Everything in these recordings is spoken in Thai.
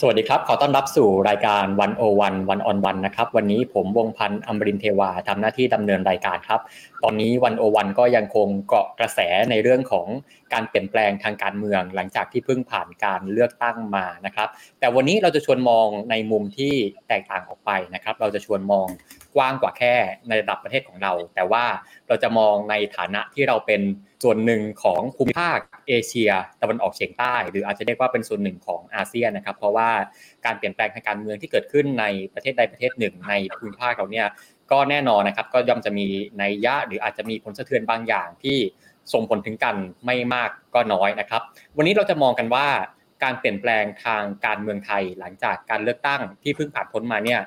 สวัสดีครับ ขอต้อนรับสู่รายการวันโอวันวันออนวันนะครับ วันนี้ผมวงพันธ์อมรินเทวาทำหน้าที่ดำเนินรายการครับ ตอนนี้วันโอวันก็ยังคงเกาะกระแสในเรื่องของการเปลี่ยนแปลงทางการเมือง หลังจากที่เพิ่งผ่านการเลือกตั้งมานะครับ แต่วันนี้เราจะชวนมองในมุมที่แตกต่างออกไปนะครับ เราจะชวนมอง กว้างกว่าแค่ในระดับประเทศของเรา แต่ว่าเราจะมองในฐานะที่เราเป็นส่วนหนึ่งของภูมิภาคเอเชียตะวันออกเฉียงใต้ หรืออาจจะเรียกว่าเป็นส่วนหนึ่งของอาเซียนนะครับ เพราะว่าการเปลี่ยนแปลงทางการเมืองที่เกิดขึ้นในประเทศใดประเทศหนึ่ง ในภูมิภาคเราเนี่ยก็แน่นอนนะครับก็ย่อมจะมีในยะหรืออาจจะมีผลสะเทือนบางอย่างที่ส่งผลถึงกันไม่มากก็น้อยนะครับ วันนี้เราจะมองกันว่าการเปลี่ยนแปลงทางการเมืองไทยหลังจากการเลือกตั้งที่เพิ่งผ่านพ้นมาเนี่ย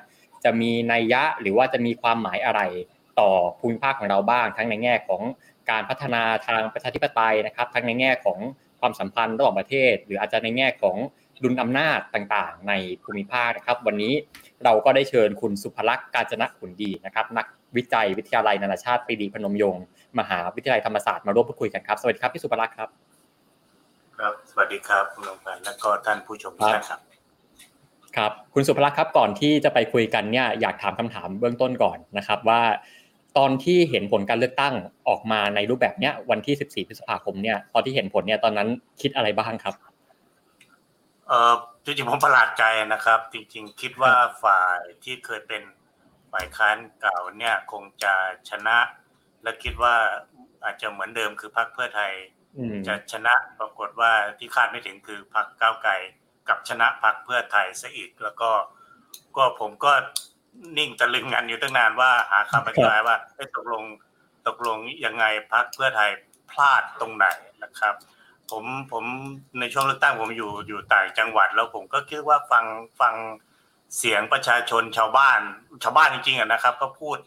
จะมีนัยยะหรือว่าจะมีความหมายอะไรต่อภูมิภาคของเราบ้าง ทั้งในแง่ของการพัฒนาทางประชาธิปไตยนะครับ ทั้งในแง่ของความสัมพันธ์ระหว่างประเทศ หรืออาจจะในแง่ของดุลอำนาจต่างๆ ในภูมิภาคนะครับ วันนี้เราก็ได้เชิญคุณสุภลักษณ์กาญจนขุนดีนะครับ นักวิจัยวิทยาลัยนานาชาติปรีดีพนมยงค์มหาวิทยาลัยธรรมศาสตร์มาร่วมพูดคุยกันครับสวัสดีครับพี่สุภลักษณ์ครับ ครับ สวัสดีครับคุณลงพันและก็ท่านผู้ชมทุกท่านครับ ครับคุณสุภลักษณ์ครับก่อนที่จะไปคุยกันเนี่ยอยากถามคำถามเบื้องต้นก่อนนะครับว่า ตอนที่เห็นผลการเลือกตั้งออกมาในรูปแบบเนี้ยวันที่ 14 พฤษภาคมเนี่ยตอนที่เห็นผลเนี่ยตอนนั้นคิดอะไรบ้างครับเออจริงๆผมประหลาดใจนะครับ จริง ๆ คิดว่าฝ่ายที่เคยเป็นฝ่ายค้านเก่าเนี่ยคงจะชนะ และคิดว่าอาจจะเหมือนเดิมคือพรรคเพื่อไทยจะชนะปรากฏว่าที่คาดไม่ถึงคือพรรคก้าวไกล กับชนะพรรคเพื่อไทยซะอีก แล้วก็ ก็ผมก็นิ่งตะลึงงันอยู่ตั้งนานว่าหาคำอธิบายว่าตกลงตกลงยังไงพรรคเพื่อไทยพลาดตรงไหนนะครับ ผมผมในช่วงเลือกตั้งผมอยู่อยู่ต่างจังหวัด แล้วผมก็คิดว่าฟังฟังเสียงประชาชนชาวบ้าน ชาวบ้านจริงๆนะครับก็พูด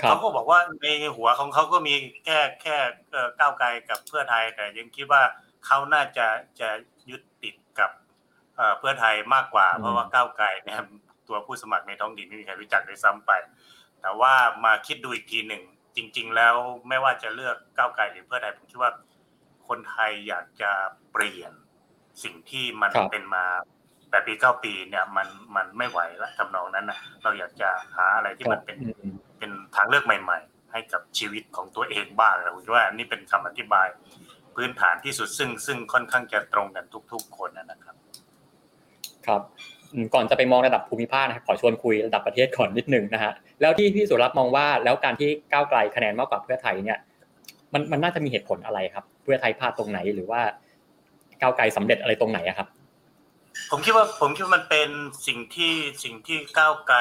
เขาก็บอกว่าในหัวของเขาก็มีแค่แค่ก้าวไกลกับเพื่อไทย แต่ยังคิดว่าเขาน่าจะจะยึดติดกับ เพื่อไทยมากกว่า เพราะว่าก้าวไกลเนี่ยตัวผู้สมัครในท้องถิ่นไม่มีใครรู้จักด้วยซ้ำไป แต่ว่ามาคิดดูอีกทีหนึ่งจริง ๆ แล้วไม่ว่าจะเลือกก้าวไกลหรือเพื่อไทยผมคิดว่า คนไทยอยากจะเปลี่ยนสิ่งที่มันเป็นมาแปดปีเก้าปีเนี่ยมันมันไม่ไหวแล้วทำนองนั้นนะเราอยากจะหาอะไรที่มันเป็นเป็นทางเลือกใหม่ ๆ ให้กับชีวิตของตัวเองบ้างเราคิดว่านี่เป็นคำอธิบาย พื้นฐานที่สุดซึ่งซึ่งค่อนข้างจะตรงกันทุก ๆ คนนะครับ ครับก่อนจะไปมองระดับภูมิภาคนะครับขอชวนคุยระดับประเทศก่อนนิดนึงนะฮะแล้วที่พี่สุรัตน์มองว่าแล้วการที่ก้าวไกลคะแนนมากกว่าเพื่อไทยเนี่ยมันมันน่าจะมีเหตุผลอะไรครับ เพื่อไทยพลาดตรงไหนหรือว่าก้าวไกลสำเร็จอะไรตรงไหนครับ ผมคิดว่าผมคิดว่ามันเป็นสิ่งที่สิ่งที่ก้าวไกล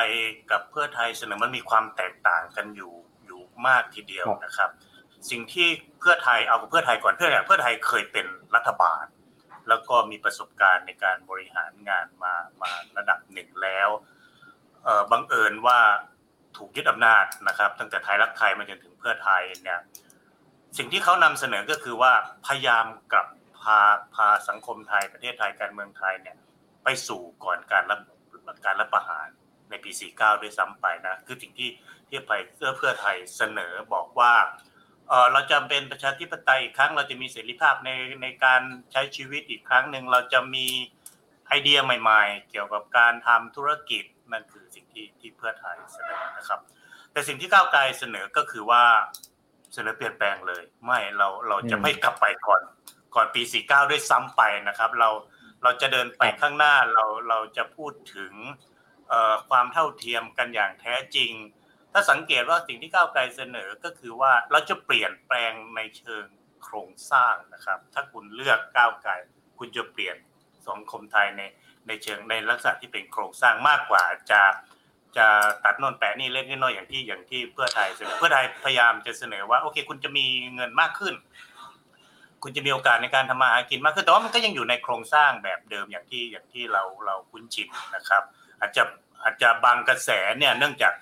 กับเพื่อไทยเสนอมันมีความแตกต่างกันอยู่อยู่มากทีเดียวนะครับ สิ่งที่เพื่อไทยเอาเพื่อไทยก่อนเพื่อไทยเพื่อไทยเคยเป็นรัฐบาล แล้วก็มีประสบการณ์ในการบริหารงานมามาระดับหนึ่งแล้วบังเอิญว่าถูกยึดอำนาจนะครับ ตั้งแต่ไทยรักไทยมาจนถึงเพื่อไทยเนี่ยสิ่งที่เขานำเสนอก็คือว่าพยายามกับพาพาสังคมไทยประเทศไทยการเมืองไทยเนี่ยไปสู่ก่อนการรับการรับประหารในปี 49 ด้วยซ้ำไปนะคือสิ่งที่ที่ไปเพื่อเพื่อไทยเสนอบอกว่า เราจะเป็นประชาธิปไตยอีกครั้ง เราจะมีเสรีภาพในในการใช้ชีวิตอีกครั้งหนึ่งเราจะมีไอเดียใหม่ ๆ เกี่ยวกับการทำธุรกิจนั่นคือสิ่งที่ที่เพื่อไทยเสนอนะครับ แต่สิ่งที่ก้าวไกลเสนอก็คือว่าเสนอเปลี่ยนแปลงเลย ไม่เราเราจะไม่กลับไปก่อนก่อนปี 49 ด้วยซ้ำไปนะครับ เราเราจะเดินไปข้างหน้าเราเราจะพูดถึงความเท่าเทียมกันอย่างแท้จริง ถ้าสังเกตว่าสิ่งที่ก้าวไกลเสนอก็คือว่าเราจะเปลี่ยนแปลงในเชิงโครงสร้างนะครับ ถ้าคุณเลือกก้าวไกลคุณจะเปลี่ยนสังคมไทยในในเชิงในลักษณะที่เป็นโครงสร้างมากกว่าจะจะตัดนนแปะนี่เล็กน้อยอย่างที่อย่างที่เพื่อไทยเสนอเพื่อไทยพยายามจะเสนอว่าโอเค คุณจะมีเงินมากขึ้น คุณจะมีโอกาสในการทำมาหากินมากขึ้นแต่ว่ามันก็ยังอยู่ในโครงสร้างแบบเดิมอย่างที่อย่างที่เราเราคุ้นชินนะครับ อาจจะอาจจะบางกระแสเนี่ยเนื่องจาก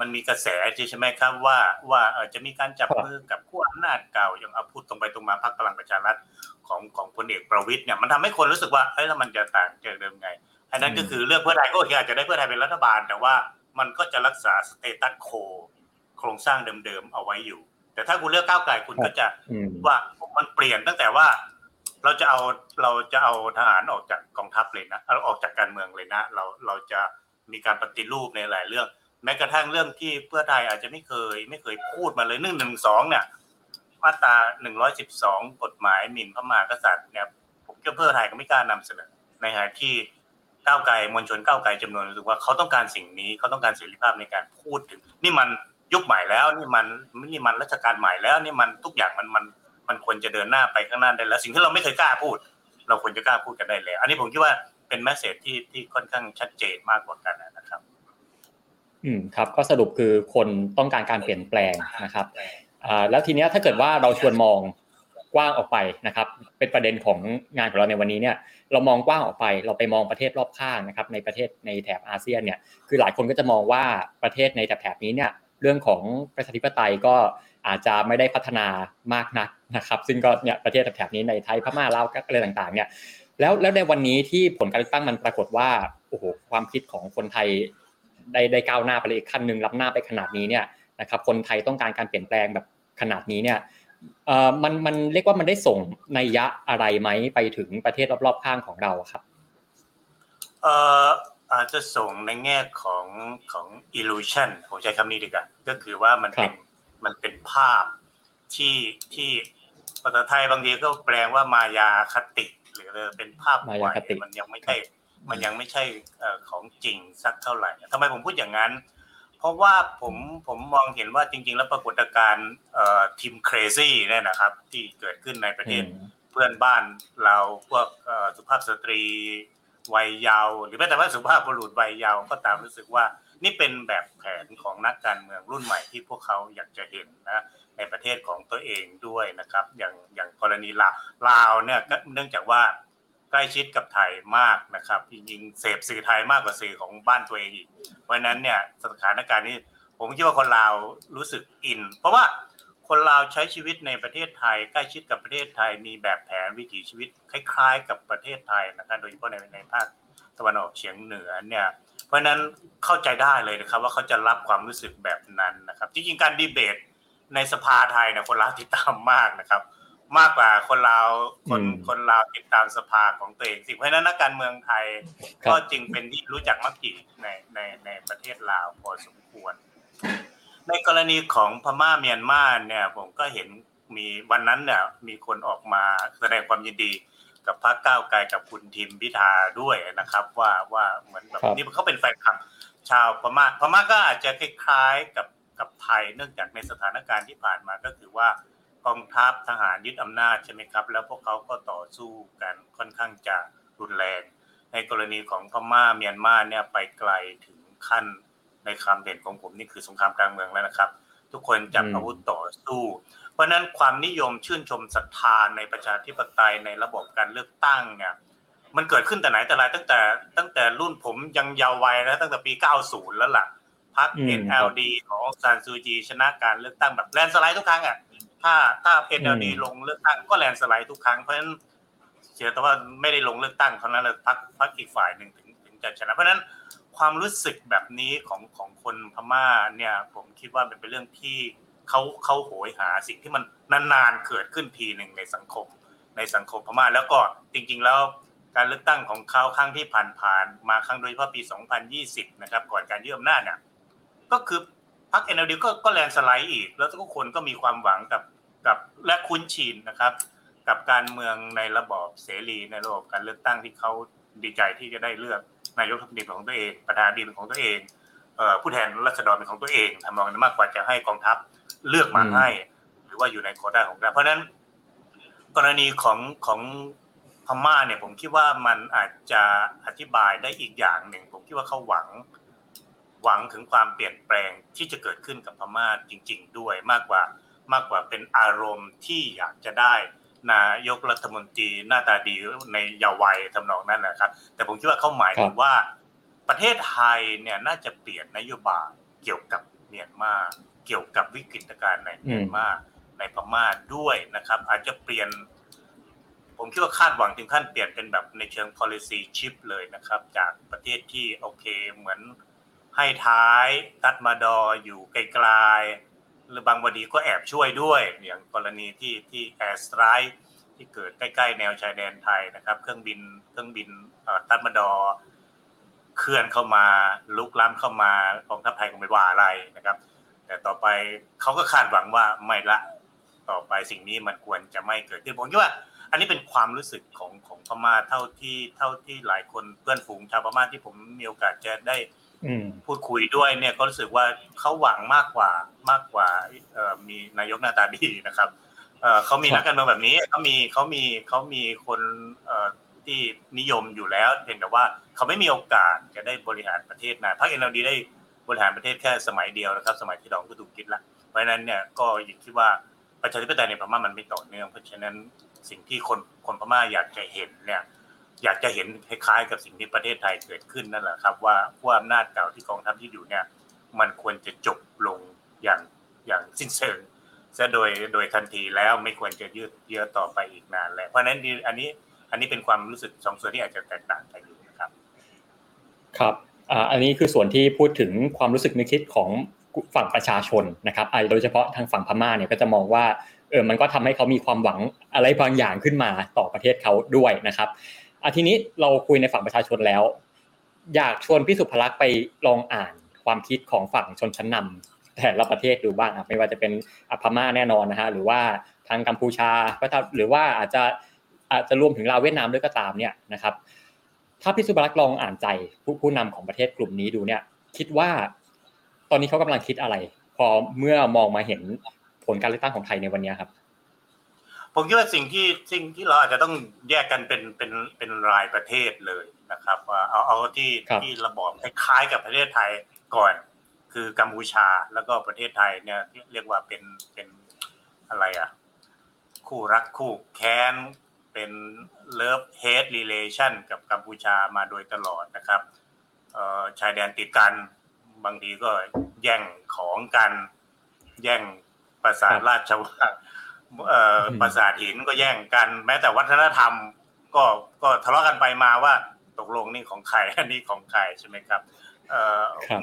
มันมีกระแสใช่ไหมครับ ว่าว่าจะมีการจับมือกับขั้วอำนาจเก่าอย่างเอาพูดตรงไปตรงมาพรรคพลังประชารัฐของของพลเอกประวิตยเนี่ยมันทำให้คนรู้สึกว่าเอ้ยแล้วมันจะต่างจากเดิมไงอันนั้นก็คือเลือกเพื่อไทยก็โอเคอาจจะได้เพื่อไทยเป็นรัฐบาล แต่ว่ามันก็จะรักษาสเตตัสโคโครงสร้างเดิมๆเอาไว้อยู่ แต่ถ้าคุณเลือกก้าวไกลคุณก็จะว่ามันเปลี่ยนตั้งแต่ว่าเราจะเอาเราจะเอาทหารออกจากกองทัพเลยนะเราออกจากการเมืองเลยนะ เราเราจะมีการปฏิรูปในหลายเรื่อง แม้กระทั่งเรื่องที่เพื่อไทยอาจจะไม่เคย ไม่เคยพูดมาเลยหนึ่งหนึ่งสองเนี่ยมาตราหนึ่งร้อยสิบสองกฎหมายหมิ่นพระมหากษัตริย์เนี่ยผมก็เพื่อไทยก็ไม่กล้านำเสนอในขณะที่ก้าวไกลมวลชนก้าวไกลจำนวนรู้สึกว่าเขาต้องการสิ่งนี้เขาต้องการเสรีภาพในการพูดถึง นี่มันยุคใหม่แล้วนี่มันนี่มันรัชกาลใหม่แล้ว นี่มันทุกอย่างมันมันมันควรจะเดินหน้าไปข้างหน้าได้แล้ว สิ่งที่เราไม่เคยกล้าพูด เราควรจะกล้าพูดกันได้แล้วอันนี้ผมคิดว่าเป็นแมสเซจที่ที่ค่อนข้างชัดเจนมากกว่ากันนะครับ อืมครับก็สรุปคือคนต้องการการเปลี่ยนแปลงนะครับอ่าแล้วทีเนี้ยถ้าเกิดว่าเราชวนมองกว้างออกไปนะครับ เป็นประเด็นของงานของเราในวันนี้เนี่ย เรามองกว้างออกไป เราไปมองประเทศรอบข้างนะครับ ในประเทศในแถบอาเซียนเนี่ย คือหลายคนก็จะมองว่าประเทศในแถบนี้เนี่ย เรื่องของประชาธิปไตยก็อาจจะไม่ได้พัฒนามากนักนะครับ ซึ่งก็เนี่ยประเทศแถบนี้ในไทยพม่าลาวอะไรต่างๆ เนี่ย แล้วแล้วในวันนี้ที่ผลการเลือกตั้งมันปรากฏว่าโอ้โหความคิดของคนไทย ได้ได้ก้าวหน้าไปเลยอีกขั้นหนึ่งรับหน้าไปขนาดนี้เนี่ยนะครับคนไทยต้องการการเปลี่ยนแปลงแบบขนาดนี้เนี่ยเอ่อมันมันเรียกว่ามันได้ส่งนัยยะอะไรไหมไปถึงประเทศรอบๆข้างของเราครับเอ่ออาจจะส่งในแง่ของของ illusion ผมใช้คำนี้ดีกว่าก็คือว่ามันเป็นมันเป็นภาพที่ที่ภาษาไทยบางทีก็แปลว่า มายาคติ หรือเป็นภาพมายาคติมันยังไม่ใช่ มันยังไม่ใช่ของจริงสักเท่าไหร่ทำไมผมพูดอย่างนั้น เพราะว่าผมผมมองเห็นว่าจริง ๆ แล้วปรากฏการณ์ทีม crazy เนี่ยนะครับ ที่เกิดขึ้นในประเทศเพื่อนบ้านเราพวกสุภาพสตรีวัยเยาว์หรือแม้แต่ว่าสุภาพบุรุษวัยเยาว์ก็ตามรู้สึกว่านี่เป็นแบบแผนของนักการเมืองรุ่นใหม่ที่พวกเขาอยากจะเห็นนะในประเทศของตัวเองด้วยนะครับ อย่างอย่างกรณีลาวลาวเนี่ยเนื่องจากว่า ใกล้ชิดกับไทยมากนะครับจริงๆเสพสื่อไทยมากกว่าสื่อของบ้านตัวเองอีก เพราะนั้นเนี่ยสถานการณ์นี้ผมคิดว่าคนลาวรู้สึกอิน เพราะว่าคนลาวใช้ชีวิตในประเทศไทย ใกล้ชิดกับประเทศไทยมีแบบแผนวิถีชีวิตคล้ายๆ กับประเทศไทยนะครับโดยเฉพาะในในภาคตะวันออกเฉียงเหนือเนี่ยเพราะนั้นเข้าใจได้เลยนะครับ ว่าเขาจะรับความรู้สึกแบบนั้นนะครับจริงๆการดีเบตในสภาไทยเนี่ยคนลาวติดตามมากนะครับ มากกว่าคนลาวคนคนลาวติดตามสภาของตัวเองสิเพราะนั้นนักการเมืองไทย ก็จึงเป็นที่รู้จักมักจีในในในประเทศลาวพอสมควร ในกรณีของพม่าเมียนมาเนี่ยผมก็เห็นมีวันนั้นเนี่ยมีคนออกมาแสดงความยินดีกับพรรคก้าวไกลกับคุณทิมพิธาด้วยนะครับ ว่าว่าเหมือนแบบนี่เขาเป็นแฟนคลับชาวพม่าพม่าก็อาจจะคล้ายๆกับกับไทยเนื่องจากในสถานการณ์ที่ผ่านมาก็คือว่า กองทัพทหารยึดอำนาจใช่ไหมครับ แล้วพวกเขาก็ต่อสู้กันค่อนข้างจะรุนแรง ในกรณีของพม่าเมียนมาเนี่ยไปไกลถึงขั้นในคำเด่นของผมนี่คือสงครามกลางเมืองแล้วนะครับ ทุกคนจับอาวุธต่อสู้ เพราะนั้นความนิยมชื่นชมศรัทธาในประชาธิปไตยในระบบการเลือกตั้งเนี่ยมันเกิดขึ้นแต่ไหนแต่ไรตั้งแต่ตั้งแต่รุ่นผมยังเยาว์วัยแล้วตั้งแต่ปี 90 แล้วล่ะพรรค NLD ของซานซูจีชนะการเลือกตั้งแบบแลนสไลด์ทุกครั้งอะ ถ้าถ้า NLD ลงเลือกตั้งก็แลนสไลด์ทุกครั้งเพราะฉะนั้นเสียแต่ว่าไม่ได้ลงเลือกตั้งเท่านั้นเลยพรรคพรรคอีกฝ่ายหนึ่งถึงถึงจะชนะเพราะฉะนั้นความรู้สึกแบบนี้ของของคนพม่าเนี่ยผมคิดว่าเป็นเรื่องที่เขาเขาโหยหาสิ่งที่มันนานๆเกิดขึ้นทีหนึ่งในสังคม ในสังคมพม่าแล้วก็จริง ๆ แล้วการเลือกตั้งของเขาครั้งที่ผ่านๆมาครั้งโดยเฉพาะปี 2020 นะครับ ก่อนการยึดอำนาจเนี่ยก็คือพรรคเอ็นเอลดีก็ก็แลนสไลด์อีก แล้วทุกคนก็มีความหวังกับกับ และคุ้นชินนะครับ กับการเมืองในระบอบเสรีในระบบการเลือกตั้งที่เขาดีใจที่จะได้เลือกนายกรัฐมนตรีของตัวเอง ประธานดีเป็นของตัวเองผู้แทนรัษฎรเป็นของตัวเองทำนองนั้นมากกว่าจะให้กองทัพเลือกมาให้ หรือว่าอยู่ในโคต้าของเราเพราะนั้น กรณีของของพม่าเนี่ยผมคิดว่ามันอาจจะอธิบายได้อีกอย่างหนึ่ง ผมคิดว่าเขาหวัง หวังถึงความเปลี่ยนแปลงที่จะเกิดขึ้นกับพม่าจริง ๆ ด้วยมากกว่า มากกว่าเป็นอารมณ์ที่อยากจะได้นายกรัฐมนตรีหน้าตาดีในเยาวัยทำนองนั้นนะครับ แต่ผมคิดว่าเขาหมายถึงว่าประเทศไทยเนี่ยน่าจะเปลี่ยนนโยบายเกี่ยวกับเมียนมาเกี่ยวกับวิกฤตการณ์ในเมียนมาในพม่าด้วยนะครับ อาจจะเปลี่ยน ผมคิดว่าคาดหวังถึงขั้นเปลี่ยนเป็นแบบในเชิง policy chip เลยนะครับ จากประเทศที่โอเคเหมือนให้ท้ายตัดมาดออยู่ไกลๆ หรือบางวันดีก็แอบช่วยด้วย อย่างกรณีที่ที่แอร์สไตร์ที่เกิดใกล้ๆ แนวชายแดนไทยนะครับ เครื่องบินเครื่องบินตัดมาดอเคลื่อนเข้ามาลุกล้ำเข้ามากองทัพไทยคงไม่ว่าอะไรนะครับ แต่ต่อไปเขาก็คาดหวังว่าไม่ละต่อไปสิ่งนี้มันควรจะไม่เกิดขึ้นผมคิดว่า อันนี้เป็นความรู้สึกของของพม่าเท่าที่เท่าที่หลายคนเพื่อนฝูงชาวพม่าที่ผมมีโอกาสจะได้ พูดคุยด้วยเนี่ยก็รู้สึกว่าเขาหวังมากกว่ามากกว่ามีนายกหน้าตาดีนะครับเขามีนักการเมืองแบบนี้เขามีเขามีเขามีคนที่นิยมอยู่แล้วเพียงแต่ว่าเขาไม่มีโอกาสจะได้บริหารประเทศนะพรรคเอ็นดีได้บริหารประเทศแค่สมัยเดียวนะครับ สมัยที่ดองก็ถูกคิดละเพราะฉะนั้นเนี่ยก็ยังคิดว่าประชาธิปไตยในพม่ามันไม่ต่อเนื่องเพราะฉะนั้นสิ่งที่คนคนพม่าอยากจะเห็นเนี่ย อยากจะเห็นคล้ายๆกับสิ่งที่ประเทศไทยเกิดขึ้นนั่นแหละครับ ว่าผู้อำนาจเก่าที่กองทัพที่อยู่เนี่ย มันควรจะจบลงอย่างอย่างสิ้นเชิงซะโดยโดยทันทีแล้วไม่ควรจะยืดเยื้อต่อไปอีกนานแล้วเพราะฉะนั้นอันนี้อันนี้เป็นความรู้สึกสองส่วนที่อาจจะแตกต่างกันอยู่นะครับ ครับอันนี้คือส่วนที่พูดถึงความรู้สึกนึกคิดของฝั่งประชาชนนะครับโดยเฉพาะทางฝั่งพม่าเนี่ยก็จะมองว่าเออมันก็ทำให้เขามีความหวังอะไรบางอย่างขึ้นมาต่อประเทศเขาด้วยนะครับ อาทีนี้เราคุยในฝั่งประชาชนแล้ว อยากชวนพี่สุภลักษ์ไปลองอ่านความคิดของฝั่งชนชั้นนำแต่ละประเทศดูบ้างไม่ว่าจะเป็นอพม่าแน่นอนนะฮะหรือว่าทางกัมพูชาก็หรือว่าอาจจะอาจจะรวมถึงลาวเวียดนามด้วยก็ตามเนี่ยนะครับ ถ้าพี่สุภลักษ์ลองอ่านใจผู้ผู้นำของประเทศกลุ่มนี้ดูเนี่ย คิดว่าตอนนี้เขากำลังคิดอะไร พอเมื่อมองมาเห็นผลการเลือกตั้งของไทยในวันนี้ครับ ผมคิดว่าสิ่งที่สิ่งที่เราอาจจะต้องแยกกันเป็นเป็นเป็นรายประเทศเลยนะครับว่าเอาเอาที่ที่ระบอบคล้ายกับประเทศไทยก่อน คือกัมพูชาแล้วก็ประเทศไทยเนี่ยเรียกว่าเป็นเป็นอะไรอะ คู่รักคู่แค้นเป็น love-hate relation กับกัมพูชามาโดยตลอดนะครับชายแดนติดกันบางทีก็แย่งของกัน แย่งปราสาทราชวัง ปราสาทหินก็แย่งกัน แม้แต่วัฒนธรรม ก็ก็ทะเลาะกันไปมาว่าตกลงนี่ของใครอันนี้ของใครใช่ไหมครับ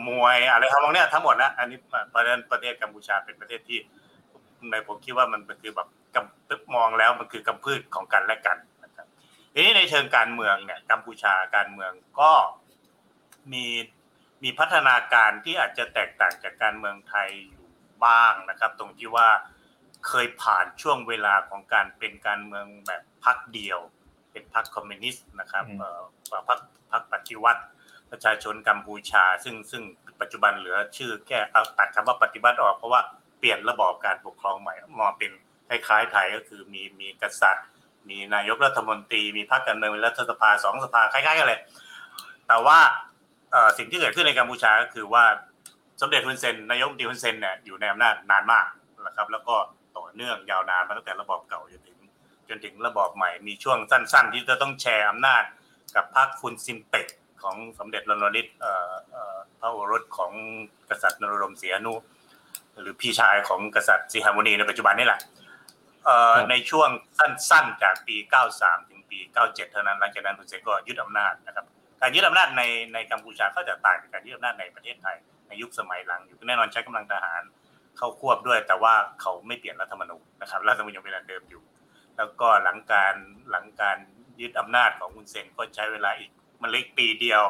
มวยอะไรทำนองเนี้ยทั้งหมดนะอันนี้ประเทศประเทศกัมพูชาเป็นประเทศที่ในผมคิดว่ามันคือแบบกำมองแล้วมันคือกำพืชของกันและกันนะครับทีนี้ในเชิงการเมืองเนี่ยกัมพูชาการเมืองก็มีมีพัฒนาการที่อาจจะแตกต่างจากการเมืองไทยอยู่บ้างนะครับ ตรงที่ว่า เคยผ่านช่วงเวลาของการเป็นการเมืองแบบพักเดียว เป็นพักคอมมิวนิสต์นะครับเอ่อพักพักปฏิวัติ ประชาชนกัมพูชา ซึ่งซึ่งปัจจุบันเหลือชื่อแค่เอาตัดคำว่าปฏิวัติออกเพราะว่าเปลี่ยนระบอบการปกครองใหม่มาเป็นคล้ายๆไทยก็คือมีมีกษัตริย์ มีนายกรัฐมนตรี มีพรรคการเมืองมีรัฐสภาสองสภาคล้ายๆกันเลยแต่ว่าสิ่งที่เกิดขึ้นในกัมพูชาก็คือว่าสมเด็จฮุนเซนนายกรัฐมนตรีฮุนเซนเนี่ยอยู่ในอำนาจนานมากนะครับ แล้วก็ ต่อเนื่องยาวนานมาตั้งแต่ระบอบเก่าจนถึงจนถึงระบอบใหม่มีช่วงสั้น ๆ ที่จะต้องแชร์อำนาจกับพรรคฟุนซิมเปกของสมเด็จรนริศพระโอรสของกษัตริย์นรดมศรีอนุ หรือพี่ชายของกษัตริย์สีหามุนีในปัจจุบันนี่แหละในช่วงสั้นๆ จากปี 93 ถึงปี 97 เท่านั้นหลังจากนั้นฮุนเซนก็ยึดอำนาจนะครับการยึดอำนาจในในกัมพูชาก็จะต่างจากการยึดอำนาจในประเทศไทยในยุคสมัยหลังอยู่แน่นอนใช้กำลังทหาร เข้าควบด้วย แต่ว่าเขาไม่เปลี่ยนรัฐธรรมนูญนะครับรัฐธรรมนูญยังเป็นอันเดิมอยู่ แล้วก็หลังการหลังการยึดอำนาจของฮุนเซนก็ใช้เวลาอีกมันเล็กปีเดียว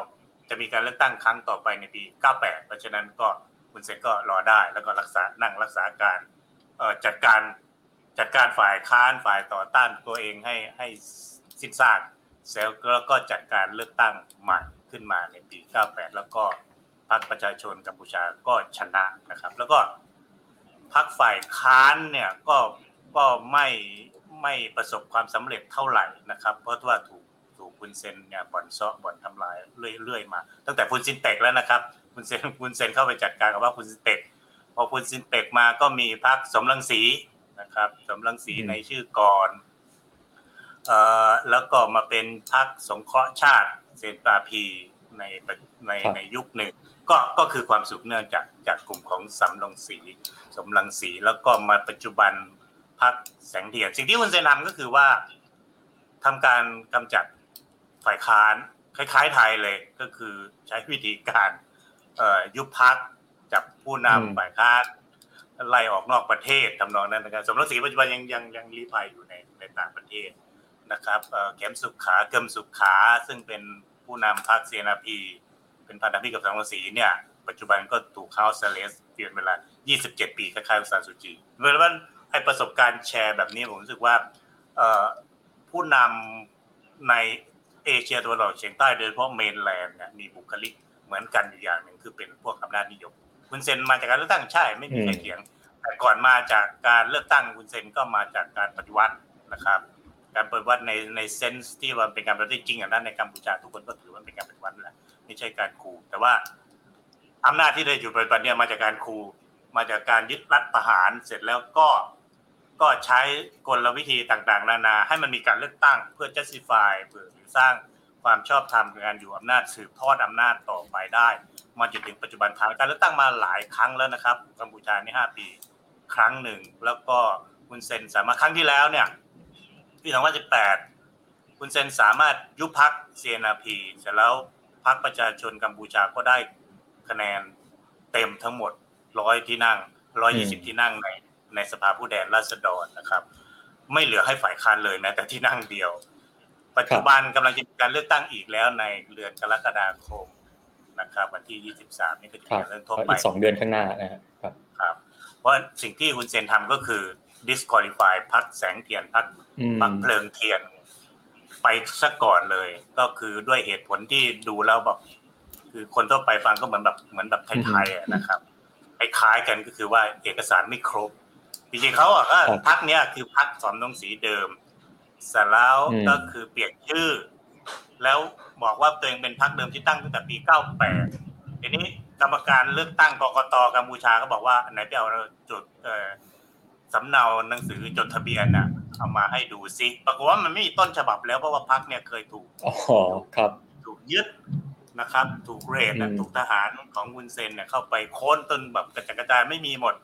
จะมีการเลือกตั้งครั้งต่อไปในปี 98 เพราะฉะนั้นก็ฮุนเซนก็รอได้แล้วก็รักษานั่งรักษาการจัดการจัดการฝ่ายค้านฝ่ายต่อต้านตัวเองให้ให้สิ้นซากเซลแล้วก็จัดการเลือกตั้งใหม่ขึ้นมาในปี 98 แล้วก็พรรคประชาชนกัมพูชาก็ชนะนะครับ แล้วก็ พรรคฝ่ายค้านเนี่ยก็ก็ไม่ไม่ประสบความสำเร็จเท่าไหร่นะครับ เพราะว่าถูกถูกคุณเซนเนี่ยบ่อนซ้อบ่อนทำลายเรื่อยๆมา ตั้งแต่คุณซินเตกแล้วนะครับคุณเซนคุณเซนเข้าไปจัดการกับว่าคุณซินเตกพอคุณซินเตกมาก็มีพรรคสมรังสีนะครับ สมรังสีในชื่อก่อนเอ่อแล้วก็มาเป็นพรรคสงเคราะห์ชาติเซนปาพีในในในยุคหนึ่ง ก็ก็คือความสืบเนื่องจากจากกลุ่มของสำรังสีสมรังสีแล้วก็มาปัจจุบันพรรคแสงเทียนสิ่งที่คุณเซนทำก็คือว่าทำการกำจัดฝ่ายค้าน คล้าย ๆ ไทยเลยก็คือใช้วิธีการยุบพักจับผู้นำฝ่ายค้านไล่ออกนอกประเทศทำนองนั้นนะครับสมรสสีปัจจุบันยังยังยังรีภัยอยู่ในในต่างประเทศนะครับเข็มสุขาเกิมสุขาซึ่งเป็นผู้นำพรรคเซนาพี เป็นพันธมิตรกับสมรังสีเนี่ย ปัจจุบันก็ถูก house arrest เป็นเวลา 27 ปีคล้ายๆซานซูจีเมื่อวันไอประสบการณ์แชร์แบบนี้ผมรู้สึกว่าผู้นำในเอเชียตะวันออกเฉียงใต้โดยเฉพาะ mainland เนี่ยมีบุคลิกเหมือนกันอยู่อย่างหนึ่งคือเป็นพวกอำนาจนิยมฮุนเซนมาจากการเลือกตั้งใช่ไม่มีใครเถียง แต่ก่อนมาจากการเลือกตั้งฮุนเซนก็มาจากการปฏิวัตินะครับ การปฏิวัติในใน sense ที่ว่าเป็นการปฏิวัติจริงอะนั่นในกัมพูชาทุกคนก็ถือว่าเป็นการปฏิวัติแหละ ไม่ใช่การขู่แต่ว่าอำนาจที่ได้อยู่ปัจจุบันเนี่ยมาจากการขู่มาจากการยึดรัฐประหารเสร็จแล้วก็ก็ใช้กลวิธีต่างๆ นานา ให้มันมีการเลือกตั้งเพื่อ justify เพื่อสร้างความชอบธรรมในการอยู่อำนาจสืบทอดอำนาจต่อไปได้ มาจนถึงปัจจุบันผ่านการเลือกตั้งมาหลายครั้งแล้วนะครับกัมพูชาในห้าปี ครั้งหนึ่ง แล้วก็คุณเซนสามารถครั้งที่แล้วเนี่ยปี2018คุณเซนสามารถยุบพักเซนาพีเสร็จแล้ว พักประชาชนกัมพูชาก็ได้คะแนนเต็มทั้งหมดร้อยที่นั่งร้อยยี่สิบที่นั่งในในสภาผู้แทนราษฎรนะครับ ไม่เหลือให้ฝ่ายค้านเลยแม้แต่ที่นั่งเดียว ปัจจุบันกำลังจะมีการเลือกตั้งอีกแล้วในเดือนกรกฎาคมนะครับ วันที่23นี่ก็จะมีการเริ่มต้นไปอีกสองเดือนข้างหน้านะครับครับ เพราะสิ่งที่คุณเซนทำก็คือ disqualify พักแสงเทียนพักพักเพลิงเทียน ไปซะก่อนเลย ก็คือด้วยเหตุผลที่ดูแล้วแบบคือคนทั่วไปฟังก็เหมือนแบบเหมือนแบบไทยๆนะครับคล้ายกันก็คือว่าเอกสารไม่ครบจริงๆเขาอะก็พักเนี้ยคือพักสอมนงสีเดิมเสร็จแล้วก็คือเปลี่ยนชื่อ แล้วบอกว่าตัวเองเป็นพักเดิมที่ตั้งตั้งแต่ปี 98ทีนี้กรรมการเลือกตั้งกกตกัมพูชาก็บอกว่าไหนไปเอาจด สำเนาหนังสือจดทะเบียนน่ะเอามาให้ดูซิปรากฏว่ามันไม่มีต้นฉบับแล้วเพราะว่าพักเนี่ยเคยถูกอ๋อครับ ถูกยึดนะครับ ถูกเรดถูกทหารของวุนเซนเนี่ยเข้าไปโค่นต้นแบบกระจายกระจายไม่มีหมด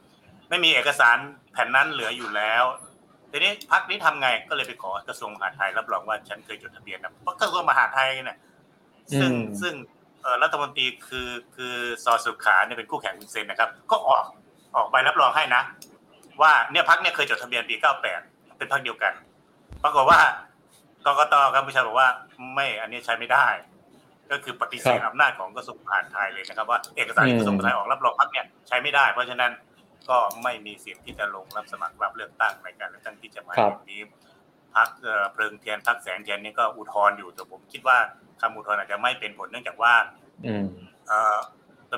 ไม่มีเอกสารแผ่นนั้นเหลืออยู่แล้วทีนี้พักนี้ทำไงก็เลยไปขอกระทรวงมหาดไทยรับรองว่าฉันเคยจดทะเบียนนะเพราะกระทรวงมหาดไทยเนี่ยซึ่งซึ่งรัฐมนตรีคือคือซอสุขาเนี่ยเป็นคู่แข่งคุณเซนนะครับ ก็ออกออกใบรับรองให้นะ ว่าเนี่ยพักเนี่ยเคยจดทะเบียนปี 98 เป็นพักเดียวกันปรากฏว่ากกตกัมพูชาบอกว่าไม่อันนี้ใช้ไม่ได้ ก็คือปฏิเสธอำนาจของกระทรวงมหาดไทยเลยนะครับ ว่าเอกสารที่กระทรวงมหาดไทยออกรับรองพักเนี่ยใช้ไม่ได้ เพราะฉะนั้นก็ไม่มีสิทธิ์ที่จะลงรับสมัครรับเลือกตั้งในการเลือกตั้งที่จะมาในนี้พักเพลิงเทียนพักแสงเทียนนี่ก็อุทธรณ์อยู่แต่ผมคิดว่าคำอุทธรณ์อาจจะไม่เป็นผลเนื่องจากว่าเออ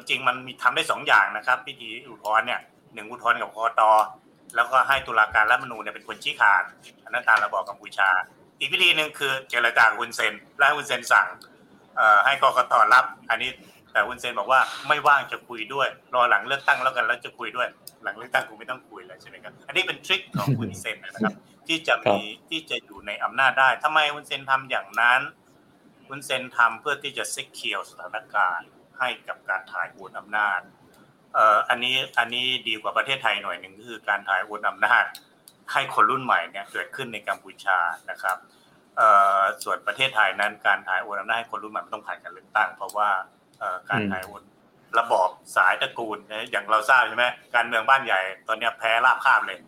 จริงมันมีทำได้สองอย่างนะครับพิธีอุทธรณ์เนี่ยหนึ่งอุทธรณ์กับกต แล้วก็ให้ตุลาการรัฐมนูญเนี่ยเป็นคนชี้ขาดอันนั้นตามระบอบกัมพูชา อีกวิธีหนึ่งคือเจรจาคุนเซนและคุนเซนสั่งให้กกตรับ อันนี้แต่คุนเซนบอกว่าไม่ว่างจะคุยด้วย รอหลังเลือกตั้งแล้วกันแล้วจะคุยด้วย หลังเลือกตั้งกูไม่ต้องคุยแล้วใช่ไหมครับอันนี้เป็นทริคของคุณเซนนะครับ ที่จะมีที่จะอยู่ในอำนาจได้ทำไมคุณเซนทำอย่างนั้นคุณเซนทำเพื่อที่จะเซ็กเคียวสถานการณ์ให้กับการถ่ายโอนอำนาจเอออันนี้อันนี้ดีกว่าประเทศไทยหน่อยหนึ่งก็คือการถ่ายโอนอำนาจให้คนรุ่นใหม่เนี่ยเกิดขึ้นในกัมพูชานะครับส่วนประเทศไทยนั้นการถ่ายโอนอำนาจให้คนรุ่นใหม่ต้องผ่านการเลือกตั้ง เพราะว่าการถ่ายโอนระบอบสายตระกูลอย่างเราทราบใช่ไหมการเมืองบ้านใหญ่ตอนนี้แพ้ราบคาบเลย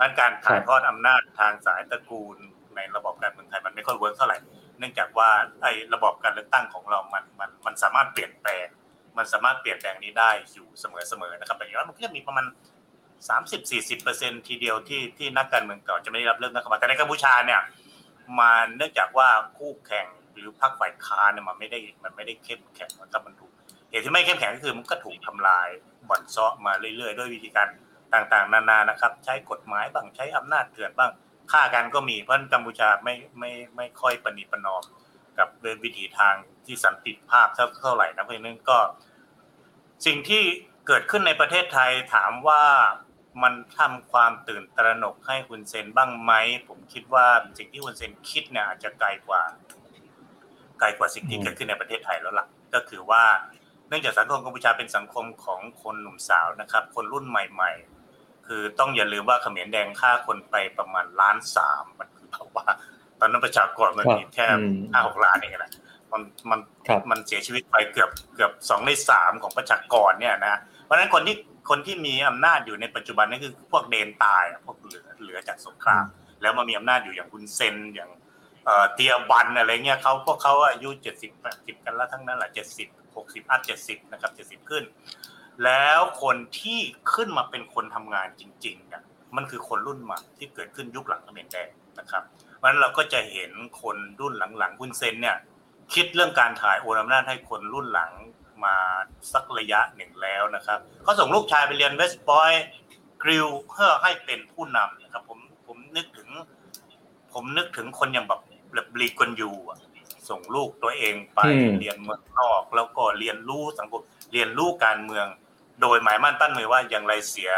ดังการถ่ายทอดอำนาจทางสายตระกูลในระบบการเมืองไทยมันไม่ค่อย work เท่าไหร่ เนื่องจากว่าไอ้ระบบการเลือกตั้งของเรามันมันมันสามารถเปลี่ยนแปลง มันสามารถเปลี่ยนแปลงนี้ได้อยู่เสมอๆนะครับแต่อย่างนั้นมันก็จะมีประมาณสามสิบสี่สิบเปอร์เซ็นต์ทีเดียวที่ที่นักการเมืองเก่าจะไม่ได้รับเลือกนะครับแต่ในกัมพูชาเนี่ยมันเนื่องจากว่าคู่แข่งหรือพรรคฝ่ายค้านเนี่ยมันไม่ได้มันไม่ได้เข้มแข็งนะครับมันถูกเหตุที่ไม่เข้มแข็งก็คือมันก็ถูกทำลายบ่อนเซาะมาเรื่อยๆ ด้วยวิธีการต่างๆ นานานะครับ ใช้กฎหมายบ้างใช้อำนาจเถื่อนบ้างฆ่ากันก็มีเพราะกัมพูชาไม่ไม่ไม่ค่อยปณิปนอมกับวิธีทาง ที่สันติภาพเท่าไหร่นะเพราะฉะนั้นก็ สิ่งที่เกิดขึ้นในประเทศไทยถามว่ามันทำความตื่นตระหนกให้คุณเซนบ้างไหมผมคิดว่าสิ่งที่คุณเซนคิดเนี่ยอาจจะไกลกว่า ไกลกว่าสิ่งที่เกิดขึ้นในประเทศไทยแล้วล่ะ ก็คือว่าเนื่องจากสังคมกัมพูชาเป็นสังคมของคนหนุ่มสาวนะครับ คนรุ่นใหม่ ๆ คือต้องอย่าลืมว่าเขมรแดงฆ่าคนไปประมาณล้านสามมันคือเพราะว่า ตอนนั้นประชากรมันมีแค่ห้าหกล้านเองนะ มันมันมันเสียชีวิตไปเกือบเกือบสองในสามของประชากรเนี่ยนะเพราะฉะนั้นคนที่คนที่มีอำนาจอยู่ในปัจจุบันนี่คือพวกเดนตายพวกเหลือเหลือจากสงคราม แล้วมามีอำนาจอยู่อย่างคุณเซนอย่างเตียบันอะไรเงี้ยเขาพวกเขาอายุเจ็ดสิบแปดสิบกันแล้วทั้งนั้นแหละเจ็ดสิบหกสิบอัพเจ็ดสิบนะครับเจ็ดสิบขึ้น แล้วคนที่ขึ้นมาเป็นคนทำงานจริงๆเนี่ยมันคือคนรุ่นใหม่ที่เกิดขึ้นยุคหลังเขมรแดงนะครับเพราะฉะนั้นเราก็จะเห็นคนรุ่นหลังๆคุณเซนเนี่ย คิดเรื่องการถ่ายโอนอำนาจให้คนรุ่นหลังมาสักระยะหนึ่งแล้วนะครับเขาส่งลูกชายไปเรียนเวสต์บอยกริลเพื่อให้เป็นผู้นำนะครับ ผมผมนึกถึง ผมนึกถึงคนอย่างแบบแบบลีกวนยูส่งลูกตัวเองไปเรียนเมืองนอก แล้วก็เรียนรู้สังคมเรียนรู้การเมือง โดยหมายมั่นตั้งมือว่าอย่างไรเสีย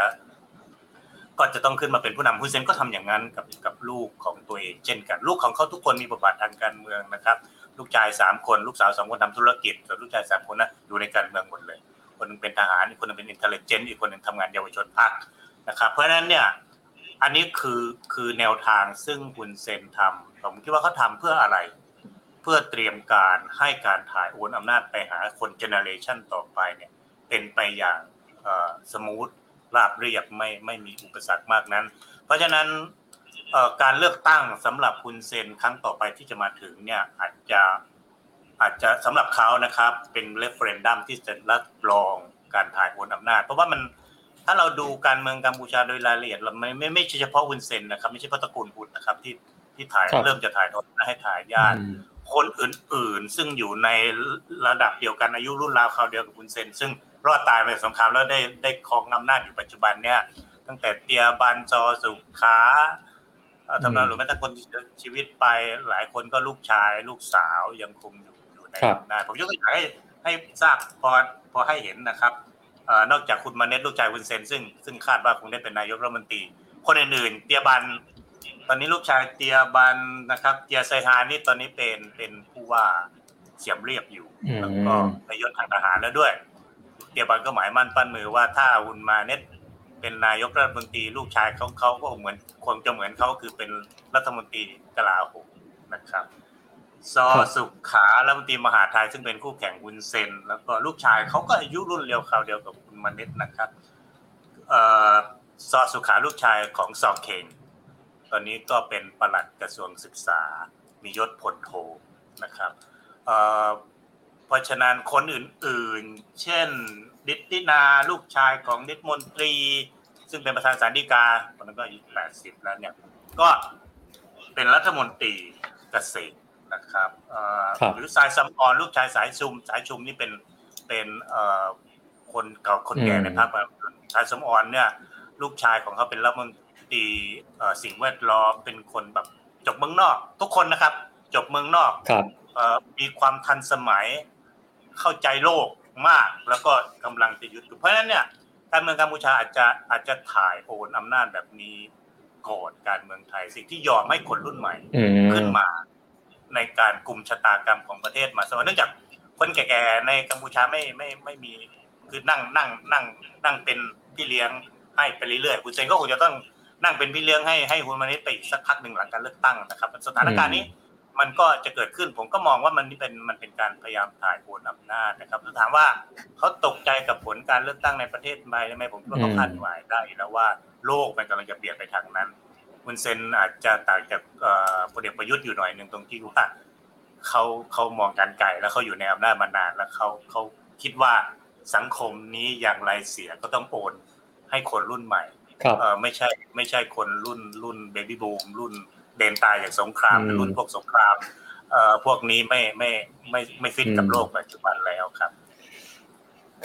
ก็จะต้องขึ้นมาเป็นผู้นำฮุนเซนก็ทำอย่างนั้นกับกับลูกของตัวเอง เช่นกัน ลูกของเขาทุกคนมีบทบาททางการเมืองนะครับ ลูกชายสามคน ลูกสาวสองคนทำธุรกิจส่วนลูกชายสามคนนะอยู่ในการเมืองหมดเลย คนนึงเป็นทหารอีกคนนึงเป็น intelligence อีกคนนึงทำงานเยาวชนพรรคนะครับ เพราะฉะนั้นเนี่ยอันนี้คือคือแนวทางซึ่งฮุนเซนทำผมคิดว่าเขาทำเพื่ออะไร เพื่อเตรียมการให้การถ่ายโอนอำนาจไปหาคน generation ต่อไปเนี่ยเป็นไปอย่าง smooth ราบเรียบไม่ไม่มีอุปสรรคมากนั้น เพราะฉะนั้น การเลือกตั้งสำหรับฮุนเซนครั้งต่อไปที่จะมาถึงเนี่ยอาจจะอาจจะสำหรับเขานะครับ เป็น referendum ที่จะรับรองการถ่ายโอนอำนาจ เพราะว่ามันถ้าเราดูการเมืองกัมพูชาโดยรายละเอียดเราไม่ไม่ไม่ใช่เฉพาะฮุนเซนนะครับ ไม่ใช่เฉพาะตระกูลฮุนนะครับที่ที่ถ่ายเริ่มจะถ่ายทอดให้ถ่ายญาติคนอื่นๆ ซึ่งอยู่ในระดับเดียวกันอายุรุ่นราวคราวเดียวกับฮุนเซน ซึ่งรอดตายไปสงครามแล้วได้ได้ครองอำนาจอยู่ปัจจุบันเนี่ยตั้งแต่เตียบันห์จอสุขา ทำนานหรือแม้แต่คนที่ชีวิตไปหลายคนก็ลูกชาย ลูกสาวยังคงอยู่อยู่ในอำนาจผมยกตัวอย่างให้ให้ทราบพอพอให้เห็นนะครับนอกจากคุณมาเน็ตลูกชายคุณเซนซึ่งซึ่งคาดว่าคงได้เป็นนายกรัฐมนตรี คนอื่นๆเตียบัน ตอนนี้ลูกชายเตียบันนะครับเตียไซฮานี่ตอนนี้เป็นเป็นผู้ว่าเสียมเรียบอยู่แล้วก็นายศทางทหารแล้วด้วย เตียบันก็หมายมั่นปั้นมือว่าถ้าคุณมาเน็ต เป็นนายกรัฐมนตรีลูกชายเขาเขาก็เหมือนคงจะเหมือนเขาคือเป็นรัฐมนตรีกลาโหมนะครับซอสุขขารัฐมนตรีมหาไทยซึ่งเป็นคู่แข่งวุนเซน แล้วก็ลูกชายเขาก็อายุรุ่นเรียวคราวเดียวกับคุณมานิตนะครับซอสุขาลูกชายของซอเคงตอนนี้ก็เป็นปลัดกระทรวงศึกษา มียศพลโทนะครับเพราะฉะนั้นคนอื่นๆ เช่นดิตินาลูกชายของดิตมนตรี ซึ่งเป็นประธานศาลฎีกาคนนั้นก็อายุแปดสิบแล้วเนี่ย ก็เป็นรัฐมนตรีเกษตรนะครับหรือสายซัมออนลูกชายสายชุม สายชุมนี่เป็นเป็นคนเก่าคนแก่ในพรรคสายซัมออนเนี่ย ลูกชายของเขาเป็นรัฐมนตรีสิ่งแวดล้อมเป็นคนแบบจบเมืองนอก ทุกคนนะครับ จบเมืองนอกมีความทันสมัยเข้าใจโลกมากแล้วก็กำลังจะยุดเพราะฉะนั้นเนี่ย การเมืองกัมพูชาอาจจะอาจจะถ่ายโอนอำนาจแบบนี้ก่อนการเมืองไทย สิ่งที่ยอมให้คนรุ่นใหม่ขึ้นมาในการกลุ่มชะตากรรมของประเทศมาสมัยเนื่องจากคนแก่ๆในกัมพูชาไม่ไม่ไม่มีคือนั่งนั่งนั่งนั่งเป็นพี่เลี้ยงให้ไปเรื่อยๆคุณเซนก็คงจะต้องนั่งเป็นพี่เลี้ยงให้ให้คุณมานิตไปอีกสักพักหนึ่งหลังการเลือกตั้งนะครับ สถานการณ์นี้ มันก็จะเกิดขึ้นผมก็มองว่ามันนี่เป็นมันเป็นการพยายามถ่ายโอนอำนาจนะครับถามว่าเขาตกใจกับผลการเลือกตั้งในประเทศไหมไหมผมคิดว่าเขาคาดหมายได้แล้วว่าโลกมันกำลังจะเปลี่ยนไปทางนั้นคุณเซนอาจจะต่างจากพลเอกประยุทธ์อยู่หน่อยหนึ่งตรงที่ว่าเขาเขามองการไกลแล้วเขาอยู่ในอำนาจมานานแล้วเขาเขาคิดว่าสังคมนี้อย่างไรเสียก็ต้องโอนให้คนรุ่นใหม่เออไม่ใช่ไม่ใช่คนรุ่นรุ่นเบบี้บูมรุ่น เดนตายจากสงครามรุ่นพวกสงครามเอ่อพวกนี้ไม่ไม่ไม่ไม่ฟิตกับโลกปัจจุบันแล้วครับ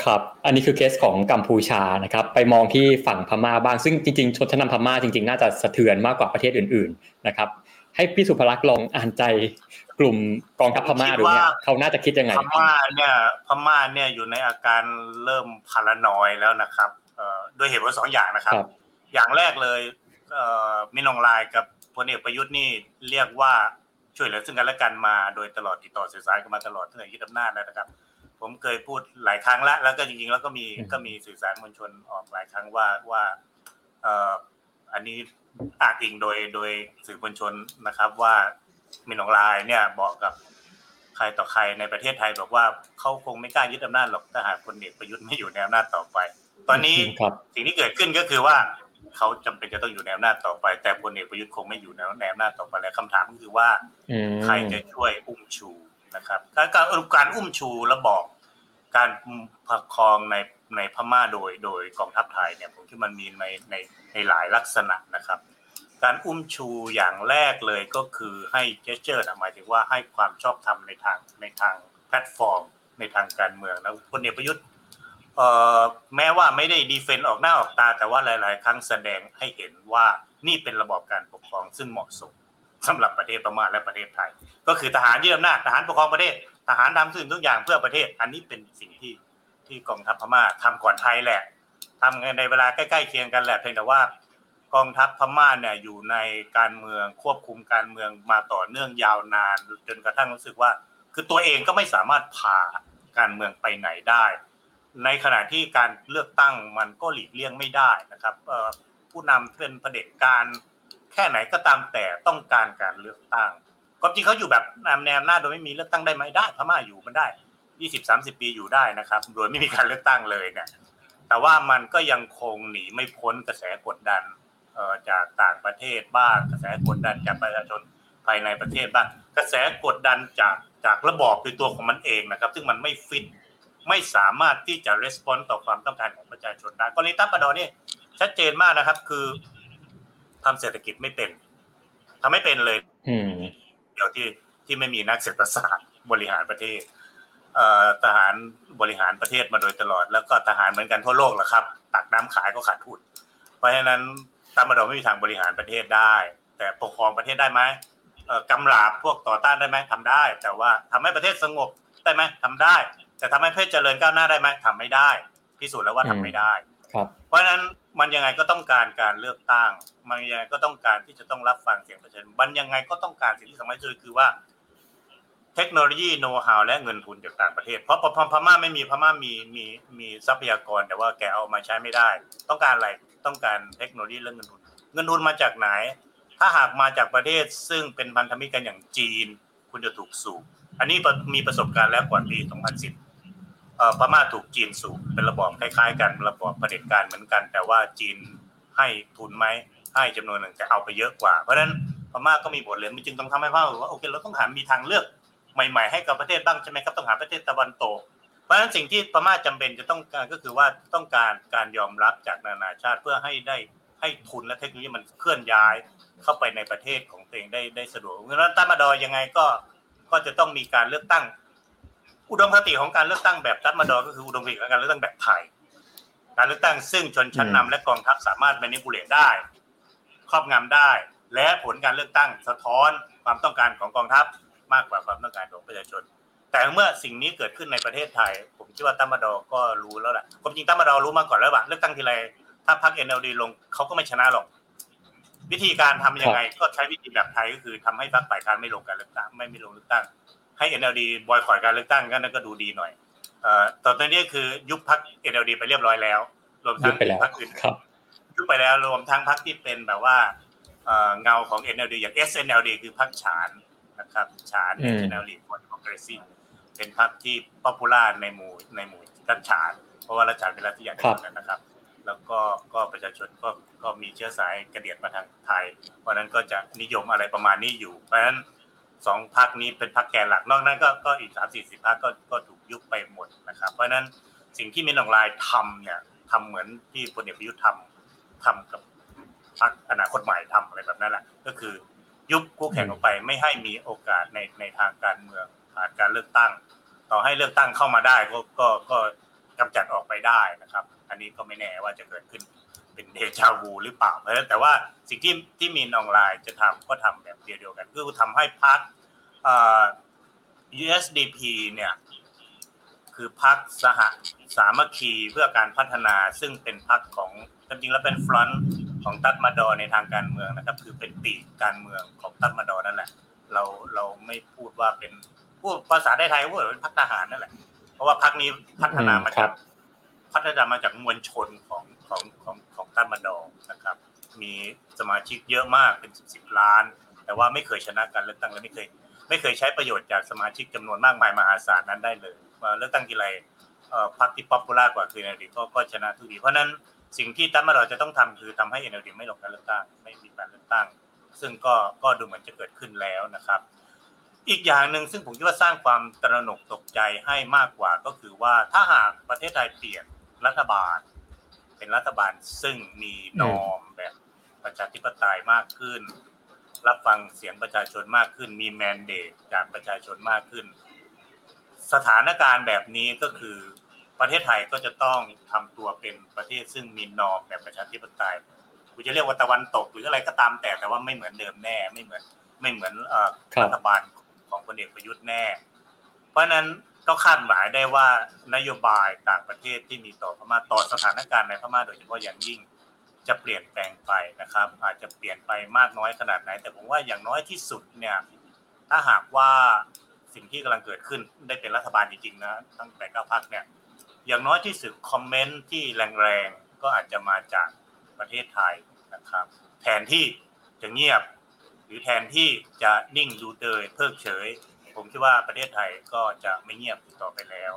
ครับ อันนี้คือเคสของกัมพูชานะครับ ไปมองที่ฝั่งพม่าบ้างซึ่งจริงๆชนชั้นนำพม่าจริงๆ น่าจะสะเทือนมากกว่าประเทศอื่น ๆนะครับ ให้พี่สุภลักษณ์ลองอ่านใจกลุ่มกองทัพพม่าดูเนี่ยเขาน่าจะคิดยังไงพม่าเนี่ยพม่าเนี่ยอยู่ในอาการเริ่มพารานอยแล้วนะครับด้วยเหตุผลสองอย่างนะครับ อย่างแรกเลยมินองลายกับ พลเอกประยุทธ์นี่เรียกว่าช่วยเหลือซึ่งกันและกันมาโดยตลอดติดต่อสื่อสารกันมาตลอดตั้งแต่ยึดอำนาจแล้วนะครับ ผมเคยพูดหลายครั้งแล้วแล้วก็จริงๆ แล้วก็มีก็มีสื่อสารมวลชนออกหลายครั้งว่าว่าเอ่ออันนี้อ้างอิงโดยโดยสื่อมวลชนนะครับว่ามินองลายเนี่ยบอกกับใครต่อใครในประเทศไทยบอกว่าเขาคงไม่กล้ายึดอำนาจหรอกถ้าหากคนเอกประยุทธ์ไม่อยู่ในอำนาจต่อไป ตอนนี้สิ่งที่เกิดขึ้นก็คือว่า เขาจำเป็นจะต้องอยู่ในอำนาจต่อไป แต่พลเอกประยุทธ์คงไม่อยู่ในอำนาจต่อไปแล้วคำถามก็คือว่าใครจะช่วยอุ้มชูนะครับการการอุ้มชูและบอกการประคองในในพม่าโดยโดยกองทัพไทยเนี่ยผมคิดมันมีในในในหลายลักษณะนะครับ การอุ้มชูอย่างแรกเลยก็คือให้เจสเจอร์หมายถึงว่าให้ความชอบธรรมในทางในทางแพลตฟอร์ม ในทางการเมืองนะพลเอกประยุทธ์เอ่อ แม้ว่าไม่ได้ดีเฟนต์ออกหน้าออกตา แต่ว่าหลาย ๆ ครั้งแสดงให้เห็นว่านี่เป็นระบอบการปกครองซึ่งเหมาะสมสำหรับประเทศพม่าและประเทศไทย ก็คือทหารยึดอำนาจทหารปกครองประเทศ ทหารทำสิ่งทุกอย่างเพื่อประเทศ อันนี้เป็นสิ่งที่ที่กองทัพพม่าทำก่อนไทยแหละทำในเวลาใกล้ ๆ เคียงกันแหละเพียงแต่ว่ากองทัพพม่าเนี่ยอยู่ในการเมืองควบคุมการเมืองมาต่อเนื่องยาวนาน จนกระทั่งรู้สึกว่า คือตัวเองก็ไม่สามารถพาการเมืองไปไหนได้ ในขณะที่การเลือกตั้งมันก็หลีกเลี่ยงไม่ได้นะครับผู้นำเป็นเผด็จการแค่ไหนก็ตามแต่ต้องการการเลือกตั้งก็จริงเขาอยู่แบบแนวหน้าโดยไม่มีเลือกตั้งได้ไหมได้พม่าอยู่มันได้ยี่สิบสามสิบปีอยู่ได้นะครับ โดยไม่มีการเลือกตั้งเลยเนี่ยแต่ว่ามันก็ยังคงหนีไม่พ้นกระแสกดดันจากต่างประเทศบ้างกระแสกดดันจากประชาชนภายในประเทศบ้างกระแสกดดันจากจากระบอบในตัวของมันเองนะครับ ซึ่งมันไม่ฟิต ไม่สามารถที่จะรีสปอนส์ต่อความต้องการของประชาชนได้กรณีตับปะดอนี่ชัดเจนมากนะครับ คือทำเศรษฐกิจไม่เป็นทำไม่เป็นเลยเดี๋ยวที่ที่ไม่มีนักเศรษฐศาสตร์บริหารประเทศทหารบริหารประเทศมาโดยตลอด แล้วก็ทหารเหมือนกันทั่วโลกแหละครับ ตักน้ำขายก็ขาดทุนเพราะฉะนั้นตามมาดอไม่มีทางบริหารประเทศได้ แต่ปกครองประเทศได้ไหมกำราบพวกต่อต้านได้ไหมทำได้ แต่ว่าทำให้ประเทศสงบได้ไหมทำได้ แต่ทำให้ประเทศเจริญก้าวหน้าได้ไหมทำไม่ได้พิสูจน์แล้วว่าทำไม่ได้เพราะฉะนั้นมันยังไงก็ต้องการการเลือกตั้ง มันยังไงก็ต้องการที่จะต้องรับฟังเสียงประชาชนมันยังไงก็ต้องการสิ่งที่สำคัญที่สุดคือว่า เทคโนโลยีโน้ตฮาวและเงินทุนจากต่างประเทศ เพราะพพม่าไม่มีพม่ามีมีมีทรัพยากร แต่ว่าแกเอามาใช้ไม่ได้ ต้องการอะไรต้องการเทคโนโลยีและเงินทุน เงินทุนมาจากไหน ถ้าหากมาจากประเทศซึ่งเป็นพันธมิตรกันอย่างจีน คุณจะถูกสูบอันนี้มีประสบการณ์แล้วก่อนปี 2010เอ่อ พม่าถูกจีนสูบเป็นระบอบคล้ายๆ กันระบอบเผด็จการเหมือนกัน แต่ว่าจีนให้ทุนไหมให้จำนวนหนึ่งแต่เอาไปเยอะกว่าเพราะฉะนั้นพม่าก็มีบทเรียนจึงต้องทำให้พม่าว่าโอเคเราต้องหามีทางเลือกใหม่ ๆ ให้กับประเทศบ้างใช่ไหมครับต้องหาประเทศตะวันตกเพราะฉะนั้นสิ่งที่พม่าจำเป็นจะต้องการก็คือว่าต้องการการยอมรับจากนานาชาติเพื่อให้ได้ให้ทุนและเทคโนโลยีมันเคลื่อนย้ายเข้าไปในประเทศของตัวเองได้ได้สะดวกเพราะฉะนั้นตัมาดอยังไงก็ก็จะต้องมีการเลือกตั้ง อุดมคติของการเลือกตั้งแบบตัมาดอก็คืออุดมคติของการเลือกตั้งแบบไทย การเลือกตั้งซึ่งชนชั้นนำและกองทัพสามารถแมนิปูเลตได้ ครอบงำได้ และผลการเลือกตั้งสะท้อนความต้องการของกองทัพมากกว่าความต้องการของประชาชน แต่เมื่อสิ่งนี้เกิดขึ้นในประเทศไทย ผมคิดว่าตัมมาดอก็รู้แล้วแหละความจริงตัมมาดอรู้มาก่อนแล้วว่าเลือกตั้งทีไรถ้าพรรค NLD ลงเขาก็ไม่ชนะหรอกวิธีการทำยังไงก็ใช้วิธีแบบไทยก็คือทำให้พรรคฝ่ายค้านไม่ลงการเลือกตั้งไม่ไม่ลงเลือกตั้ง ให้ NLD boycott การเลือกตั้งก็นั่นก็ดูดีหน่อยเอ่อตอนนี้คือยุบพรรค NLD ไปเรียบร้อยแล้ว รวมทั้งพรรคอื่นยุบไปแล้วรวมทั้งพรรคที่เป็นแบบว่าเงาของ NLD อย่าง SNLD คือพรรคฉานนะครับชา National League for Democracy เป็นพรรคที่ popular ในหมู่ในหมู่รัฐชาเพราะว่ารัฐชาเป็นรัฐที่ใหญ่ที่สุดนะครับ แล้วก็ก็ประชาชนก็ก็มีเชื้อสายกระเดียดมาทางไทย เพราะนั้นก็จะนิยมอะไรประมาณนี้อยู่ เพราะฉะนั้น สองพรรคนี้เป็นพรรคแกนหลัก นอกนั้นก็ก็อีกสามสี่สิบพรรคก็ก็ถูกยุบไปหมดนะครับ เพราะฉะนั้นสิ่งที่มินองลายทำเนี่ยทำเหมือนที่พลเอกประยุทธ์ทำทำกับพรรคอนาคตใหม่ทำอะไรแบบนั้นแหละก็คือยุบคู่แข่งออกไปไม่ให้มีโอกาสในในทางการเมืองผ่านการเลือกตั้ง ต่อให้เลือกตั้งเข้ามาได้ก็ก็ก็กำจัดออกไปได้นะครับ อันนี้ก็ไม่แน่ว่าจะเกิดขึ้น เป็นเดชาวูหรือเปล่าเพราะแต่ว่าสิ่งที่ที่มีนออนไลน์จะทำก็ทำแบบเดียวกันคือทำให้พรรค USDP เนี่ยคือพรรคสหสามัคคีเพื่อการพัฒนาซึ่งเป็นพรรคของจริงๆแล้วเป็นฟรอนต์ของตัดมาดอในทางการเมืองนะครับ คือเป็นปีกการเมืองของตัดมาดอนั่นแหละ เราเราไม่พูดว่าเป็นพูดภาษาไทยว่าเป็นพรรคทหารนั่นแหละ เพราะว่าพรรคนี้พัฒนามาจากพัฒนามาจากมวลชนของของของ ของตัดมาดองนะครับ มีสมาชิกเยอะมากเป็นสิบสิบล้าน แต่ว่าไม่เคยชนะการเลือกตั้งและไม่เคย ไม่เคยใช้ประโยชน์จากสมาชิกจำนวนมากมายมหาศาลนั้นได้เลยมาเลือกตั้งทีไรพรรคที่ป๊อปปูล่ากว่าคือ NLD ก็ก็ชนะทุกทีเพราะนั้นสิ่งที่ตั้มมาเราจะต้องทำคือทำให้ NLD ไม่ลงการเลือกตั้งไม่มีการเลือกตั้ง ซึ่งก็ก็ดูเหมือนจะเกิดขึ้นแล้วนะครับ อีกอย่างหนึ่งซึ่งผมคิดว่าสร้างความตระหนกตกใจให้มากกว่าก็คือว่าถ้าหากประเทศไทยเปลี่ยนรัฐบาล เป็นรัฐบาลซึ่งมีนอมแบบประชาธิปไตยมากขึ้น รับฟังเสียงประชาชนมากขึ้น มีแมนเดตจากประชาชนมากขึ้น สถานการณ์แบบนี้ก็คือประเทศไทยก็จะต้องทำตัวเป็นประเทศซึ่งมีนอมแบบประชาธิปไตยกูจะเรียกว่าตะวันตกหรืออะไรก็ตามแต่แต่ว่าไม่เหมือนเดิมแน่ไม่เหมือน ไม่เหมือนรัฐบาลของพลเอกประยุทธ์แน่ เพราะนั้น ก็คาดหมายได้ว่านโยบายต่างประเทศที่มีต่อพม่าต่อสถานการณ์ในพม่าโดยเฉพาะอย่างยิ่งจะเปลี่ยนแปลงไปนะครับ อาจจะเปลี่ยนไปมากน้อยขนาดไหน แต่ผมว่าอย่างน้อยที่สุดเนี่ยถ้าหากว่าสิ่งที่กำลังเกิดขึ้นได้เป็นรัฐบาลจริงๆนะตั้งแต่ก้าพักเนี่ยอย่างน้อยที่สุดคอมเมนต์ที่แรงๆก็อาจจะมาจากประเทศไทยนะครับ แทนที่จะเงียบ หรือแทนที่จะนิ่งดูเตยเพิกเฉย ผมคิดว่าประเทศไทยก็จะไม่เงียบต่อไปแล้ว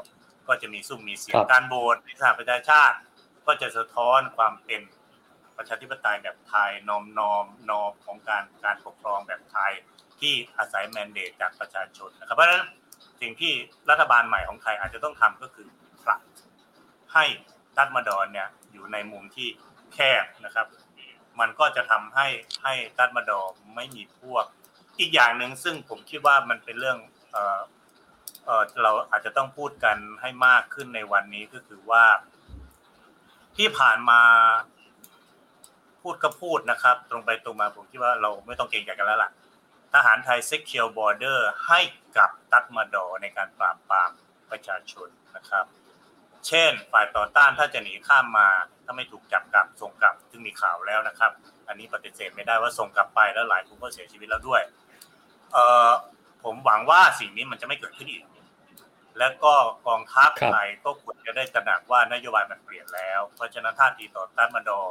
ก็จะมีซุ้มมีเสียงการโบสในสหประชาชาติ ก็จะสะท้อนความเป็นประชาธิปไตยแบบไทยนอมนอมนอมของการการปกครองแบบไทยที่อาศัยแมนเดตจากประชาชนนะครับเพราะฉะนั้นสิ่งที่รัฐบาลใหม่ของไทยอาจจะต้องทำก็คือผลักให้ตัดมาดอนเนี่ยอยู่ในมุมที่แคบนะครับ มันก็จะทำให้ให้ตัดมาดอนไม่มีพวก อีกอย่างหนึ่งซึ่งผมคิดว่ามันเป็นเรื่องเออเออเราอาจจะต้องพูดกันให้มากขึ้นในวันนี้ก็คือว่า ที่ผ่านมาพูดก็พูดนะครับ ตรงไปตรงมาผมคิดว่าเราไม่ต้องเก่งใจกันแล้วล่ะ ทหารไทย Secure Border ให้กับตัดมาดอในการปราบปรามประชาชนนะครับ เช่น ฝ่ายต่อต้านถ้าจะหนีข้ามมาถ้าไม่ถูกจับกลับส่งกลับซึ่งมีข่าวแล้วนะครับ อันนี้ปฏิเสธไม่ได้ว่าส่งกลับไปแล้วหลายคนก็เสียชีวิตแล้วด้วย เอ่อผมหวังว่าสิ่งนี้มันจะไม่เกิดขึ้นอีก แล้วก็กองทัพไทยก็ควรจะได้ตระหนักว่านโยบายมันเปลี่ยนแล้ว เพราะฉะนั้นท่าทีต่อต้านมาดอ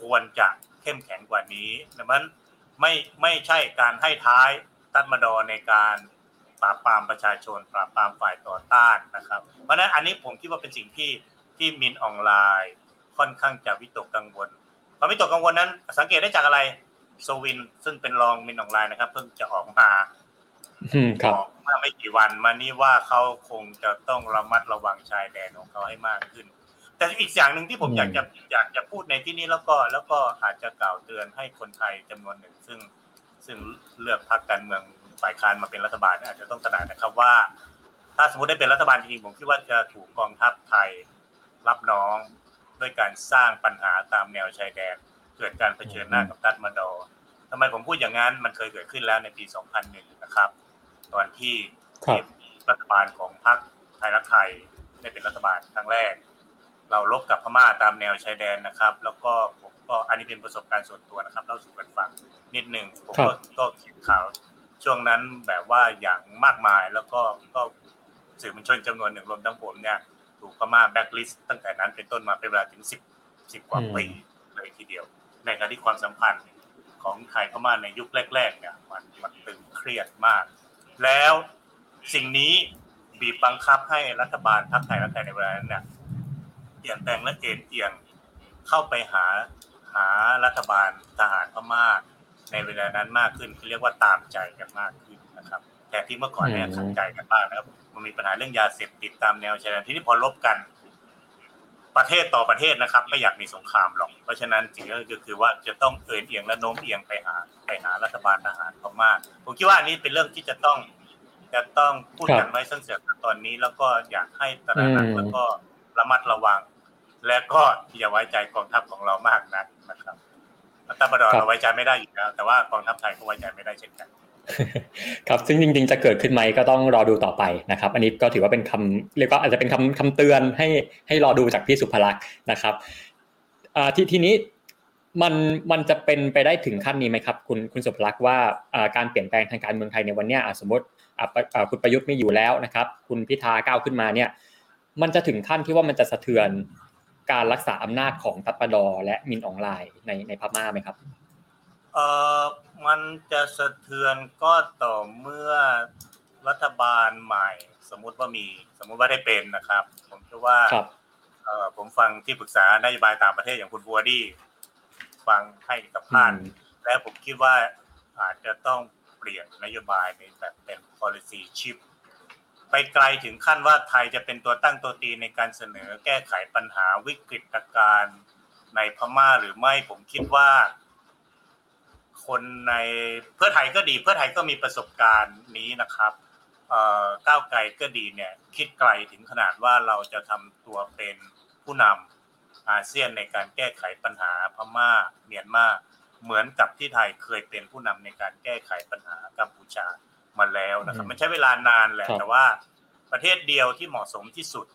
ควรจะเข้มแข็งกว่านี้ดังนั้นไม่ไม่ใช่การให้ท้ายตัดมาดอในการปราบปรามประชาชน ปราบปรามฝ่ายต่อต้านนะครับ เพราะฉะนั้นอันนี้ผมคิดว่าเป็นสิ่งที่ที่มินออนไลน์ค่อนข้างจะวิตกกังวลความวิตกกังวลนั้น สังเกตได้จากอะไร โซวิน ซึ่งเป็นรองมินออนไลน์นะครับ เพิ่งจะออกมาบอกเมื่อไม่กี่วันมานี้ว่าเขาคงจะต้องระมัดระวังชายแดนของเขาให้มากขึ้น แต่อีกอย่างหนึ่งที่ผมอยากจะอยากจะพูดในที่นี้แล้วก็ แล้วก็อาจจะกล่าวเตือนให้คนไทยจำนวนหนึ่ง ซึ่งซึ่งเลือกพรรคการเมืองฝ่ายค้านมาเป็นรัฐบาลอาจจะต้องตระหนักนะครับว่า ถ้าสมมติได้เป็นรัฐบาลจริงๆผมคิดว่าจะถูกกองทัพไทยรับน้องด้วยการสร้างปัญหาตามแนวชายแดน เกิดการเผชิญหน้ากับตัดมาดอทำไมผมพูดอย่างนั้นมันเคยเกิดขึ้นแล้วในปี 2001 นะครับ ตอนที่รัฐบาลของพรรคไทยรักไทยได้เป็นรัฐบาลครั้งแรก เรารบกับพม่าตามแนวชายแดนนะครับ แล้วก็ผมก็อันนี้เป็นประสบการณ์ส่วนตัวนะครับเล่าสู่กันฟังนิดหนึ่งผมก็ก็เขียนข่าวช่วงนั้นแบบว่าอย่างมากมายแล้วก็ก็สื่อมวลชนจำนวนหนึ่งรวมทั้งผมเนี่ยถูกพม่าแบ็กลิสต์ตั้งแต่นั้นเป็นต้นมาเป็นเวลาถึงสิบสิบกว่าปีเลยทีเดียว ในการที่ความสัมพันธ์ของไทยพม่าในยุคแรกๆเนี่ยมันมันตึงเครียดมาก แล้วสิ่งนี้บีบบังคับให้รัฐบาลทักไทยรัฐไทยในเวลานั้นเนี่ยปลี่ยนแปลงและเอ็นเอียงเข้าไปหาหารัฐบาลทหารพม่าในเวลานั้นมากขึ้นเรียกว่าตามใจกันมากขึ้นนะครับ แต่ที่เมื่อก่อนเนี่ยขัดใจกันบ้างนะครับ มันมีปัญหาเรื่องยาเสพติดตามแนวชายแดนที่นี่พอลบกัน ประเทศต่อประเทศนะครับ ไม่อยากมีสงครามหรอก เพราะฉะนั้นสิ่งก็คือว่าจะต้องเอ็นเอียงและโน้มเอียงไปหาไปหารัฐบาลทหารพม่าผมคิดว่าอันนี้เป็นเรื่องที่จะต้องจะต้องพูดกันไว้ซึ่งเสียตอนนี้แล้วก็อยากให้ตระหนักแล้วก็ระมัดระวัง และก็อย่าไว้ใจกองทัพของเรามากนักนะครับรัฐบาลเราไว้ใจไม่ได้อยู่แล้วแต่ว่ากองทัพไทยก็ไว้ใจไม่ได้เช่นกัน ครับซึ่งจริงๆจะเกิดขึ้นไหมก็ต้องรอดูต่อไปนะครับ อันนี้ก็ถือว่าเป็นคำเรียกว่าอาจจะเป็นคำคำเตือนให้ให้รอดูจากพี่สุภลักษณ์นะครับทีทีนี้มันมันจะเป็นไปได้ถึงขั้นนี้ไหมครับ คุณคุณสุภลักษณ์ว่าการเปลี่ยนแปลงทางการเมืองไทยในวันนี้สมมติคุณประยุทธ์ไม่อยู่แล้วนะครับ คุณพิธาก้าวขึ้นมาเนี่ย มันจะถึงขั้นที่ว่ามันจะสะเทือนการรักษาอำนาจของตัปปดอและมินออนไลน์ในในพม่าไหมครับ เออมันจะสะเทือนก็ต่อเมื่อรัฐบาลใหม่ สมมุติว่ามี สมมุติว่าได้เป็นนะครับ ผมคิดว่าเออผมฟังที่ปรึกษานโยบายต่างประเทศอย่างคุณบัวดี้ฟังให้กับผ่านและผมคิดว่าอาจจะต้องเปลี่ยนนโยบายเป็นแบบเป็น policy shift ไปไกลถึงขั้นว่าไทยจะเป็นตัวตั้งตัวตีในการเสนอแก้ไขปัญหาวิกฤตการณ์ในพม่าหรือไม่ผมคิดว่า คนในเพื่อไทยก็ดี เพื่อไทยก็มีประสบการณ์นี้นะครับก้าวไกลก็ดีเนี่ยคิดไกลถึงขนาดว่าเราจะทำตัวเป็นผู้นำอาเซียนในการแก้ไขปัญหาพม่าเมียนมาเหมือนกับที่ไทยเคยเป็นผู้นำในการแก้ไขปัญหากัมพูชามาแล้วนะครับมันใช้เวลานานแหละแต่ว่าประเทศเดียวที่เหมาะสมที่สุด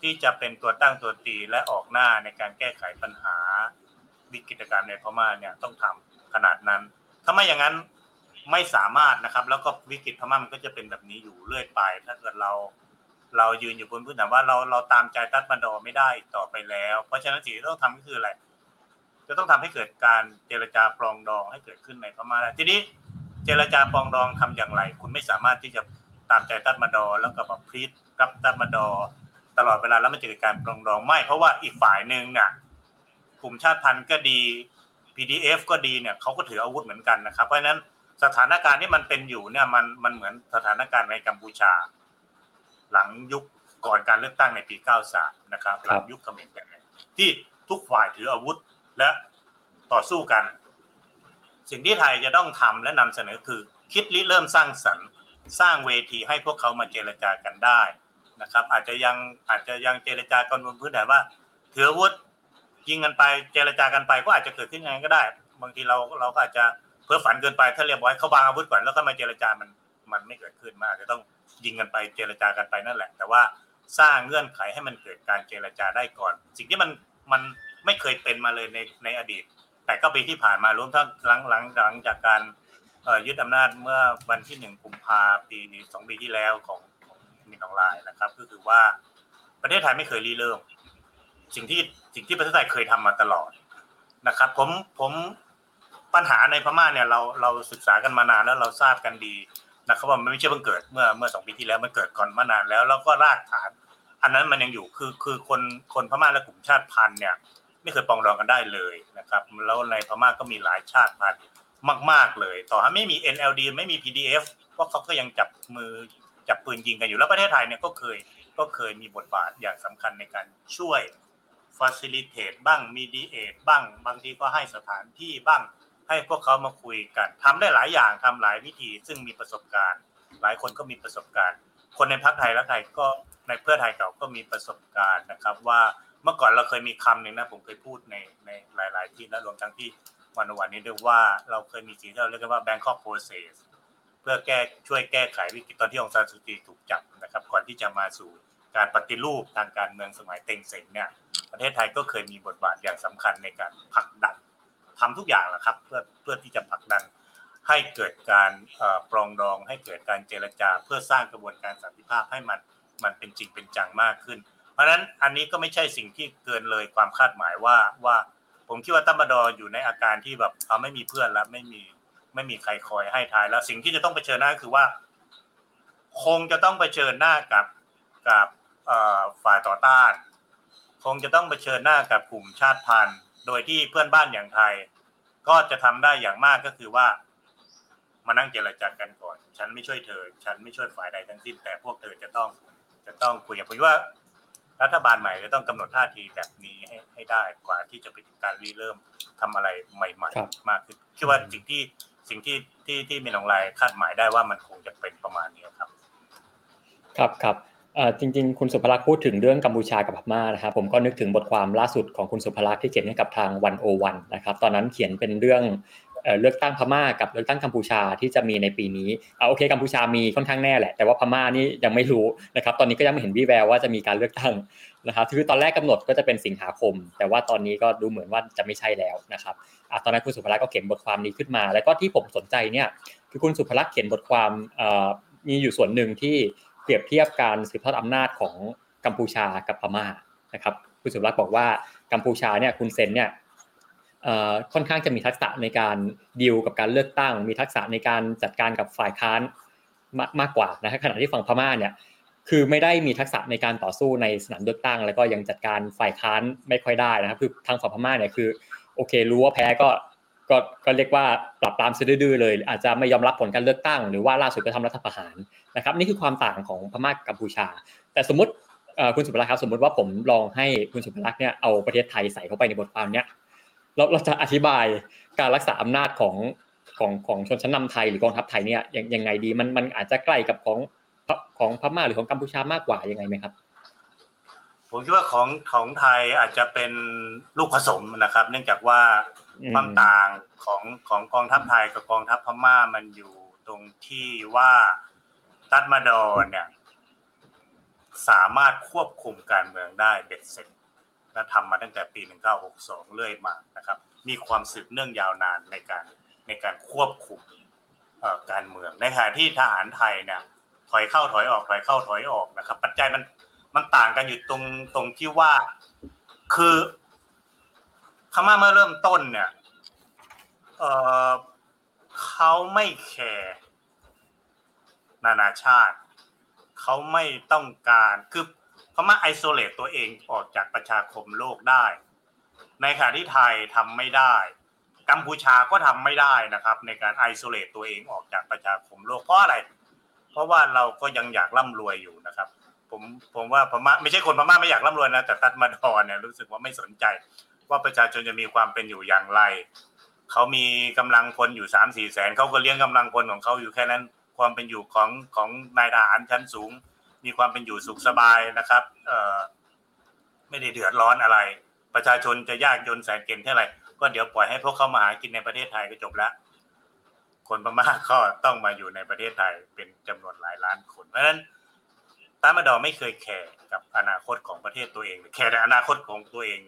ที่จะเป็นตัวตั้งตัวตีและออกหน้าในการแก้ไขปัญหาวิกฤตการณ์ในพม่าเนี่ยต้องทำ ขนาดนั้น ถ้าไม่อย่างนั้นไม่สามารถนะครับ แล้วก็วิกฤตพม่ามันก็จะเป็นแบบนี้อยู่เรื่อยไป ถ้าเกิดเราเรายืนอยู่บนพื้นฐานว่าเราเราตามใจตัดบันดอไม่ได้ต่อไปแล้ว เพราะฉะนั้นสิ่งที่ต้องทำก็คืออะไรจะต้องทำให้เกิดการเจรจาปรองดองให้เกิดขึ้นในพม่าทีนี้เจรจาปองดองทำอย่างไร คุณไม่สามารถที่จะตามใจตัดมาดอแล้วก็มาพลีดกับตัดมาดอ ตลอดเวลาแล้วมันจะเกิดการปรองดองไม่ เพราะว่าอีกฝ่ายหนึ่งเนี่ยกลุ่มชาติพันธุ์ก็ดี PDF ก็ดีเนี่ยเขาก็ถืออาวุธเหมือนกันนะครับ เพราะฉะนั้นสถานการณ์ที่มันเป็นอยู่เนี่ยมันมันเหมือนสถานการณ์ในกัมพูชา หลังยุคก่อนการเลือกตั้งในปี 93 นะครับ หลังยุคเขมรกันที่ทุกฝ่ายถืออาวุธและต่อสู้กัน สิ่งที่ไทยจะต้องทำและนำเสนอคือ คิดริเริ่มสร้างสรรค์สร้างเวทีให้พวกเขามาเจรจากันได้นะครับ อาจจะยังอาจจะยังเจรจากันบนพื้นฐานว่าถืออาวุธ ยิงกันไปเจรจากันไปก็อาจจะเกิดขึ้นยังไงก็ได้ บางทีเราเราก็อาจจะเพ้อฝันเกินไปถ้าเรียบร้อยเขาบางอาวุธก่อนแล้วก็มาเจรจามันมันไม่เกิดขึ้นมาจะต้องยิงกันไปเจรจากันไปนั่นแหละ แต่ว่าสร้างเงื่อนไขให้มันเกิดการเจรจาได้ก่อน สิ่งที่มันมันไม่เคยเป็นมาเลยในในอดีต แต่ก็ปีที่ผ่านมารวมทั้งหลังหลังหลังจากการยึดอำนาจเมื่อวันที่หนึ่งกุมภาปีสองปีที่แล้วของของมินออนไลน์นะครับ ก็คือว่าประเทศไทยไม่เคยรีเริ่ม สิ่งที่สิ่งที่ประเทศไทยเคยทำมาตลอดนะครับ ผมผมปัญหาในพม่าเนี่ยเราเราศึกษากันมานานแล้วเราทราบกันดีนะครับว่ามันไม่ใช่เพิ่งเกิดเมื่อเมื่อสองปีที่แล้วมันเกิดก่อนมานานแล้ว แล้วก็รากฐาน อันนั้นมันยังอยู่คือคือคนคนพม่าและกลุ่มชาติพันธุ์เนี่ย ไม่เคยปองดองกันได้เลยนะครับ แล้วในพม่าก็มีหลายชาติพันธุ์มาก ๆเลย ต่อให้ไม่มี NLD ไม่มี PDF ว่าเขาก็ยังจับมือจับปืนยิงกันอยู่แล้วประเทศไทยเนี่ยก็เคยก็เคยมีบทบาทอย่างสำคัญในการช่วย facilitate บ้าง mediate บ้าง บางทีก็ให้สถานที่บ้าง ให้พวกเขามาคุยกันทำได้หลายอย่างทำหลายวิธี ซึ่งมีประสบการณ์ หลายคนก็มีประสบการณ์ คนในพรรคไทยและไทยก็ในเพื่อไทยเก่าก็มีประสบการณ์นะครับ ว่าเมื่อก่อนเราเคยมีคำหนึ่งนะผมเคยพูดในในหลาย ๆ ที่และรวมทั้งที่วันวันนี้ด้วยว่าเราเคยมีสิ่งที่เราเรียกว่า Bangkok Process เพื่อแก้ช่วยแก้ไขวิกฤตตอนที่องซานสุจีถูกจับนะครับ ก่อนที่จะมาสู่การปฏิรูปทางการเมืองสมัยเต็งเซ็งเนี่ย ประเทศไทยก็เคยมีบทบาทอย่างสำคัญในการผลักดันทำทุกอย่างแหละครับ เพื่อเพื่อที่จะผลักดันให้เกิดการปรองดอง ให้เกิดการเจรจา เพื่อสร้างกระบวนการสันติภาพให้มันมันเป็นจริงเป็นจังมากขึ้น เพราะฉะนั้นอันนี้ก็ไม่ใช่สิ่งที่เกินเลยความคาดหมายว่าว่าผมคิดว่าตั้มบดออยู่ในอาการที่แบบเขาไม่มีเพื่อนแล้วไม่มีไม่มีใครคอยให้ทายแล้ว สิ่งที่จะต้องเผชิญหน้าคือว่า คงจะต้องเผชิญหน้ากับกับฝ่ายต่อต้าน คงจะต้องเผชิญหน้ากับกลุ่มชาติพันธุ์ โดยที่เพื่อนบ้านอย่างไทย ก็จะทำได้อย่างมากก็คือว่า มานั่งเจรจากันก่อน ฉันไม่ช่วยเธอ ฉันไม่ช่วยฝ่ายใดทั้งสิ้น แต่พวกเธอจะต้องจะต้องคุยกันผมว่า รัฐบาลใหม่จะต้องกำหนดท่าทีแบบนี้ให้ให้ได้กว่าที่จะไปถึงการรีเริ่มทำอะไรใหม่ๆ มากขึ้นคิดว่าสิ่งที่สิ่งที่ที่ที่มีลงรายคาดหมายได้ว่ามันคงจะเป็นประมาณนี้ครับ ครับครับ จริงๆ คุณสุภลักษณ์พูดถึงเรื่องกัมพูชากับพม่านะครับ ผมก็นึกถึงบทความล่าสุดของคุณสุภลักษณ์ที่เขียนให้กับทางวันโอวันนะครับ ตอนนั้นเขียนเป็นเรื่องเลือกตั้งพม่ากับเลือกตั้งกัมพูชาที่จะมีในปีนี้เอาโอเคกัมพูชามีค่อนข้างแน่แหละ แต่ว่าพม่านี่ยังไม่รู้นะครับ ตอนนี้ก็ยังไม่เห็นวิแววว่าจะมีการเลือกตั้งนะครับคือตอนแรกกำหนดก็จะเป็นสิงหาคม แต่ว่าตอนนี้ก็ดูเหมือนว่าจะไม่ใช่แล้วนะครับอตอนนั้นคุณสุภลักษณ์ก็เขียนบทความนี้ขึ้นมา แล้วก็ที่ผมสนใจเนี่ยคือคุณสุภลักษณ์เขียนบทความมีอยู่ส่วนหนึ่งที่ เปรียบเทียบการสืบทอดอำนาจของกัมพูชากับพม่านะครับคุณสุภลักษณ์บอกว่ากัมพูชาเนี่ยคุณเซนเนี่ยค่อนข้างจะมีทักษะในการดิวกับการเลือกตั้ง มีทักษะในการจัดการกับฝ่ายค้านมากมากกว่านะขณะที่ฝั่งพม่าเนี่ยคือไม่ได้มีทักษะในการต่อสู้ในสนามเลือกตั้ง แล้วก็ยังจัดการฝ่ายค้านไม่ค่อยได้นะครับคือทางฝั่งพม่าเนี่ยคือโอเครู้ว่าแพ้ก็ ก็ก็เรียกว่าปรับปรามซะดื้อเลย อาจจะไม่ยอมรับผลการเลือกตั้ง หรือว่าล่าสุดก็ทำรัฐประหารนะครับ นี่คือความต่างของพม่ากัมพูชา แต่สมมติคุณสุภลักษณ์ครับสมมติว่าผมลองให้คุณสุภลักษณ์เนี่ยเอาประเทศไทยใส่เข้าไปในบทความเนี้ยเราเราจะอธิบายการรักษาอำนาจของของของชนชั้นนำไทยหรือกองทัพไทยเนี่ยยังยังไงดีมันมันอาจจะใกล้กับของของพม่าหรือของกัมพูชามากกว่ายังไงไหมครับผมคิดว่าของของไทยอาจจะเป็นลูกผสมนะครับ เนื่องจากว่า ความต่างของของกองทัพไทยกับกองทัพพม่ามันอยู่ตรงที่ว่าตัดมาดอนเนี่ยสามารถควบคุมการเมืองได้เบ็ดเสร็จและทำมาตั้งแต่ปี 1962 เรื่อยมานะครับ มีความสืบเนื่องยาวนานในการในการควบคุมการเมืองในขณะที่ทหารไทยเนี่ยถอยเข้าถอยออกถอยเข้าถอยออกนะครับ ปัจจัยมันมันต่างกันอยู่ตรงตรงที่ว่า คือ ม่าเมื่อเริ่มต้นเนี่ยเออเขาไม่แคร์นานาชาติ เขาไม่ต้องการคือพม่า isolate ตัวเองออกจากประชาคมโลกได้ ในขณะที่ไทยทำไม่ได้ กัมพูชาก็ทำไม่ได้นะครับ ในการ isolate ตัวเองออกจากประชาคมโลกเพราะอะไร เพราะว่าเราก็ยังอยากร่ำรวยอยู่นะครับ ผมผมว่าพม่าไม่ใช่คนพม่าไม่อยากร่ำรวยนะแต่ตัดมาดอว์เนี่ยรู้สึกว่าไม่สนใจ ว่าประชาชนจะมีความเป็นอยู่อย่างไร เขามีกำลังพลอยู่สามสี่แสนเขาก็เลี้ยงกำลังพลของเขาอยู่แค่นั้น ความเป็นอยู่ของของนายทหารชั้นสูง มีความเป็นอยู่สุขสบายนะครับ เอ่อไม่ได้เดือดร้อนอะไร ประชาชนจะยากจนแสนเก่งเท่าไหร่ก็เดี๋ยวปล่อยให้พวกเขามาหากินในประเทศไทยก็จบแล้ว คนพม่าก็ต้องมาอยู่ในประเทศไทยเป็นจำนวนหลายล้านคน เพราะฉะนั้นตามาดอไม่เคยแคร์กับอนาคตของประเทศตัวเองแคร์แต่อนาคตของตัวเอง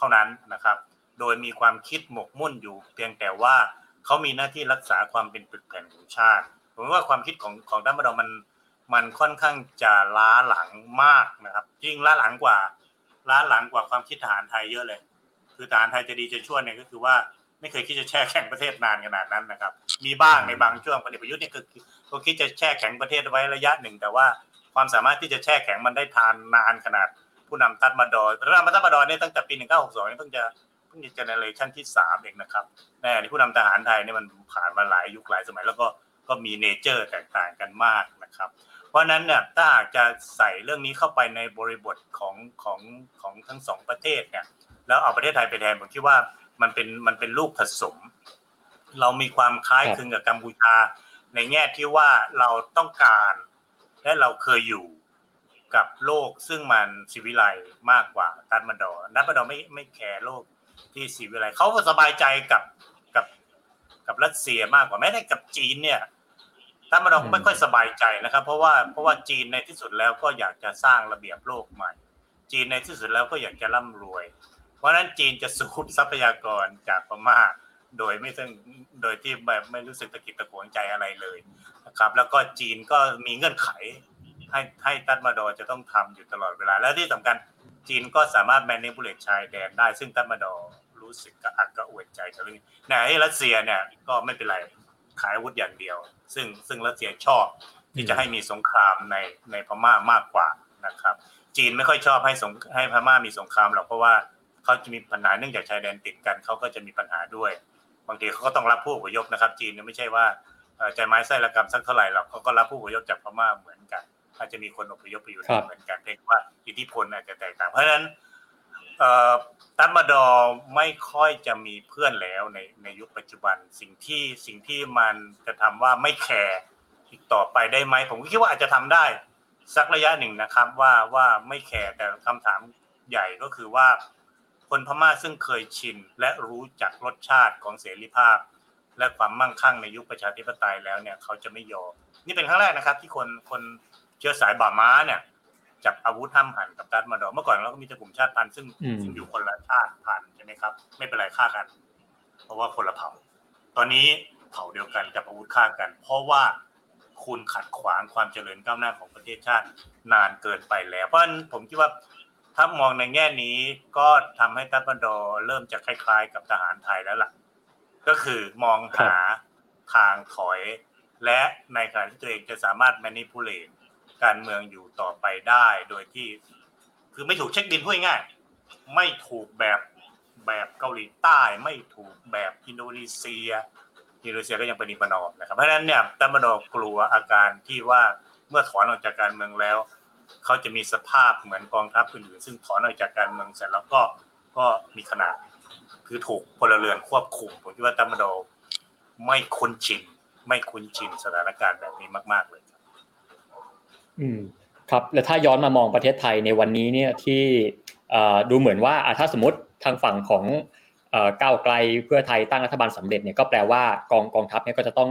เท่านั้นนะครับ โดยมีความคิดหมกมุ่นอยู่ เพียงแต่ว่าเขามีหน้าที่รักษาความเป็นปึกแผ่นของชาติผมว่าความคิดของของตามาดอมันมันค่อนข้างจะล้าหลังมากนะครับยิ่งล้าหลังกว่าล้าหลังกว่าความคิดทหารไทยเยอะเลย คือทหารไทยจะดีจะชั่วเนี่ยก็คือว่าไม่เคยคิดจะแช่แข็งประเทศนานขนาดนั้นนะครับ มีบ้างในบางช่วงพลเอกประยุทธ์เนี่ยคือเขาคิดจะแช่แข็งประเทศไว้ระยะหนึ่ง แต่ว่าความสามารถที่จะแช่แข็งมันได้ทานนานขนาด ผู้นำตัดมาดอว์ผู้นำตัดมาดอว์เนี่ยตั้งแต่ปี 1962นี่เพิ่งจะเพิ่งจะ generation ที่สามเองนะครับแน่ผู้นำทหารไทยเนี่ยมันผ่านมาหลายยุคหลายสมัยแล้วก็ก็มี nature แตกต่างกันมากนะครับ เพราะนั้นเนี่ยถ้าหากจะใส่เรื่องนี้เข้าไปในบริบทของของของทั้งสองประเทศเนี่ยแล้วเอาประเทศไทยไปแทนผมคิดว่ามันเป็นมันเป็นลูกผสม เรามีความคล้ายคลึงกับกัมพูชา ในแง่ที่ว่าเราต้องการ และเราเคยอยู่ กับโลกซึ่งมันสิวิไลมากกว่าตันมาดอนัตมาดอไม่ไม่แคร์โลกที่สิวิไลเขาก็สบายใจกับกับกับรัสเซียมากกว่าแม้แต่กับจีนเนี่ยตันมาดอไม่ค่อยสบายใจนะครับ เพราะว่าเพราะว่าจีนในที่สุดแล้วก็อยากจะสร้างระเบียบโลกใหม่ จีนในที่สุดแล้วก็อยากจะร่ำรวย เพราะนั้นจีนจะสูบทรัพยากรจากพม่าโดยไม่ซึ่งโดยที่แบบไม่รู้สึกตะกิดตะขวงใจอะไรเลยนะครับ แล้วก็จีนก็มีเงื่อนไข ให้ให้ตัดมาดอจะต้องทำอยู่ตลอดเวลา แล้วที่สำคัญจีนก็สามารถแมนนิปูเลตชายแดนได้ ซึ่งตัดมาดอรู้สึกกระอักกระอ่วนใจกับเรื่องนี้ในรัสเซียเนี่ยก็ไม่เป็นไรขายอาวุธอย่างเดียว ซึ่งซึ่งรัสเซียชอบที่จะให้มีสงครามในในพม่ามากกว่านะครับ จีนไม่ค่อยชอบให้สงให้พม่ามีสงครามหรอกเพราะว่าเขาจะมีปัญหาเนื่องจากชายแดนติดกันเขาก็จะมีปัญหาด้วย บางทีเขาก็ต้องรับผู้อพยพนะครับ จีนไม่ใช่ว่าใจไม้ไส้ระกรรมสักเท่าไหร่หรอกเขาก็รับผู้อพยพจากพม่าเหมือนกัน อาจจะมีคนอพยพไปอยู่เหมือนกันเพียงว่าอิทธิพลอาจจะแตกต่าง เพราะฉะนั้นตันมาดอไม่ค่อยจะมีเพื่อนแล้วในในยุคปัจจุบันสิ่งที่สิ่งที่มันจะทำว่าไม่แคร์อีกต่อไปได้ไหมผมคิดว่าอาจจะทำได้ สักระยะหนึ่งนะครับว่าว่าไม่แคร์แต่คำถามใหญ่ก็คือว่า คนพม่าซึ่งเคยชินและรู้จักรสชาติของเสรีภาพ และความมั่งคั่งในยุคประชาธิปไตยแล้วเนี่ยเขาจะไม่ยอมนี่เป็นครั้งแรกนะครับ ที่คนคน เชื้อสายบ่าม้าเนี่ยจับอาวุธห้ามหันกับตัดมาดอเมื่อก่อนเราก็มีแต่กลุ่มชาติพันธุ์ซึ่งซึ่งอยู่คนละชาติพันธุ์ใช่ไหมครับ ไม่เป็นไรฆ่ากัน เพราะว่าคนละเผ่า ตอนนี้เผ่าเดียวกันจับอาวุธฆ่ากัน เพราะว่าคุณขัดขวางความเจริญก้าวหน้าของประเทศชาตินานเกินไปแล้ว เพราะฉะนั้นผมคิดว่าถ้ามองในแง่นี้ก็ทำให้ตัปดอเริ่มจะคล้ายๆ กับทหารไทยแล้วล่ะ ก็คือมองหาทางถอย และในขณะที่ตัวเองจะสามารถ manipulate การเมืองอยู่ต่อไปได้ โดยที่ คือไม่ถูกเช็คบินพูดง่ายไม่ถูกแบบแบบเกาหลีใต้ไม่ถูกแบบอินโดนีเซีย อินโดนีเซียก็ยังเป็นอิปนอมนะครับเพราะฉะนั้นเนี่ยตัมบดอกลัวอาการที่ว่าเมื่อถอนออกจากการเมืองแล้ว เขาจะมีสภาพเหมือนกองทัพอื่นๆซึ่งถอนออกจากการเมืองเสร็จแล้วก็ก็มีขนาด คือถูกพลเรือนควบคุมผมคิดว่าตัมบดอไม่คุ้นชินไม่คุ้นชินสถานการณ์แบบนี้มาก ๆเลย อืมครับแล้วถ้าย้อนมามองประเทศไทยในวันนี้เนี่ยที่ดูเหมือนว่าถ้าสมมติทางฝั่งของก้าวไกลเพื่อไทยตั้งรัฐบาลสำเร็จเนี่ยก็แปลว่ากองกองทัพเนี่ยก็จะต้อง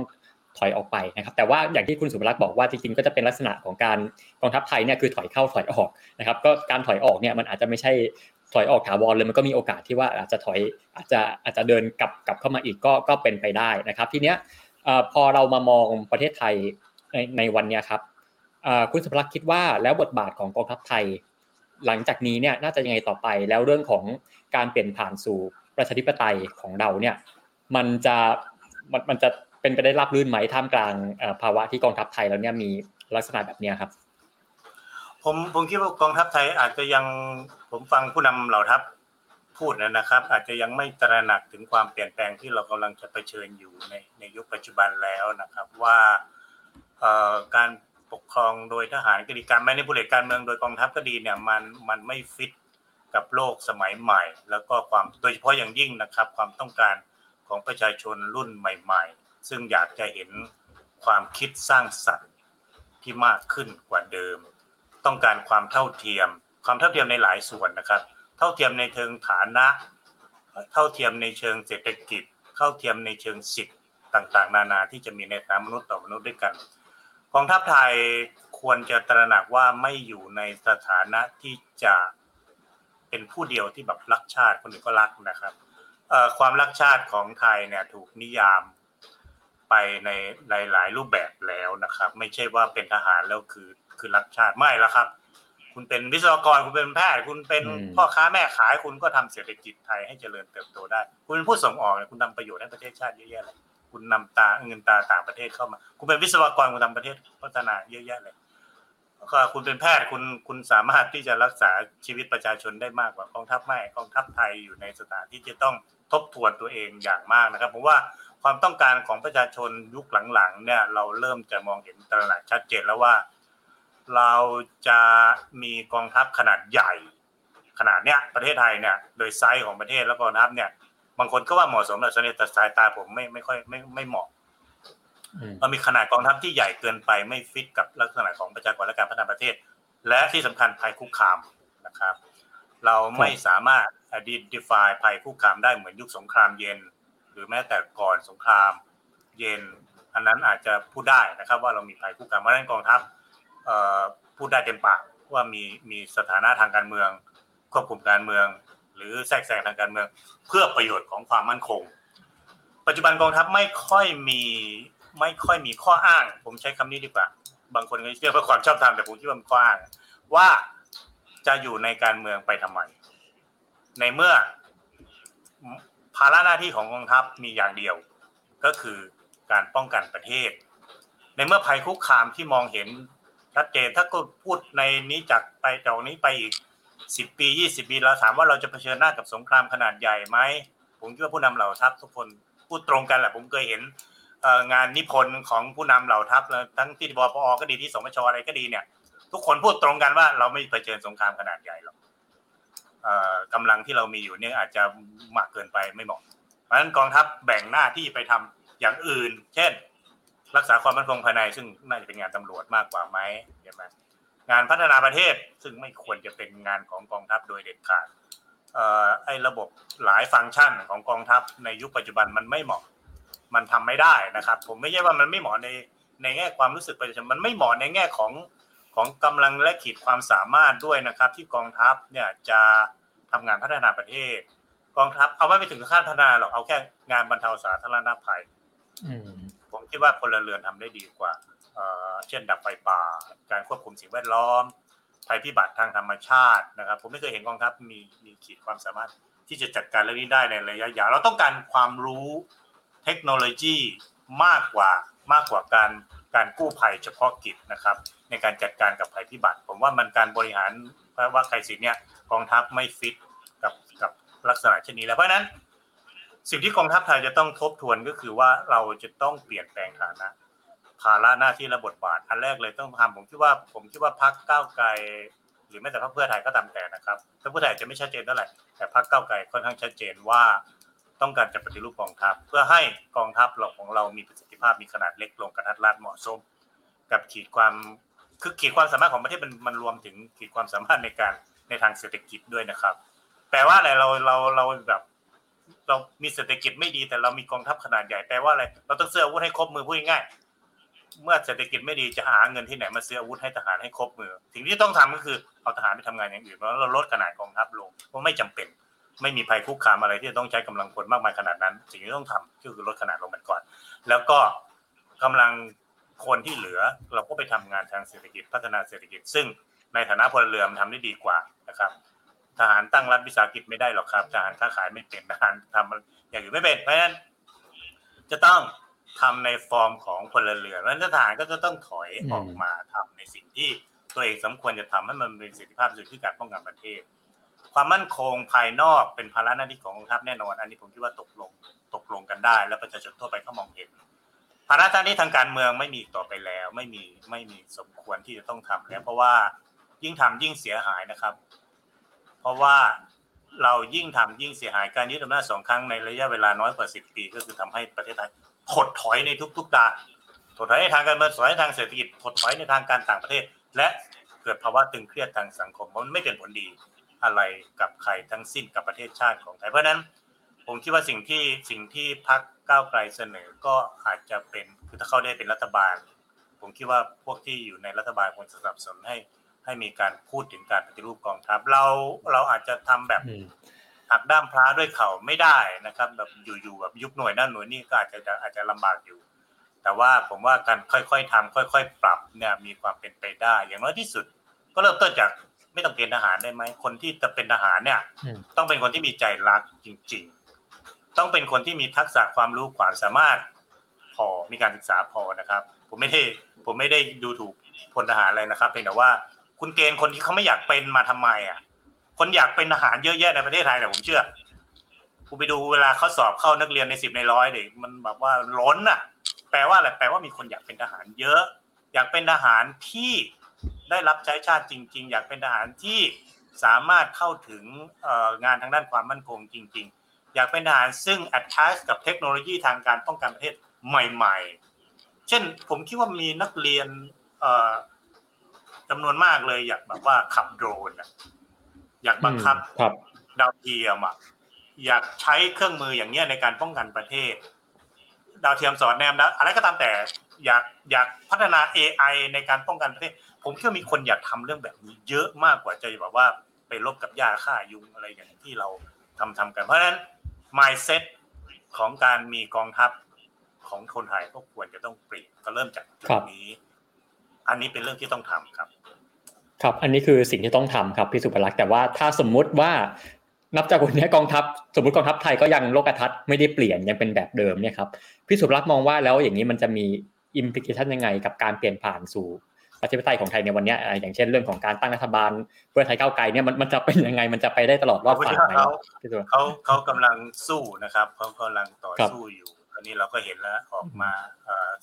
ถอยออกไปนะครับ แต่ว่าอย่างที่คุณสุภลักษณ์บอกว่าจริงๆก็จะเป็นลักษณะของการกองทัพไทยเนี่ยคือถอยเข้าถอยออกนะครับ ก็การถอยออกเนี่ยมันอาจจะไม่ใช่ถอยออกถาวรเลยมันก็มีโอกาสที่ว่าอาจจะถอยอาจจะอาจจะเดินกลับกลับเข้ามาอีกก็ก็เป็นไปได้นะครับ ทีเนี้ยพอเรามามองประเทศไทยในในวันนี้ครับ คุณสุภลักษ์คิดว่าแล้วบทบาทของกองทัพไทย หลังจากนี้เนี่ยน่าจะยังไงต่อไปแล้วเรื่องของการเปลี่ยนผ่านสู่ประชาธิปไตยของเราเนี่ยมันจะมันมันจะเป็นไปได้รับรื่นไหมท่ามกลางภาวะที่กองทัพไทยแล้วเนี่ยมีลักษณะแบบนี้ครับผมผมคิดว่ากองทัพไทยอาจจะยังผมฟังผู้นำเหล่าทัพพูดนะครับ อาจจะยังไม่ตระหนักถึงความเปลี่ยนแปลงที่เรากำลังจะเผชิญอยู่ในในยุคปัจจุบันแล้วนะครับ ว่าการ ปกครองโดยทหารก็ดีการแมนิพูเลการเมืองโดยกองทัพก็ดีเนี่ยมันมันไม่ฟิตกับโลกสมัยใหม่ แล้วก็ความโดยเฉพาะอย่างยิ่งนะครับ ความต้องการของประชาชนรุ่นใหม่ ๆ ซึ่งอยากจะเห็นความคิดสร้างสรรค์ที่มากขึ้นกว่าเดิม ต้องการความเท่าเทียม ความเท่าเทียมในหลายส่วนนะครับ เท่าเทียมในเชิงฐานะ เท่าเทียมในเชิงเศรษฐกิจ เท่าเทียมในเชิงสิทธิ์ต่างๆ นานาที่จะมีในฐานะมนุษย์ต่อมนุษย์ด้วยกัน กองทัพไทยควรจะตระหนักว่าไม่อยู่ในสถานะที่จะเป็นผู้เดียวที่แบบรักชาติคนอื่นก็รักนะครับความรักชาติของไทยเนี่ยถูกนิยามไปในหลาย ๆ รูปแบบแล้วนะครับ ไม่ใช่ว่าเป็นทหารแล้วคือคือรักชาติไม่แล้วครับ คุณเป็นวิศวกรคุณเป็นแพทย์ คุณเป็นพ่อค้าแม่ขายคุณก็ทำเศรษฐกิจไทยให้เจริญเติบโตได้ คุณเป็นผู้ส่งออกคุณทำประโยชน์ให้ประเทศชาติเยอะแยะเลย คุณนำตาเงินตาต่างประเทศเข้ามา คุณเป็นวิศวกรคุณทำประเทศพัฒนาเยอะแยะเลยก็คุณเป็นแพทย์คุณคุณสามารถที่จะรักษาชีวิตประชาชนได้มากกว่ากองทัพไม่กองทัพไทยอยู่ในสถานที่จะต้องทบทวนตัวเองอย่างมากนะครับผมว่าความต้องการของประชาชนยุคหลังๆ เนี่ย เราเริ่มจะมองเห็นตระหนักชัดเจนแล้วว่า เราจะมีกองทัพขนาดใหญ่ ขนาดเนี้ยประเทศไทยเนี่ย โดยไซส์ของประเทศแล้วกองทัพเนี่ย บางคนก็ว่าเหมาะสมแต่ในแต่สายตาผมไม่ไม่ค่อยไม่ไม่เหมาะมันมีขนาดกองทัพที่ใหญ่เกินไปไม่ฟิตกับลักษณะของประชากรและการพัฒนาประเทศ และที่สำคัญภัยคุกคามนะครับ เราไม่สามารถ identify ภัยคุกคามได้เหมือนยุคสงครามเย็น หรือแม้แต่ก่อนสงครามเย็น อันนั้นอาจจะพูดได้นะครับ ว่าเรามีภัยคุกคามเพราะฉะนั้นกองทัพพูดได้เต็มปากว่ามีมีสถานะทางการเมืองควบคุมการเมือง หรือแทรกแซงทางการเมืองเพื่อประโยชน์ของความมั่นคง ปัจจุบันกองทัพไม่ค่อยมีไม่ค่อยมีข้ออ้าง ผมใช้คำนี้ดีกว่า บางคนก็เชื่อเพื่อความชอบธรรมแต่ผมคิดว่ามันข้ออ้างว่าจะอยู่ในการเมืองไปทำไม ในเมื่อภาระหน้าที่ของกองทัพมีอย่างเดียว ก็คือการป้องกันประเทศ ในเมื่อภัยคุกคามที่มองเห็นชัดเจนถ้าก็พูดในนี้จากไปจากนี้ไปอีก สิบปียี่สิบปีเราถามว่าเราจะเผชิญหน้ากับสงครามขนาดใหญ่ไหมผมคิดว่าผู้นำเหล่าทัพทุกคนพูดตรงกันแหละผมเคยเห็นงานนิพนธ์ของผู้นำเหล่าทัพทั้งที่บปอก็ดีที่สมชอะไรก็ดีเนี่ย ทุกคนพูดตรงกันว่าเราไม่เผชิญสงครามขนาดใหญ่หรอกกำลังที่เรามีอยู่เนี่ยอาจจะมากเกินไปไม่เหมาะเพราะฉะนั้นกองทัพแบ่งหน้าที่ไปทำอย่างอื่น เช่น รักษาความมั่นคงภายในซึ่งน่าจะเป็นงานตำรวจมากกว่าไหมใช่ไหม งานพัฒนาประเทศซึ่งไม่ควรจะเป็นงานของกองทัพโดยเด็ดขาดไอ้ระบบหลายฟังก์ชันของกองทัพในยุคปัจจุบันมันไม่เหมาะ มันทำไม่ได้นะครับ ผมไม่ใช่ว่ามันไม่เหมาะในในแง่ความรู้สึกประชาชนมันไม่เหมาะในแง่ของของกำลังและขีดความสามารถด้วยนะครับ ที่กองทัพเนี่ยจะทำงานพัฒนาประเทศ กองทัพเอาไม่ไปถึงขั้นพัฒนาหรอกเอาแค่งานบรรเทาสาธารณภัยผมคิดว่าพลเรือนทำได้ดีกว่า เช่นดับไฟป่า การควบคุมสิ่งแวดล้อม ภัยพิบัติทางธรรมชาตินะครับ ผมไม่เคยเห็นกองทัพมีมีขีดความสามารถที่จะจัดการเรื่องนี้ได้ในระยะยาวเราต้องการความรู้เทคโนโลยีมากกว่ามากกว่าการการกู้ภัยเฉพาะกิจนะครับ ในการจัดการกับภัยพิบัติ ผมว่ามันการบริหารว่าใครสิเนี่ยกองทัพไม่ฟิตกับกับลักษณะเช่นนี้แล้วเพราะนั้น สิ่งที่กองทัพไทยจะต้องทบทวนก็คือว่าเราจะต้องเปลี่ยนแปลงฐานะ ภาระหน้าที่และบทบาทอันแรกเลยต้องทำผมคิดว่า ผมคิดว่าพักก้าวไกล หรือแม้แต่พรรคเพื่อไทยก็ตามแต่นะครับพรรคเพื่อไทยจะไม่ชัดเจนเท่าไหร่แต่พรรคก้าวไกลค่อนข้างชัดเจนว่าต้องการจะปฏิรูปกองทัพ เพื่อให้กองทัพเราของเรามีประสิทธิภาพมีขนาดเล็กลงกระทัดรัดเหมาะสม กับขีดความคือขีดความสามารถของประเทศมันมันรวมถึงขีดความสามารถในการในทางเศรษฐกิจด้วยนะครับแปลว่าอะไรเราเราเราแบบเรามีเศรษฐกิจไม่ดีแต่เรามีกองทัพขนาดใหญ่แปลว่าอะไรเราต้องซื้ออาวุธให้ครบมือพูดง่าย เมื่อเศรษฐกิจไม่ดีจะหาเงินที่ไหนมาซื้ออาวุธให้ทหารให้ครบมือสิ่งที่ต้องทำก็คือเอาทหารไปทำงานอย่างอื่นเพราะเราลดขนาดกองทัพลงเพราะไม่จำเป็น ไม่มีภัยคุกคามอะไรที่จะต้องใช้กำลังพลมากมายขนาดนั้น สิ่งที่ต้องทำก็คือลดขนาดลงมันก่อน แล้วก็กำลังคนที่เหลือเราก็ไปทำงานทางเศรษฐกิจพัฒนาเศรษฐกิจ ซึ่งในฐานะพลเรือนทำได้ดีกว่านะครับทหารตั้งรัฐวิสาหกิจไม่ได้หรอกครับทหารค้าขายไม่เป็นทหารทำอย่างอื่นไม่เป็นเพราะฉะนั้นจะต้อง ทำในฟอร์มของพลเรือนแล้วทหารก็จะต้องถอยออกมาทำในสิ่งที่ตัวเองสมควรจะทำให้มันเป็นประสิทธิภาพสุดที่การป้องกันประเทศ ความมั่นคงภายนอกเป็นภาระหน้าที่ของกองทัพแน่นอน อันนี้ผมคิดว่าตกลงตกลงกันได้ แล้วประชาชนทั่วไปก็มองเห็นภาระหน้าที่ทางการเมืองไม่มีต่อไปแล้ว ไม่มีไม่มีสมควรที่จะต้องทำแล้ว เพราะว่ายิ่งทำยิ่งเสียหายนะครับ เพราะว่าเรายิ่งทำยิ่งเสียหายการยึดอำนาจสองครั้งในระยะเวลาน้อยกว่าสิบปี ก็คือทำให้ประเทศไทย ถดถอยในทุกๆด้านถดถอยในทางการเมืองถดถอยในทางเศรษฐกิจถดถอยในทางการต่างประเทศ และเกิดภาวะตึงเครียดทางสังคมมันไม่เป็นผลดีอะไรกับใครทั้งสิ้นกับประเทศชาติของไทยเพราะนั้น ผมคิดว่าสิ่งที่สิ่งที่พรรคก้าวไกลเสนอก็อาจจะเป็นคือถ้าเข้าได้เป็นรัฐบาล ผมคิดว่าพวกที่อยู่ในรัฐบาลควรสนับสนุนให้ให้มีการพูดถึงการปฏิรูปกองทัพเราเราอาจจะทำแบบ หักด้ามพระด้วยเข่าไม่ได้นะครับ แบบอยู่ๆแบบยุบหน่วยนั่นหน่วยนี่ก็อาจจะอาจจะลำบากอยู่ แต่ว่าผมว่าการค่อยๆทำค่อย ๆ ปรับเนี่ยมีความเป็นไปได้ อย่างน้อยที่สุด ก็เริ่มต้นจากไม่ต้องเกณฑ์ทหารได้ไหมคนที่จะเป็นทหารเนี่ย ต้องเป็นคนที่มีใจรักจริง ๆ ต้องเป็นคนที่มีทักษะความรู้ความสามารถพอมีการศึกษาพอนะครับ ผมไม่ได้ผมไม่ได้ดูถูกพลทหารอะไรนะครับเพียงแต่ว่า คุณเกณฑ์คนที่เขาไม่อยากเป็นมาทำไมอะ คนอยากเป็นทหารเยอะแยะในประเทศไทยเนี่ผมเชื่อคุณไปดูเวลาเขาสอบเข้านักเรียนในสิบในร้อยเด็กมันแบบว่าล้นอะ แปลว่าอะไรแปลว่ามีคนอยากเป็นทหารเยอะ อยากเป็นทหารที่ได้รับใช้ชาติจริง ๆ อยากเป็นทหารที่สามารถเข้าถึงงานทางด้านความมั่นคงจริง ๆ อยากเป็นทหารซึ่ง attach กับเทคโนโลยีทางการป้องกันประเทศใหม่ ๆ เช่นผมคิดว่ามีนักเรียนจำนวนมากเลยอยากแบบว่าขับโดรน อยากบังคับดาวเทียมอะอยากใช้เครื่องมืออย่างเงี้ยในการป้องกันประเทศ ดาวเทียมสอดแนมแล้วอะไรก็ตามแต่อยากอยากพัฒนา AI ในการป้องกันประเทศ ผมคิดว่ามีคนอยากทำเรื่องแบบนี้ เยอะมากกว่าจะแบบว่าไปลบกับยาฆ่ายุงอะไรอย่างที่เราทำทำกัน เพราะฉะนั้น mindset ของการมีกองทัพของคนไทยก็ควรจะต้องเปลี่ยนก็เริ่มจากจุดนี้ อันนี้เป็นเรื่องที่ต้องทำครับ ครับ อันนี้คือสิ่งที่ต้องทำครับพี่สุภลักษณ์แต่ว่าถ้าสมมุติว่านับจากวันนี้กองทัพสมมติกองทัพไทยก็ยังโลกทัศน์ไม่ได้เปลี่ยนยังเป็นแบบเดิมเนี่ยครับพี่สุภลักษณ์มองว่าแล้วอย่างนี้มันจะมีอิมพิเคชันยังไง กับการเปลี่ยนผ่านสู่ประชาธิปไตยของไทยในวันนี้อย่างเช่นเรื่องของการตั้งรัฐบาลเพื่อไทยก้าวไกลเนี่ยมันมันจะเป็นยังไงมันจะไปได้ตลอดรอดฝั่งไหมเขาเขากำลังสู้นะครับเขากำลังต่อสู้อยู่อันนี้เราก็เห็นแล้วออกมา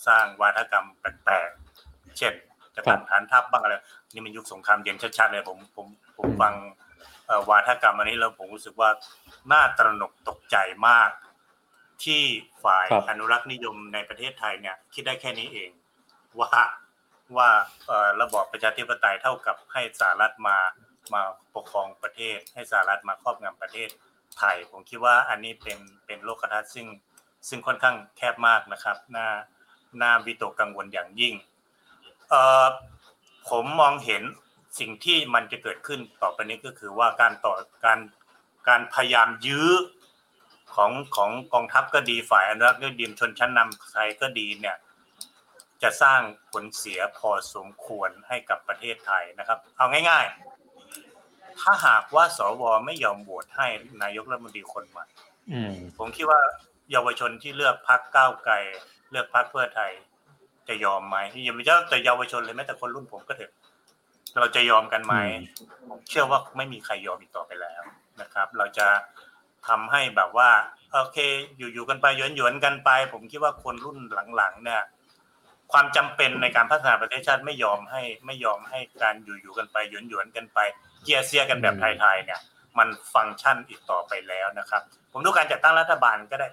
สร้างวาทกรรมแปลกๆเช่น จะตัดฐานทัพบ้างอะไรนี่มันยุคสงครามเย็นชัดๆเลยผมผมผมฟังวาทกรรมอันนี้แล้วผมรู้สึกว่าน่าตระหนกตกใจมาก ที่ฝ่ายอนุรักษ์นิยมในประเทศไทยเนี่ย คิดได้แค่นี้เอง ว่าว่าระบอบประชาธิปไตยเท่ากับให้สหรัฐมามาปกครองประเทศ ให้สหรัฐมาครอบงำประเทศไทย ผมคิดว่าอันนี้เป็นเป็นโลกทัศน์ซึ่งซึ่งค่อนข้างแคบมากนะครับน่าน่าวิตกกังวลอย่างยิ่ง เอ่อผมมองเห็นสิ่งที่มันจะเกิดขึ้นต่อไปนี้ก็คือว่าการต่อการการพยายามยื้อของของกองทัพก็ดีฝ่ายอนุรักษ์ก็ดีชนชั้นนำไทยก็ดีเนี่ยจะสร้างผลเสียพอสมควรให้กับประเทศไทยนะครับ เอาง่ายๆ ถ้าหากว่าสวไม่ยอมโหวตให้นายกรัฐมนตรีคนใหม่ผมคิดว่าเยาวชนที่เลือกพักก้าวไกลเลือกพักเพื่อไทย จะยอมไหมอย่าไม่ใช่แต่เยาวชนเลยแม้แต่คนรุ่นผมก็เถอะเราจะยอมกันไหมเชื่อว่าไม่มีใครยอมอีกต่อไปแล้วนะครับ เราจะทำให้แบบว่าโอเค อยู่ๆกันไปหยวนๆกันไป ผมคิดว่าคนรุ่นหลังๆ เนี่ย ความจำเป็นในการพัฒนาประเทศชาติไม่ยอมให้ไม่ยอมให้การอยู่ๆกันไปหยวนๆกันไปเกียร์เสียกันแบบไทยๆเนี่ย มันฟังก์ชันอีกต่อไปแล้วนะครับ ผมดูการจัดตั้งรัฐบาลก็ได้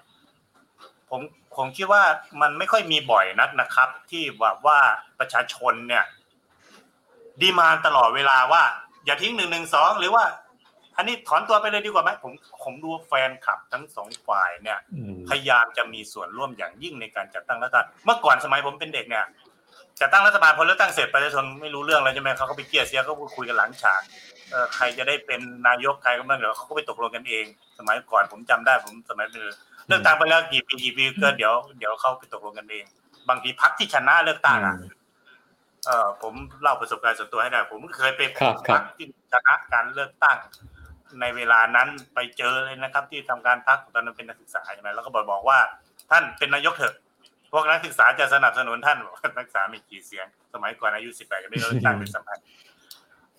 ผมผมคิดว่ามันไม่ค่อยมีบ่อยนักนะครับ ที่แบบว่าประชาชนเนี่ย ดีมานตลอดเวลาว่า อย่าทิ้งหนึ่งหนึ่งสองหรือว่า อันนี้ถอนตัวไปเลยดีกว่าไหมผมผมดูแฟนคลับทั้งสองฝ่ายเนี่ย พยายามจะมีส่วนร่วมอย่างยิ่งในการจัดตั้งรัฐบาลเมื่อก่อนสมัยผมเป็นเด็กเนี่ยจัดตั้งรัฐบาลพอเลือกตั้งเสร็จประชาชนไม่รู้เรื่องแล้วใช่ไหมเขาก็ไปเกลียเสียก็คุยกันหลังฉากเออใครจะได้เป็นนายกใครก็ไม่เดี๋ยวเขาก็ไปตกลงกันเอง สมัยก่อนผมจำได้ผมสมัยเป็น เลือกตั้งไปแล้วกี่ปีกี่ปีก็เดี๋ยวเดี๋ยวเขาไปตกลงกันเอง บางทีพักที่ชนะเลือกตั้งอะเออผมเล่าประสบการณ์ส่วนตัวให้ได้ผมเคยไปพักที่ชนะการเลือกตั้ง ในเวลานั้นไปเจอเลยนะครับ ที่ทำการพักตอนนั้นเป็นนักศึกษาใช่ไหมแล้วก็บอกบอกว่า ท่านเป็นนายกเถอะพวกนักศึกษาจะสนับสนุนท่านบอกนักศึกษามีกี่เสียง สมัยก่อนอายุสิบแปดยังไม่ได้เลือกตั้งเป็นสำคัญ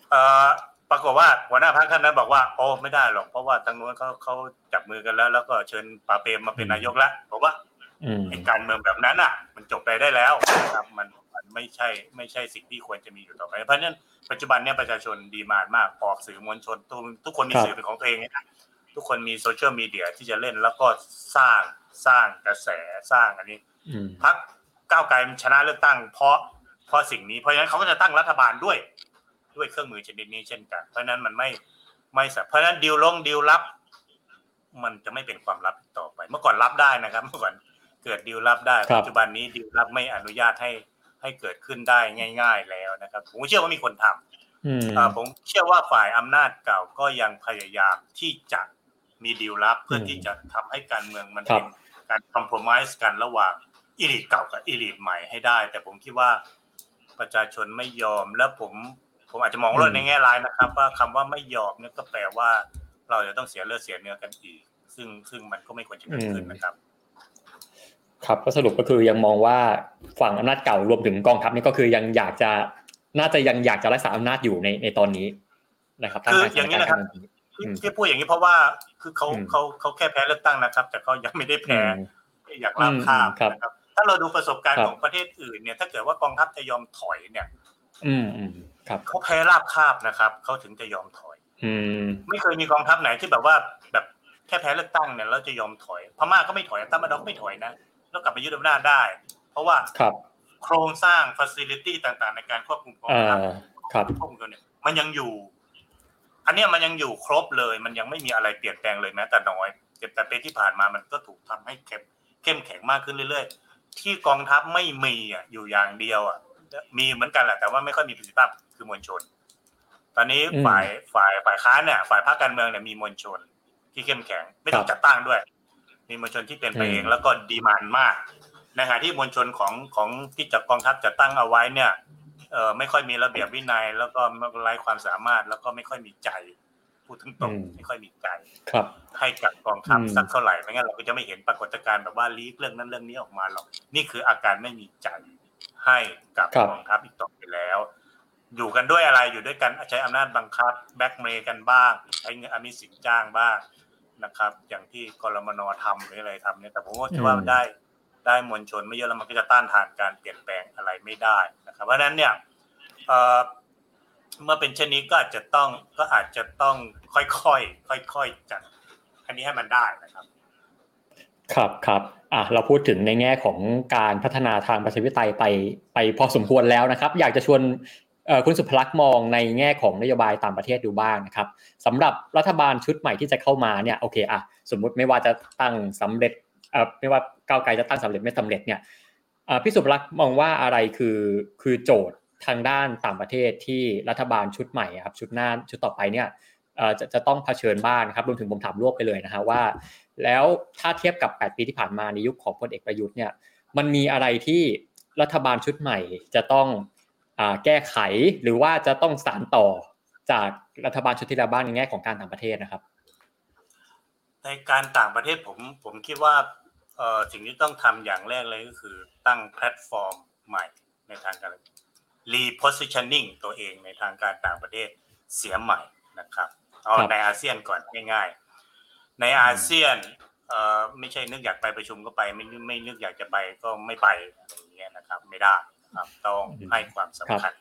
เอ่อ ปรากฏว่าหัวหน้าพรรคท่านนั้นบอกว่าโอ้ไม่ได้หรอกเพราะว่าทางนู้นเขาเขาจับมือกันแล้ว แล้วก็เชิญปาเปรมมาเป็นนายกแล้วบอกว่าไอ้การเมืองแบบนั้นอะ มันจบไปได้แล้วนะครับมันมันไม่ใช่ไม่ใช่สิ่งที่ควรจะมีอยู่ต่อไป เพราะฉะนั้นปัจจุบันเนี่ยประชาชนดีมานมากออกสื่อมวลชนทุกทุกคนมีสื่อเป็นของตัวเองนะทุกคนมีโซเชียลมีเดียที่จะเล่นแล้วก็สร้างสร้างกระแสสร้างอันนี้พักก้าวไกลชนะเลือกตั้งเพราะเพราะสิ่งนี้เพราะฉะนั้นเขาก็จะตั้งรัฐบาลด้วย ด้วยเครื่องมือชนิดนี้เช่นกัน เพราะฉะนั้นมันไม่ไม่สัเพราะฉะนั้นดีลลงดีลลับ มันจะไม่เป็นความลับต่อไป เมื่อก่อนรับได้นะครับ เมื่อก่อนเกิดดีลลับได้ปัจจุบันนี้ดีลลับไม่อนุญาตให้ให้เกิดขึ้นได้ง่าย ๆ แล้วนะครับผมเชื่อว่ามีคนทำผมเชื่อว่าฝ่ายอำนาจเก่าก็ยังพยายามที่จะมีดีลลับเพื่อที่จะทำให้การเมืองมันเป็นการคอมเพลมไพร์กันระหว่างอีลิทเก่ากับอีลิทใหม่ให้ได้ แต่ผมคิดว่าประชาชนไม่ยอมแล้วผม ผมอาจจะมองโลกในแง่ร้ายนะครับ ว่าคำว่าไม่ยอมเนี่ยก็แปลว่า เราจะต้องเสียเลือดเสียเนื้อกันอีก ซึ่งซึ่งมันก็ไม่ควรจะเกิดขึ้นนะครับ ครับก็สรุปก็คือยังมองว่าฝั่งอำนาจเก่ารวมถึงกองทัพนี่ก็คือยังอยากจะน่าจะยังอยากจะรักษาอำนาจอยู่ในในตอนนี้นะครับคืออย่างนี้นะครับที่พูดอย่างนี้เพราะว่าคือเขาเขาเขาแค่แพ้เลือกตั้งนะครับ แต่เขายังไม่ได้แพ้อยากรับข้ามนะครับ ถ้าเราดูประสบการณ์ของประเทศอื่นเนี่ย ถ้าเกิดว่ากองทัพจะยอมถอยเนี่ย อืมอืมครับ เขาแพ้ราบคาบนะครับเขาถึงจะยอมถอย อืมไม่เคยมีกองทัพไหนที่แบบว่าแบบแค่แพ้เลือกตั้งเนี่ยแล้วจะยอมถอยพม่าก็ไม่ถอยตั้มมาดอกไม่ถอยนะแล้วกลับไปยึดอำนาจได้ เพราะว่าครับ โครงสร้างฟัซิลิตี้ต่างๆ ในการควบคุมกองทัพครับควบคุมกันเนี่ยมันยังอยู่ อันนี้มันยังอยู่ครบเลย มันยังไม่มีอะไรเปลี่ยนแปลงเลยแม้แต่น้อยแต่ปีที่ผ่านมามันก็ถูกทำให้เข้มเข้มแข็งมากขึ้นเรื่อย ๆ ที่กองทัพไม่มีอะอยู่อย่างเดียวอะ มีเหมือนกันแหละแต่ว่าไม่ค่อยมีประสิทธิภาพคือมวลชน ตอนนี้ฝ่ายฝ่ายฝ่ายค้านเนี่ยฝ่ายภาคการเมืองเนี่ยมีมวลชนที่เข้มแข็งไม่ต้องจัดตั้งด้วย มีมวลชนที่เป็นไปเองแล้วก็ดีมานมากในขณะที่มวลชนของของที่จัดกองทัพจัดตั้งเอาไว้เนี่ยเออไม่ค่อยมีระเบียบวินัย แล้วก็ไร้ความสามารถแล้วก็ไม่ค่อยมีใจพูดถึงตรงไม่ค่อยมีใจครับ ให้กับกองทัพสักเท่าไหร่ไม่งั้นเราก็จะไม่เห็นปรากฏการณ์แบบว่าลีกเรื่องนั้นเรื่องนี้ออกมาหรอกนี่คืออาการไม่มีใจ ให้กับกองทัพอีกต่อไปแล้ว อยู่กันด้วยอะไรอยู่ด้วยกันใช้อำนาจบังคับ แบ็กเมย์กันบ้างใช้เงินอมิสินจ้างบ้างนะครับ อย่างที่กรมนทำหรืออะไรทำเนี่ยแต่ผมก็คิดว่าได้ได้มวลชนไม่เยอะแล้วมันก็จะต้านทานการเปลี่ยนแปลงอะไรไม่ได้นะครับเพราะฉะนั้นเนี่ยเมื่อเป็นเช่นนี้ก็อาจจะต้องก็อาจจะต้องค่อยๆค่อยๆจัดอันนี้ให้มันได้นะครับ ครับครับอะเราพูดถึงในแง่ของการพัฒนาทางประชาธิปไตยไปไปพอสมควรแล้วนะครับ อยากจะชวนคุณสุภลักษ์มองในแง่ของนโยบายต่างประเทศดูบ้างนะครับสำหรับรัฐบาลชุดใหม่ที่จะเข้ามาเนี่ยโอเคอะสมมุติไม่ว่าจะตั้งสำเร็จไม่ว่าก้าวไกลจะตั้งสำเร็จไม่สำเร็จเนี่ยพี่สุภลักษ์มองว่าอะไรคือคือโจทย์ทางด้านต่างประเทศที่รัฐบาลชุดใหม่ครับชุดหน้าชุดต่อไปเนี่ยจะจะต้องเผชิญบ้างครับรวมถึงผมถามรวบไปเลยนะฮะว่า แล้วถ้าเทียบกับ 8 ปีที่ผ่านมาในยุคของพลเอกประยุทธ์เนี่ยมันมีอะไรที่รัฐบาลชุดใหม่จะต้องแก้ไขหรือว่าจะต้องสานต่อจากรัฐบาลชุดที่แล้วบ้างในแง่ของการต่างประเทศนะครับ ในการต่างประเทศผมผมคิดว่าสิ่งที่ต้องทำอย่างแรกเลยก็คือ ตั้งแพลตฟอร์มใหม่ repositioning ตัวเองในทางการต่างประเทศเสียใหม่นะครับ เอาในอาเซียนก่อนง่ายๆ ในอาเซียนเอ่อไม่ใช่นึกอยากไปประชุมก็ไป ไม่ไม่นึกอยากจะไปก็ไม่ไปอะไรอย่างเงี้ยนะครับ ไม่ได้ครับต้องให้ความสำคัญ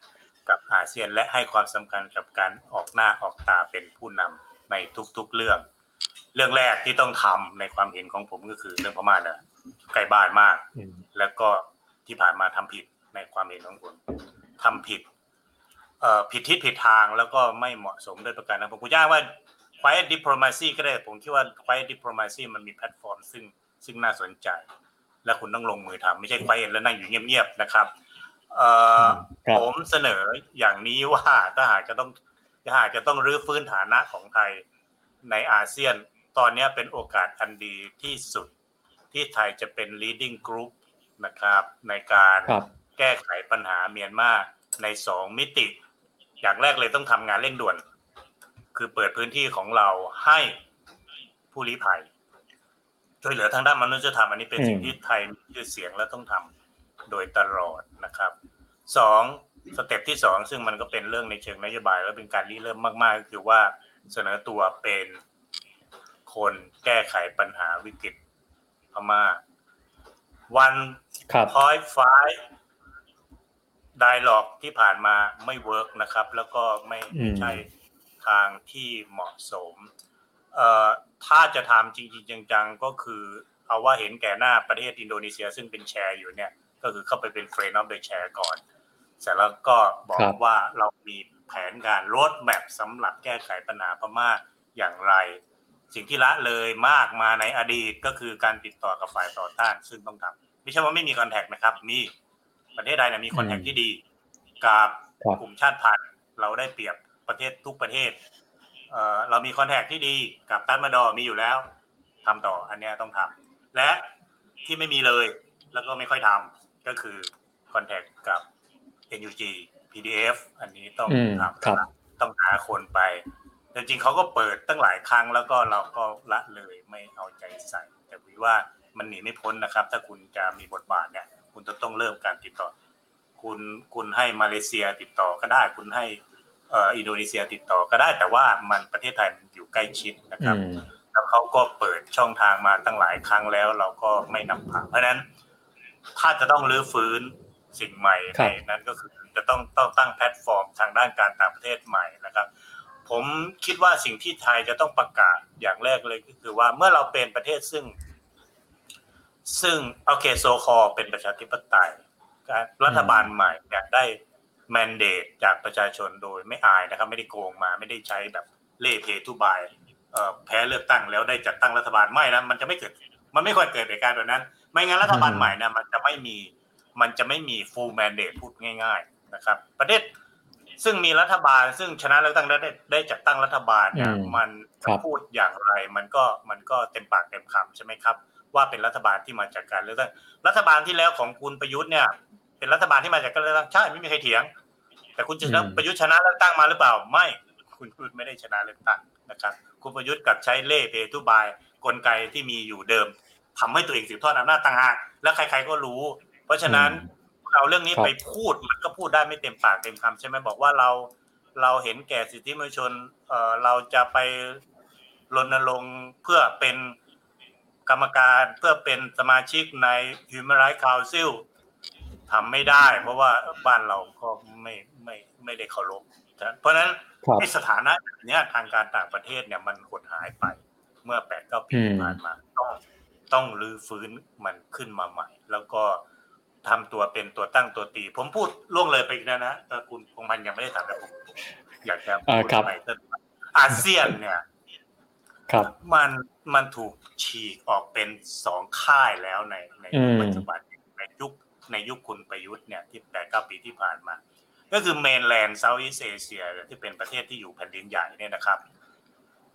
กับอาเซียนและให้ความสำคัญกับการออกหน้าออกตาเป็นผู้นำในทุกๆเรื่อง เรื่องแรกที่ต้องทำในความเห็นของผมก็คือเรื่องพม่าเนี่ยใกล้บ้านมาก แล้วก็ที่ผ่านมาทำผิดในความเห็นของผมทำผิดเอ่อผิดทิศผิดทางแล้วก็ไม่เหมาะสมด้วยประการทั้งผมคุณย่าว่า quiet diplomacy ก็ได้ผมคิดว่า quiet diplomacy มันมีแพลตฟอร์มซึ่งซึ่งน่าสนใจ และคุณต้องลงมือทำไม่ใช่ quiet แล้วนั่งอยู่เงียบๆนะครับเอ่อผมเสนออย่างนี้ว่าถ้าหากจะต้องถ้าหากจะต้องรื้อฟื้นฐานะของไทยในอาเซียน ตอนนี้เป็นโอกาสอันดีที่สุดที่ไทยจะเป็น leading group นะครับ ในการแก้ไขปัญหาเมียนมาในสองมิติ อย่างแรกเลยต้องทำงานเร่งด่วน คือเปิดพื้นที่ของเราให้ผู้ลี้ภัย ช่วยเหลือทางด้านมนุษยธรรมอันนี้เป็นสิ่งที่ไทยมีชื่อเสียงและต้องทำโดยตลอดนะครับสองสเต็ปที่สองซึ่งมันก็เป็นเรื่องในเชิงนโยบาย และเป็นการริเริ่มมาก ๆ ก็คือว่าเสนอตัวเป็นคนแก้ไขปัญหาวิกฤตพม่าวันpoint five dialogue ที่ผ่านมาไม่ work นะครับ แล้วก็ไม่ใช่ ทางที่เหมาะสมเอ่อถ้าจะทำจริงๆจังๆ ก็คือเอาว่าเห็นแก่หน้าประเทศอินโดนีเซียซึ่งเป็น chair อยู่เนี่ย ก็คือเข้าไปเป็น friend of the chair ก่อน เสร็จแล้วก็บอกว่าเรามีแผนการ roadmap สำหรับแก้ไขปัญหาพม่าอย่างไร สิ่งที่ละเลยมากมาในอดีตก็คือการติดต่อกับฝ่ายต่อต้านซึ่งต้องทำไม่ใช่ว่าไม่มี contact นะครับ มีประเทศใดเนี่ยมีคอนแทคที่ดี กับกลุ่มชาติพันธุ์เราได้เปรียบ ประเทศทุกประเทศเอ่อเรามีคอนแทคที่ดีกับตันมาดอมีอยู่แล้วทำต่ออันนี้ต้องทำและที่ไม่มีเลยแล้วก็ไม่ค่อยทำก็คือคอนแทคกับ NUG PDF อันนี้ต้องทำต้องหาคนไปจริงๆเขาก็เปิดตั้งหลายครั้งแล้วก็เราก็ละเลยไม่เอาใจใส่ แต่วิว่ามันหนีไม่พ้นนะครับ ถ้าคุณจะมีบทบาทเนี่ย คุณจะต้องเริ่มการติดต่อ คุณคุณให้มาเลเซียติดต่อก็ได้ คุณให้เอ่ออินโดนีเซียติดต่อก็ได้ แต่ว่ามันประเทศไทยมันอยู่ใกล้ชิดนะครับแล้วเขาก็เปิดช่องทางมาตั้งหลายครั้งแล้ว เราก็ไม่นำผ่านเพราะฉะนั้น ถ้าจะต้องรื้อฟื้นสิ่งใหม่ในนั้นก็คือจะต้องต้องตั้งแพลตฟอร์มทางด้านการต่างประเทศใหม่นะครับ ผมคิดว่าสิ่งที่ไทยจะต้องประกาศอย่างแรกเลยก็คือว่าเมื่อเราเป็นประเทศซึ่ง ซึ่งโอเคโซคอเป็นประชาธิปไตยรัฐบาลใหม่อยากได้ แมนเดตจากประชาชนโดยไม่อายนะครับ ไม่ได้โกงมาไม่ได้ใช้แบบเล่เพทุบายแพ้เลือกตั้งแล้วได้จัดตั้งรัฐบาลไม่นะมันจะไม่เกิด มันไม่ควรเกิดเหตุการณ์แบบนั้น ไม่งั้นรัฐบาลใหม่นะมันจะไม่มีมันจะไม่มีฟูลแมนเดตพูดง่าย ๆนะครับ ประเทศซึ่งมีรัฐบาลซึ่งชนะเลือกตั้งได้ได้จัดตั้งรัฐบาลเนี่ยมันพูดอย่างไรมันก็มันก็เต็มปากเต็มคำใช่ไหมครับ ว่าเป็นรัฐบาลที่มาจากการเลือกตั้งรัฐบาลที่แล้วของคุณประยุทธ์เนี่ย เป็นรัฐบาลที่มาจากการเลือกตั้งใช่ไม่มีใครเถียง แต่คุณชนะประยุทธ์ชนะเลือกตั้งมาหรือเปล่า ไม่ คุณประยุทธ์ไม่ได้ชนะเลือกตั้งนะครับ คุณประยุทธ์กับใช้เล่เพทุบายกลไกที่มีอยู่เดิมทำให้ตัวเองสืบทอดอำนาจต่างหากและใคร ๆก็รู้ เพราะฉะนั้นเอาเรื่องนี้ไปพูดมันก็พูดได้ไม่เต็มปากเต็มคำใช่ไหมบอกว่าเราเราเห็นแก่สิทธิมนุษยชนเอ่อเราจะไปรณรงค์เพื่อเป็นกรรมการเพื่อเป็นสมาชิกใน Human Rights Council ทำไม่ได้ เพราะว่าบ้านเราก็ไม่ไม่ไม่ได้เคารพเพราะฉะนั้นในสถานะเนี้ยทางการต่างประเทศเนี่ยมันหดหายไป เมื่อแปดเก้าปีผ่านมาต้องต้องรื้อฟื้นมันขึ้นมาใหม่ แล้วก็ทำตัวเป็นตัวตั้งตัวตี ผมพูดล่วงเลยไปนะนะแต่คุณคงมันยังไม่ได้ถามแต่ผมอยากจะพูดไปอาเซียนเนี่ยครับมันมันถูกฉีกออกเป็นสองค่ายแล้วในในปัจจุบันในยุค ในยุคคุณประยุทธ์เนี่ยที่แปดเก้าปีที่ผ่านมา ก็คือเมนแลนด์เซาท์อีสเอเชียที่เป็นประเทศที่อยู่แผ่นดินใหญ่เนี่ยนะครับ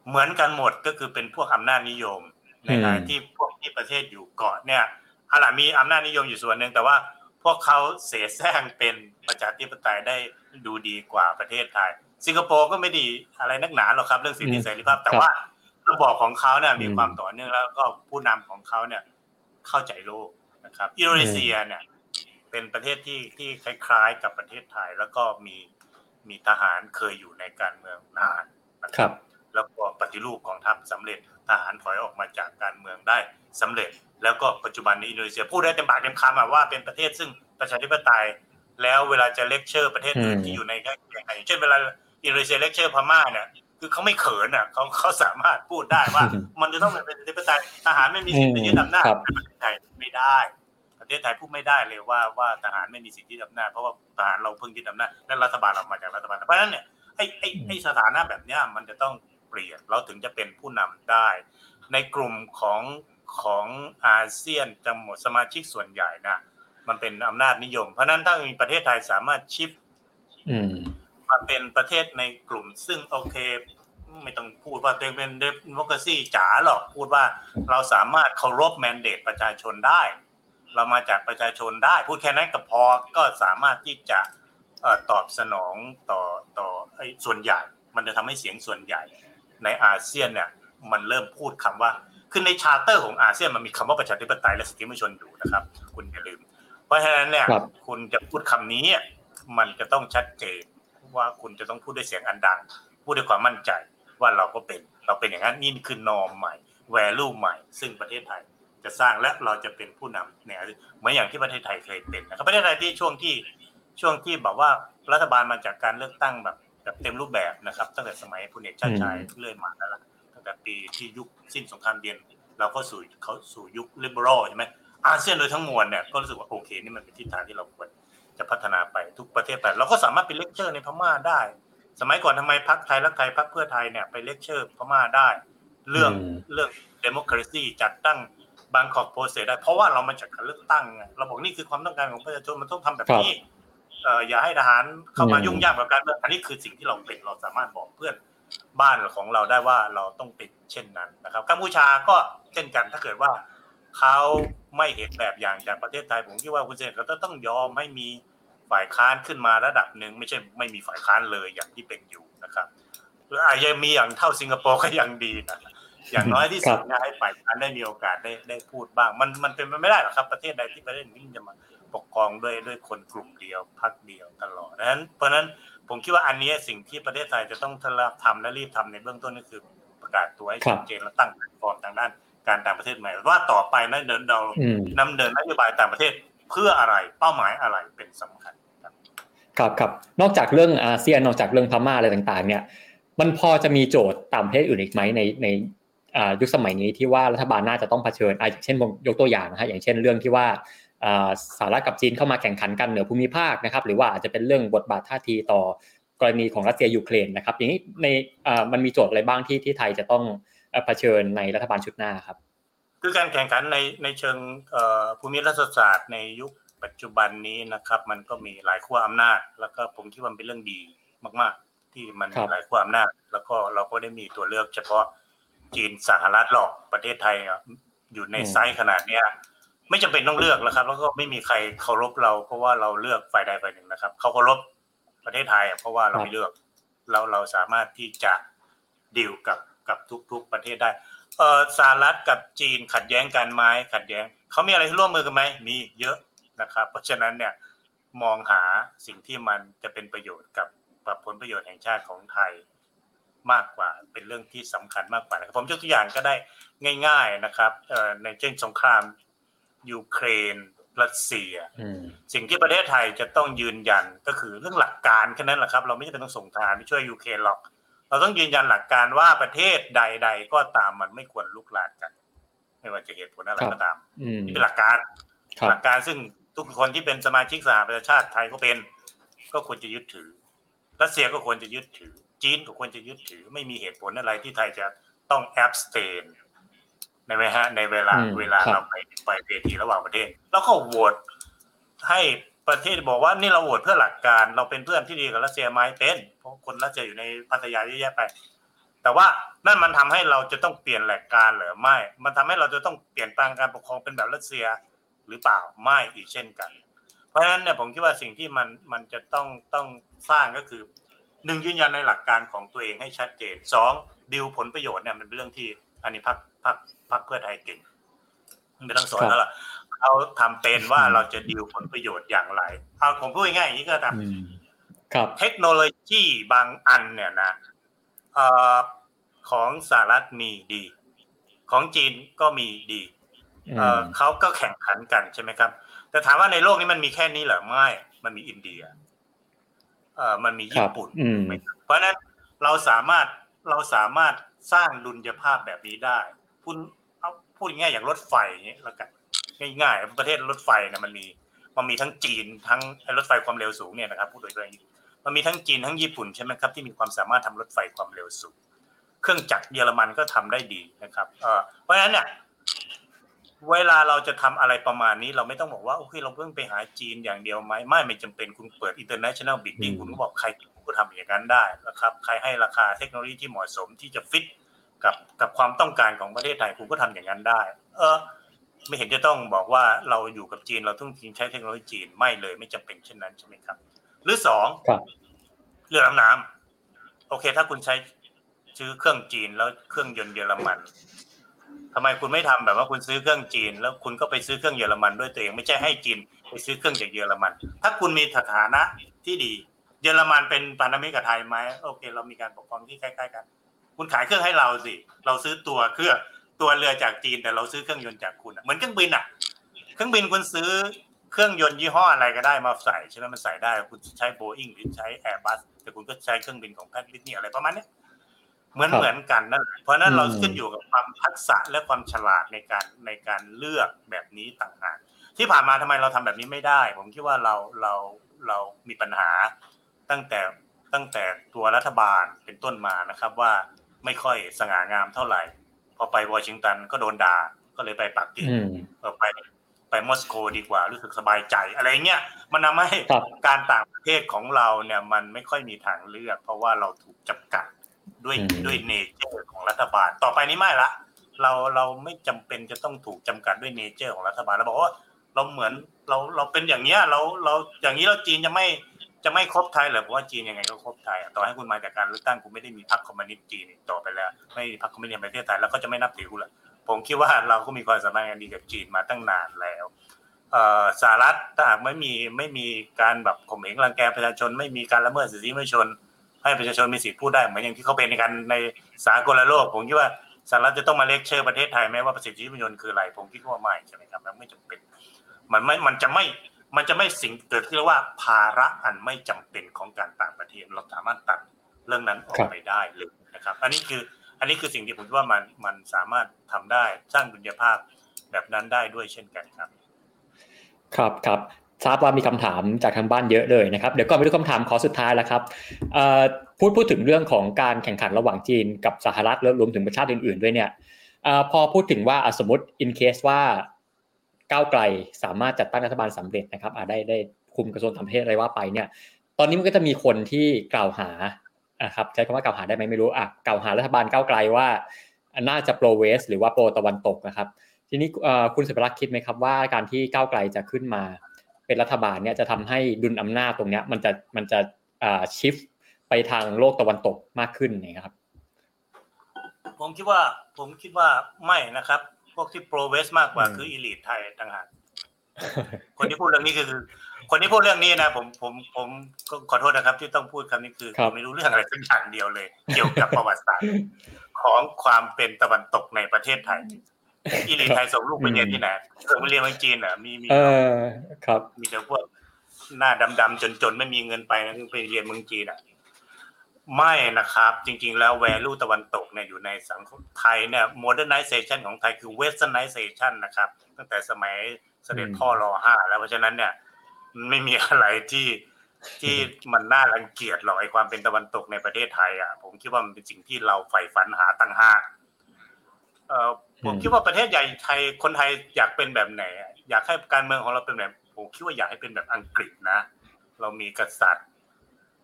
เหมือนกันหมดก็คือเป็นพวกอำนาจนิยมในขณะที่พวกที่ประเทศอยู่เกาะเนี่ยอาล่ะมีอำนาจนิยมอยู่ส่วนหนึ่งแต่ว่าพวกเขาเสแสร้งเป็นประชาธิปไตยได้ดูดีกว่าประเทศไทย สิงคโปร์ก็ไม่ดีอะไรนักหนาหรอกครับเรื่องสิทธิเสรีภาพ แต่ว่าระบอบของเขาเนี่ยมีความต่อเนื่องแล้วก็ผู้นำของเขาเนี่ยเข้าใจโลกนะครับ อินโดนีเซียเนี่ย เป็นประเทศที่ที่คล้ายๆ กับประเทศไทย แล้วก็มีมีทหารเคยอยู่ในการเมืองนานครับ แล้วก็ปฏิรูปกองทัพสำเร็จทหารถอยออกมาจากการเมืองได้สำเร็จ แล้วก็ปัจจุบันนี้อินโดนีเซียพูดได้เต็มปากเต็มคำว่าเป็นประเทศซึ่งประชาธิปไตยแล้วเวลาจะเลคเชอร์ประเทศอื่นที่อยู่ในใกล้ๆอย่างเช่นเวลาอินโดนีเซียเลคเชอร์พม่าเนี่ยคือเขาไม่เขินอะเขาเขาสามารถพูดได้ว่า มันจะต้องเป็นประชาธิปไตยทหารไม่มีสิทธิ์ยึดอำนาจในประเทศไทยไม่ได้ ประเทศไทยพูดไม่ได้เลยว่าว่าทหารไม่มีสิทธิ์ยึดอำนาจเพราะว่าทหารเราเพิ่งยึดอำนาจและรัฐบาลเรามาจากรัฐประหารเพราะฉะนั้นเนี่ยไอ้ไอ้ไอ้สถานะแบบเนี้ยมันจะต้องเปลี่ยนเราถึงจะเป็นผู้นำได้ ในกลุ่มของของอาเซียนจังหมดสมาชิกส่วนใหญ่นะมันเป็นอำนาจนิยม เพราะนั้นถ้ามีประเทศไทยสามารถชิปมาเป็นประเทศในกลุ่มซึ่งโอเค ไม่ต้องพูดว่าตัวเองเป็นเดโมคราซีจ๋าหรอกพูดว่าเราสามารถเคารพแมนเดตประชาชนได้ เรามาจากประชาชนได้ พูดแค่นั้นก็พอก็สามารถที่จะตอบสนองต่อต่อส่วนใหญ่ มันจะทำให้เสียงส่วนใหญ่ ในอาเซียนเนี่ยมันเริ่มพูดคำว่าคือใน charter ของอาเซียนมันมีคำว่าประชาธิปไตยและสิทธิมนุษยชนอยู่นะครับ คุณอย่าลืม เพราะฉะนั้นเนี่ยคุณจะพูดคำนี้มันจะต้องชัดเจนว่าคุณจะต้องพูดด้วยเสียงอันดัง พูดด้วยความมั่นใจว่าเราก็เป็น เราเป็นอย่างนั้นนี่คือ norm ใหม่ value ใหม่ ซึ่งประเทศไทย จะสร้างและเราจะเป็นผู้นำในเหมือนอย่างที่ประเทศไทยเคยเป็นนะครับประเทศไทยที่ช่วงที่ช่วงที่บอกว่ารัฐบาลมาจากการเลือกตั้งแบบแบบเต็มรูปแบบนะครับ ตั้งแต่สมัยพลเอกชาติชายเรื่อยมาแล้วล่ะตั้งแต่ปีที่ยุคสิ้นสงครามเย็นเราก็สู่เขาสู่ยุค liberal ใช่ไหมอาเซียนโดยทั้งมวลเนี่ยก็รู้สึกว่าโอเคนี่มันเป็นทิศทางที่เราควรจะพัฒนาไปทุกประเทศไปเราก็สามารถไปเลคเชอร์ในพม่าได้ สมัยก่อนทำไมพรรคไทยรักไทยพรรคเพื่อไทยเนี่ยไปเลคเชอร์พม่าได้ เรื่องเรื่องเดโมคราซีจัดตั้ง บางกอกโปรเซสได้เพราะว่าเรามาจากการเลือกตั้งเราบอกนี่คือความต้องการของประชาชนมันต้องทำแบบนี้อย่าให้ทหารเข้ามายุ่งยากกับการเมืองอันนี้คือสิ่งที่เราเป็นเราสามารถบอกเพื่อนบ้านของเราได้ว่าเราต้องเป็นเช่นนั้นนะครับกัมพูชาก็เช่นกันถ้าเกิดว่าเขาไม่เห็นแบบอย่างจากประเทศไทยผมคิดว่าคุณเซนเขาต้องยอมให้มีฝ่ายค้านขึ้นมาระดับหนึ่งไม่ใช่ไม่มีฝ่ายค้านเลยอย่างที่เป็นอยู่นะครับหรืออาจจะมีอย่างเท่าสิงคโปร์ก็ยังดีนะ อย่างน้อยที่สุดนะให้ฝ่ายค้านได้มีโอกาสได้ได้พูดบ้าง มันมันเป็นไปไม่ได้หรอกครับ ประเทศใดที่ประเทศนี้จะมาปกครองด้วยด้วยคนกลุ่มเดียวพรรคเดียวตลอดนั้น เพราะนั้นผมคิดว่าอันนี้สิ่งที่ประเทศไทยจะต้องทำและรีบทำในเบื้องต้นก็คือประกาศตัวให้ชัดเจนและตั้งแพลตฟอร์มทางด้านการต่างประเทศใหม่ว่าต่อไปนั้นเดินเรานำเดินนโยบายต่างประเทศเพื่ออะไรเป้าหมายอะไรเป็นสำคัญครับครับนอกจากเรื่องอาเซียนนอกจากเรื่องพม่าอะไรต่างๆ เนี่ย มันพอจะมีโจทย์ต่างประเทศอื่นอีกไหมในใน ยุคสมัยนี้ที่ว่ารัฐบาลน่าจะต้องเผชิญอย่างเช่นยกตัวอย่างนะฮะอย่างเช่นเรื่องที่ว่าสหรัฐกับจีนเข้ามาแข่งขันกันเหนือภูมิภาคนะครับ หรือว่าอาจจะเป็นเรื่องบทบาทท่าทีต่อกรณีของรัสเซียยูเครนนะครับ อย่างนี้ในมันมีโจทย์อะไรบ้างที่ที่ไทยจะต้องเผชิญในรัฐบาลชุดหน้าครับ คือการแข่งขันในในเชิงภูมิรัฐศาสตร์ในยุคปัจจุบันนี้นะครับ มันก็มีหลายขั้วอำนาจ แล้วก็ผมคิดว่าเป็นเรื่องดีมาก ๆ ที่มันมีหลายขั้วอำนาจ แล้วก็เราก็ได้มีตัวเลือกเฉพาะ จีนสหรัฐหรอกประเทศไทยอยู่ในไซส์ขนาดเนี้ยไม่จำเป็นต้องเลือกแล้วครับ แล้วก็ไม่มีใครเคารพเราเพราะว่าเราเลือกฝ่ายใดฝ่ายหนึ่งนะครับเขาเคารพประเทศไทยเพราะว่าเราไม่เลือก เราเราสามารถที่จะดิวกับกับทุก ๆ ประเทศได้ เออสหรัฐกับจีนขัดแย้งกันไหมขัดแย้งเขามีอะไรที่ร่วมมือกันไหมมีเยอะนะครับ เพราะฉะนั้นเนี่ยมองหาสิ่งที่มันจะเป็นประโยชน์กับผลประโยชน์แห่งชาติของไทย มากกว่า เป็นเรื่องที่สำคัญมากกว่าผมยกตัวอย่างก็ได้ง่าย ๆนะครับในเช่นสงครามยูเครนรัสเซีย สิ่งที่ประเทศไทยจะต้องยืนยันก็คือเรื่องหลักการแค่นั้นแหละครับ เราไม่จำเป็นต้องส่งทหารไปช่วยยูเครนหรอก เราต้องยืนยันหลักการว่าประเทศใด ๆ ก็ตามมันไม่ควรลุกลามกัน ไม่ว่าจะเหตุผลอะไรก็ตามนี่เป็นหลักการหลักการซึ่งทุกคนที่เป็นสมาชิกสหประชาชาติไทยก็เป็น ก็ควรจะยึดถือรัสเซียก็ควรจะยึดถือ จีนก็ควรจะยึดถือ ไม่มีเหตุผลอะไรที่ไทยจะต้องแอบสเตนในเวลาในเวลาเวลาเราไปไปเวทีระหว่างประเทศ แล้วก็โหวตให้ประเทศบอกว่านี่เราโหวตเพื่อหลักการ เราเป็นเพื่อนที่ดีกับรัสเซียไหมเป็นเพราะคนรัสเซียอยู่ในพัทยาเยอะแยะไป แต่ว่านั่นมันทำให้เราจะต้องเปลี่ยนหลักการหรือไม่ มันทำให้เราจะต้องเปลี่ยนแปลงการปกครองเป็นแบบรัสเซียหรือเปล่าไม่อีกเช่นกัน เพราะฉะนั้นเนี่ยผมคิดว่าสิ่งที่มันมันจะต้องต้องสร้างก็คือ หนึ่งยืนยันในหลักการของตัวเองให้ชัดเจนสองดิวผลประโยชน์เนี่ยมันเป็นเรื่องที่อันนี้พักพักพักเพื่อไทยเก่งไม่ต้องสอนแล้วล่ะเขาทำเป็นว่าเราจะดีลผลประโยชน์อย่างไรเอาผมพูดง่ายๆอย่างนี้ก็ทำครับเทคโนโลยีบางอันเนี่ยนะเอ่อของสหรัฐมีดี ของจีนก็มีดีเออเขาก็แข่งขันกันใช่ไหมครับ แต่ถามว่าในโลกนี้มันมีแค่นี้เหรอไม่ มันมีอินเดีย เออมันมีญี่ปุ่น เพราะฉะนั้นเราสามารถเราสามารถสร้างดุลยภาพแบบนี้ได้พูดเอาพูดง่ายอย่างรถไฟเนี้ยแล้วกันง่ายๆประเทศรถไฟเนี่ยมันมีมันมีทั้งจีนทั้งรถไฟความเร็วสูงเนี่ยนะครับพูดโดยตรงมันมีทั้งจีนทั้งญี่ปุ่นใช่ไหมครับที่มีความสามารถทำรถไฟความเร็วสูง เครื่องจักรเยอรมันก็ทำได้ดีนะครับเพราะฉะนั้นเนี่ย เวลาเราจะทำอะไรประมาณนี้ เราไม่ต้องบอกว่าโอเคเราเพิ่งไปหาจีนอย่างเดียวไหมไม่ไม่จำเป็นคุณเปิด international bidding คุณก็บอกใครก็ทำอย่างนั้นได้นะครับ ใครให้ราคาเทคโนโลยีที่เหมาะสมที่จะฟิตกับกับความต้องการของประเทศไทยคุณก็ทำอย่างนั้นได้ เออ ไม่เห็นจะต้องบอกว่าเราอยู่กับจีนเราต้องใช้เทคโนโลยีจีนไม่เลย ไม่จำเป็นเช่นนั้นใช่ไหมครับ หรือสองเรือดำน้ำโอเค ถ้าคุณใช้ซื้อเครื่องจีนแล้วเครื่องยนต์เยอรมัน ทำไมคุณไม่ทำแบบว่าคุณซื้อเครื่องจีน แล้วคุณก็ไปซื้อเครื่องเยอรมันด้วยตัวเองไม่ใช่ให้จีนไปซื้อเครื่องจากเยอรมัน ถ้าคุณมีสถานะที่ดี เยอรมันเป็นพันธมิตรกับไทยไหมโอเค เรามีการปกครองที่ใกล้ๆกัน คุณขายเครื่องให้เราสิเราซื้อตัวเครื่องตัวเรือจากจีนแต่เราซื้อเครื่องยนต์จากคุณเหมือนเครื่องบินอะ เครื่องบินคุณซื้อเครื่องยนต์ยี่ห้ออะไรก็ได้มาใส่ใช่ไหมมันใส่ได้คุณใช้โบอิงหรือใช้แอร์บัสแต่คุณก็ใช้เครื่องบินของแพทริสนี่อะไรประมาณนี้ เหมือนเหมือนกันนั่นเพราะนั้นเราขึ้นอยู่กับความทักษะและความฉลาดในการในการเลือกแบบนี้ต่างหากที่ผ่านมาทำไมเราทำแบบนี้ไม่ได้ ผมคิดว่าเราเราเรามีปัญหาตั้งแต่ตั้งแต่ตัวรัฐบาลเป็นต้นมานะครับว่าไม่ค่อยสง่างามเท่าไหร่ พอไปวอชิงตันก็โดนด่าก็เลยไปปักกิ่งไปไปมอสโกดีกว่ารู้สึกสบายใจอะไรเงี้ยมันทำให้การต่างประเทศของเราเนี่ยมันไม่ค่อยมีทางเลือก เพราะว่าเราถูกจำกัด ด้วยด้วย nature ของรัฐบาล ต่อไปนี้ไม่ละเราเราไม่จำเป็นจะต้องถูกจำกัดด้วย nature ของรัฐบาลเราบอกว่าเราเหมือนเราเราเป็นอย่างเนี้ยเราเราอย่างนี้เราจีนจะไม่จะไม่ครบไทยหรอเพราะว่าจีนยังไงก็ครบไทยต่อให้คุณมาจากการเลือกตั้งคุณไม่ได้มีพรรคคอมมิวนิสต์จีนต่อไปแล้ว ไม่มีพรรคคอมมิวนิสต์ในประเทศไทยแล้วก็จะไม่นับถือคุณละผมคิดว่าเราก็มีความสัมพันธ์กันดีกับจีนมาตั้งนานแล้วสหรัฐถ้าหากไม่มีไม่มีการแบบข่มเหงรังแกประชาชน ไม่มีการละเมิดสิทธิมนุษยชน ให้ประชาชนมีสิทธิพูดได้เหมือนอย่างที่เขาเป็นในการในสากลโลก ผมคิดว่าสหรัฐจะต้องมาเลกเชอร์ประเทศไทยไหมว่าประสิทธิมนุษยชนคืออะไร ผมคิดว่าไม่ใช่ไหมครับมันไม่จำเป็น มันไม่มันจะไม่มันจะไม่สิ่งเกิดขึ้นว่าภาระอันไม่จำเป็นของการต่างประเทศเราสามารถตัดเรื่องนั้นออกไปได้เลยนะครับ อันนี้คืออันนี้คือสิ่งที่ผมว่ามันมันสามารถทำได้สร้างดุลยภาพแบบนั้นได้ด้วยเช่นกันครับ ครับครับ ทราบว่ามีคำถามจากทางบ้านเยอะเลยนะครับเดี๋ยวก่อนไปดูคำถามขอสุดท้ายแล้วครับพูดพูดถึงเรื่องของการแข่งขันระหว่างจีนกับสหรัฐแล้วรวมถึงประชาติอื่น ๆ ด้วยเนี่ยพอพูดถึงว่าสมมติ in case ว่าก้าวไกลสามารถจัดตั้งรัฐบาลสำเร็จนะครับได้ได้คุมกระทรวงต่างประเทศอะไรว่าไปเนี่ย ตอนนี้มันก็จะมีคนที่กล่าวหานะครับใช้คำว่ากล่าวหาได้ไหมไม่รู้อะกล่าวหารัฐบาลก้าวไกลว่าน่าจะโปรเวสหรือว่าโปรตะวันตกนะครับ ทีนี้คุณสุภรักษ์คิดไหมครับว่าการที่ก้าวไกลจะขึ้นมา เป็นรัฐบาลเนี่ยจะทำให้ดุลอำนาจตรงเนี้ยมันจะมันจะชิฟไปทางโลกตะวันตกมากขึ้นนะครับ ผมคิดว่าผมคิดว่าไม่นะครับวกที่โปรเวสมากกว่าคืออีลิทไทยต่างหากคนที่พูดเรื่องนี้คือ คนที่พูดเรื่องนี้นะผมผมผมขอโทษนะครับ ที่ต้องพูดคำนี้คือผมไม่รู้เรื่องอะไรสักอย่างเดียวเลย เกี่ยวกับประวัติศาสตร์ของความเป็นตะวันตกในประเทศไทย elite ไทยส่งลูกไปเรียนที่ไหนส่งไปเรียนเมืองจีนเหรอมีมีครับ มีแต่พวกหน้าดำๆจนๆไม่มีเงินไปนะไปเรียนเมืองจีนอะไม่นะครับ จริง ๆ แล้ว value ตะวันตกเนี่ยอยู่ในสังคมไทยเนี่ย modernization ของไทยคือ westernization นะครับ ตั้งแต่สมัยเสด็จพ่อรอห้าแล้วเพราะฉะนั้นเนี่ยไม่มีอะไรที่ที่มันน่ารังเกียจหรอกไอความเป็นตะวันตกในประเทศไทยอะผมคิดว่ามันเป็นสิ่งที่เราใฝ่ฝันหาตั้งห้าเอ่อ ผมคิดว่าประเทศใหญ่ไทยคนไทยอยากเป็นแบบไหน อยากให้การเมืองของเราเป็นแบบผมคิดว่าอยากให้เป็นแบบอังกฤษนะ เรามีกษัตริย์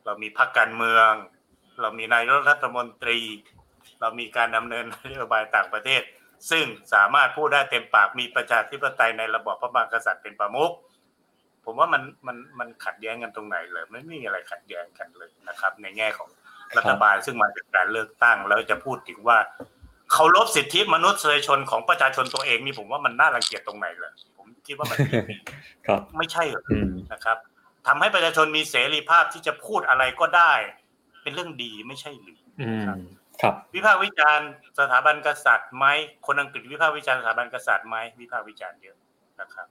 เรามีพรรคการเมือง เรามีนายรัฐมนตรี เรามีการดำเนินนโยบายต่างประเทศ ซึ่งสามารถพูดได้เต็มปากมีประชาธิปไตยในระบอบพระมหากษัตริย์เป็นประมุขผมว่ามันมันมันขัดแย้งกันตรงไหนเลยไม่มีอะไรขัดแย้งกันเลยนะครับ ในแง่ของรัฐบาลซึ่งมาจากการเลือกตั้งแล้วจะพูดถึงว่า เคารพสิทธิมนุษยชนของประชาชนตัวเองนี่ผมว่ามันน่ารังเกียจตรงไหนเลยผมคิดว่ามันครับไม่ใช่หรออืมนะครับทำให้ประชาชนมีเสรีภาพที่จะพูดอะไรก็ได้ เป็นเรื่องดีไม่ใช่หรืออืมครับ วิพากษ์วิจารณ์สถาบันกษัตริย์ไหมคนอังกฤษวิพากษ์วิจารณ์สถาบันกษัตริย์ไหมวิพากษ์วิจารณ์เยอะนะครับ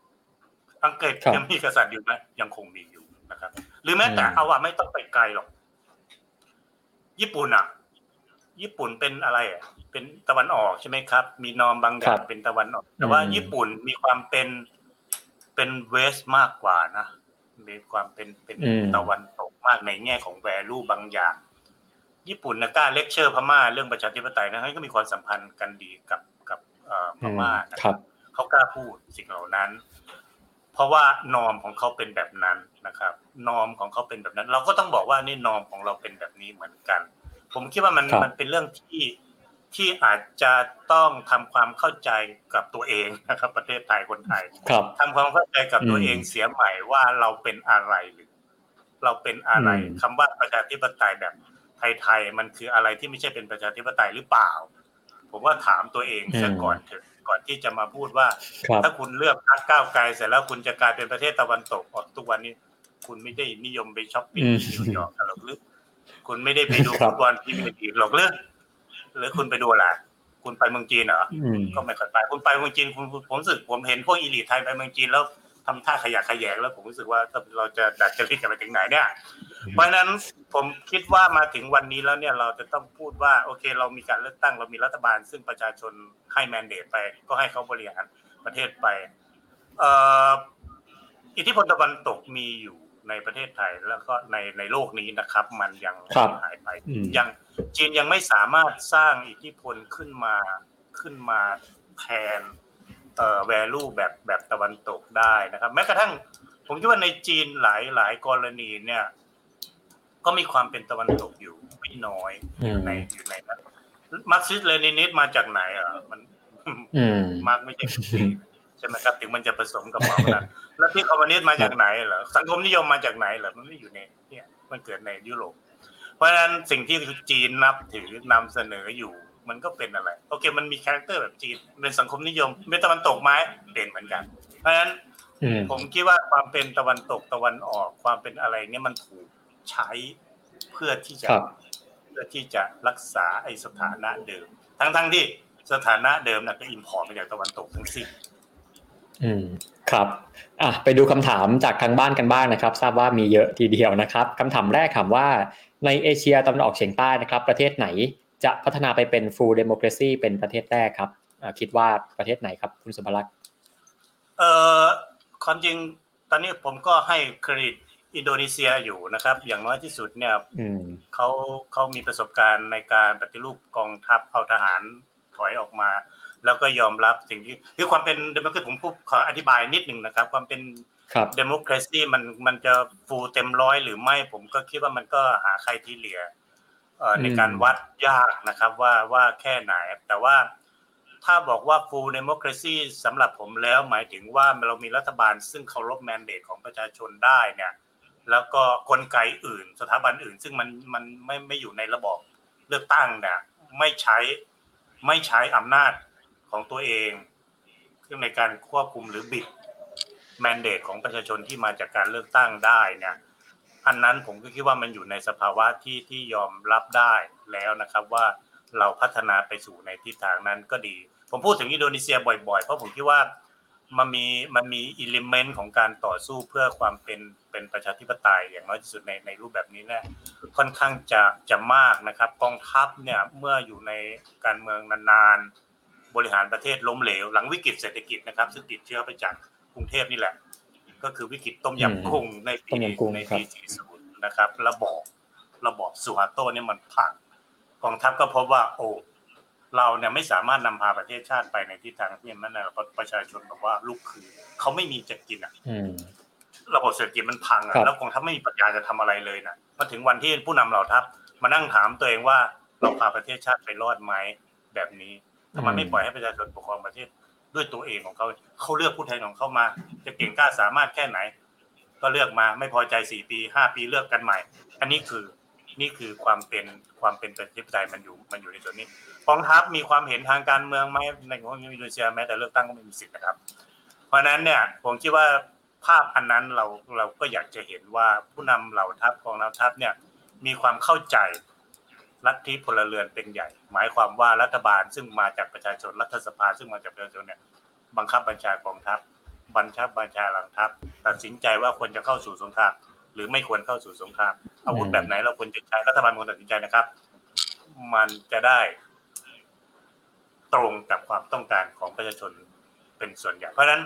อังกฤษครับยังมีกษัตริย์อยู่ไหมยังคงมีอยู่นะครับ หรือแม้แต่เอาว่าไม่ต้องไปไกลหรอก ญี่ปุ่นอะ ญี่ปุ่นเป็นอะไรอะเป็นตะวันออกใช่ไหมครับ มี norm บางอย่างเป็นตะวันออก แต่ว่าอืมญี่ปุ่นมีความเป็นเป็น west มากกว่านะมีความเป็นเป็นอืมตะวันตกมากในแง่ของ value บางอย่าง ญี่ปุ่นนะกล้าเลคเชอร์พม่าเรื่องประชาธิปไตยนะเขาก็มีความสัมพันธ์กันดีกับกับเอ่อพอืมม่านะครับเขากล้าพูดสิ่งเหล่านั้น เพราะว่านอมของเขาเป็นแบบนั้นนะครับ นอมของเขาเป็นแบบนั้น เราก็ต้องบอกว่านี่นอมของเราเป็นแบบนี้เหมือนกัน ผมคิดว่ามันครับมันเป็นเรื่องที่ที่อาจจะต้องทำความเข้าใจกับตัวเองนะครับ ประเทศไทยคนไทยครับทำความเข้าใจกับตัวอืมเองเสียใหม่ว่าเราเป็นอะไรหรือ เราเป็นอะไรอืมคำว่าประชาธิปไตยแบบไทยๆมันคืออะไรที่ไม่ใช่เป็นประชาธิปไตยหรือเปล่า ผมว่าถามตัวเองเสียก่อนเถอะก่อนที่จะมาพูดว่าครับถ้าคุณเลือกพรรคก้าวไกลเสร็จแล้วคุณจะกลายเป็นประเทศตะวันตกออกทุกวันนี้ คุณไม่ได้นิยมไปช้อปปิ้งอืมที่นิวยอร์กหรอกหรือ คุณไม่ได้ไปดูครับฟุตบอลพรีเมียร์ลีกหรอกหรือหรือคุณไปดูอะไรคุณไปเมืองจีนเหรออืมก็ไม่ค่อยไปคุณไปเมืองจีนคุณผมรู้สึกผมเห็นพวก elite ไทยไปเมืองจีนแล้วทำท่าขยะแขยงแล้วผมรู้สึกว่าเราจะดัดจริตกันไปถึงไหนเนี่ย เพราะฉะนั้นผมคิดว่ามาถึงวันนี้แล้วเนี่ยเราจะต้องพูดว่า โอเค เรามีการเลือกตั้งเรามีรัฐบาล ซึ่งประชาชนให้แมนเดตไป ก็ให้เขาบริหารประเทศไปเอ่ออิทธิพลตะวันตกมีอยู่ ในประเทศไทยแล้วก็ในในโลกนี้นะครับ มันยังครับไม่หายไปอืมยังจีนยังไม่สามารถสร้างอิทธิพลขึ้นมาขึ้นมาแทนเอ่อ value แบบแบบตะวันตกได้นะครับ แม้กระทั่ง ผมคิดว่าในจีนหลายหลายกรณีเนี่ย ก็มีความเป็นตะวันตกอยู่ไม่น้อยอืมในอยู่ในนั้น Marxist Leninist มาจากไหนอะมันอืมมาร์กซ์ไม่ใช่คนจีนใช่ไหมครับถึงมันจะผสมกับเหมานั้นแล้วที่คอมมิวนิสต์มาจากไหนเหรอสังคมนิยมมาจากไหนเหรอมันไม่อยู่ในเนี่ยมันเกิดในยุโรปเพราะฉะนั้นสิ่งที่จีนนับถือนำเสนออยู่มันก็เป็นอะไรโอเคมันมี character แบบจีนเป็นสังคมนิยมเป็นตะวันตกไหมเป็นเหมือนกัน เพราะฉะนั้นอืมผมคิดว่าความเป็นตะวันตกตะวันออกความเป็นอะไรเนี่ยมันถูกใช้เพื่อที่จะครับเพื่อที่จะรักษาไอ้สถานะเดิมทั้งทั้งๆที่สถานะเดิมน่ะก็ import มาจากตะวันตกทั้งสิ้น อืมครับอะไปดูคำถามจากทางบ้านกันบ้างนะครับ ทราบว่ามีเยอะทีเดียวนะครับคำถามแรกถามว่าในเอเชียตะวันออกเฉียงใต้นะครับ ประเทศไหนจะพัฒนาไปเป็น full democracy เป็นประเทศแรกครับอ่าคิดว่าประเทศไหนครับ คุณสุภลักษณ์เอ่อความจริงตอนนี้ผมก็ให้เครดิตอินโดนีเซียอยู่นะครับ อย่างน้อยที่สุดเนี่ยอืมเขาเขามีประสบการณ์ในการปฏิรูปกองทัพเอาทหารถอยออกมา แล้วก็ยอมรับสิ่งที่คือความเป็นเดโมแครตผมพูดขออธิบายนิดหนึ่งนะครับ ความเป็นครับ democracy มันมันจะ full เต็มร้อยหรือไม่ผมก็คิดว่ามันก็หาใครที่เหลือเอ่อในการวัดยากนะครับว่าว่าแค่ไหน แต่ว่าถ้าบอกว่า full democracy สำหรับผมแล้วหมายถึงว่าเรามีรัฐบาลซึ่งเคารพแมนเดตของประชาชนได้เนี่ย แล้วก็กลไกอื่น สถาบันอื่น ซึ่งมันมันไม่ไม่อยู่ในระบอบเลือกตั้งเนี่ยไม่ใช้ไม่ใช้อำนาจ ของตัวเองซึ่งในการควบคุมหรือบิดแมนเดตของประชาชนที่มาจากการเลือกตั้งได้เนี่ยอันนั้นผมก็คิดว่ามันอยู่ในสภาวะที่ที่ยอมรับได้แล้วนะครับว่าเราพัฒนาไปสู่ในทิศทางนั้นก็ดี ผมพูดถึงอินโดนีเซียบ่อยๆ เพราะผมคิดว่ามันมีมันมีอิเลเมนต์ของการต่อสู้เพื่อความเป็นเป็นประชาธิปไตยอย่างน้อยที่สุดในในรูปแบบนี้เนี่ยค่อนข้างจะจะมากนะครับกองทัพเนี่ยเมื่ออยู่ในการเมืองนานๆ บริหารประเทศล้มเหลวหลังวิกฤตเศรษฐกิจนะครับ ซึ่งติดเชื้อไปจากกรุงเทพนี่แหละ ก็คือวิกฤตต้มยำกุ้งในต้ปีมยำกุ้งในครับปี40นะครับ ระบอบระบอบสุฮาโตเนี่ยมันพังกองทัพก็พบว่าโอ้เราเนี่ยไม่สามารถนำพาประเทศชาติไปในทิศทางที่มันนะประชาชนบอกว่าลูกคือเขาไม่มีจะกินอะอืมระบบเศรษฐกิจมันพังครัอะบแล้วกองทัพไม่มีปัญญาจะทำอะไรเลยนะมาถึงวันที่ผู้นำเหล่าทัพมานั่งถามตัวเองว่าเราพาประเทศชาติไปรอดไหมแบบนี้ ทำไมไม่ปล่อยให้ประชาชนปกครองประเทศด้วยตัวเองของเขาเขาเลือกผู้แทนของเขามา จะเก่งกล้าสามารถแค่ไหน ก็เลือกมาไม่พอใจสี่ปีห้าปีเลือกกันใหม่ อันนี้คือนี่คือความเป็นความเป็นประชาธิปไตยมันอยู่มันอยู่ในส่วนนี้กองทัพมีความเห็นทางการเมืองไหมในของอินโดนีเซียแม้แต่เลือกตั้งก็ไม่มีสิทธิ์นะครับ เพราะนั้นเนี่ยผมคิดว่าภาพอันนั้นเราเราก็อยากจะเห็นว่าผู้นำเหล่าทัพกองทัพเนี่ยมีความเข้าใจ ลัทธิพลเรือนเป็นใหญ่ หมายความว่ารัฐบาลซึ่งมาจากประชาชนรัฐสภาซึ่งมาจากประชาชนเนี่ยบังคับบัญชากองทัพ บัญชาบัญชาหลังทัพ ตัดสินใจว่าควรจะเข้าสู่สงครามหรือไม่ควรเข้าสู่สงครามอาวุธแบบไหนเราควรจะใช้รัฐบาลควรตัดสินใจนะครับ มันจะได้ตรงกับความต้องการของประชาชนเป็นส่วนใหญ่ เพราะฉะนั้น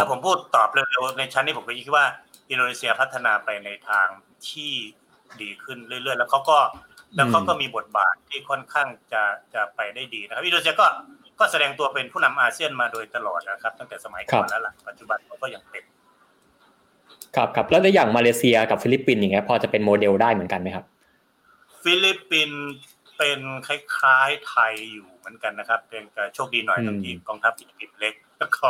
ถ้าผมพูดตอบเร็วๆในชั้นนี้ผมก็คิดว่า อินโดนีเซียพัฒนาไปในทางที่ดีขึ้นเรื่อยๆ แล้วเขาก็ แล้วเขาก็มีบทบาทที่ค่อนข้างจะจะไปได้ดีนะครับอินโดนีเซียก็ก็แสดงตัวเป็นผู้นำอาเซียนมาโดยตลอดนะครับ ตั้งแต่สมัยก่อนแล้วล่ะปัจจุบันเขาก็ยังเป็นครับครับแล้วในอย่างมาเลเซียกับฟิลิปปินส์อย่างเงี้ยพอจะเป็นโมเดลได้เหมือนกันไหมครับ ฟิลิปปินส์เป็นคล้ายๆไทยอยู่เหมือนกันนะครับ เป็นโชคดีหน่อยตรงที่กองทัพฟิลิปปินส์เล็กแล้วก็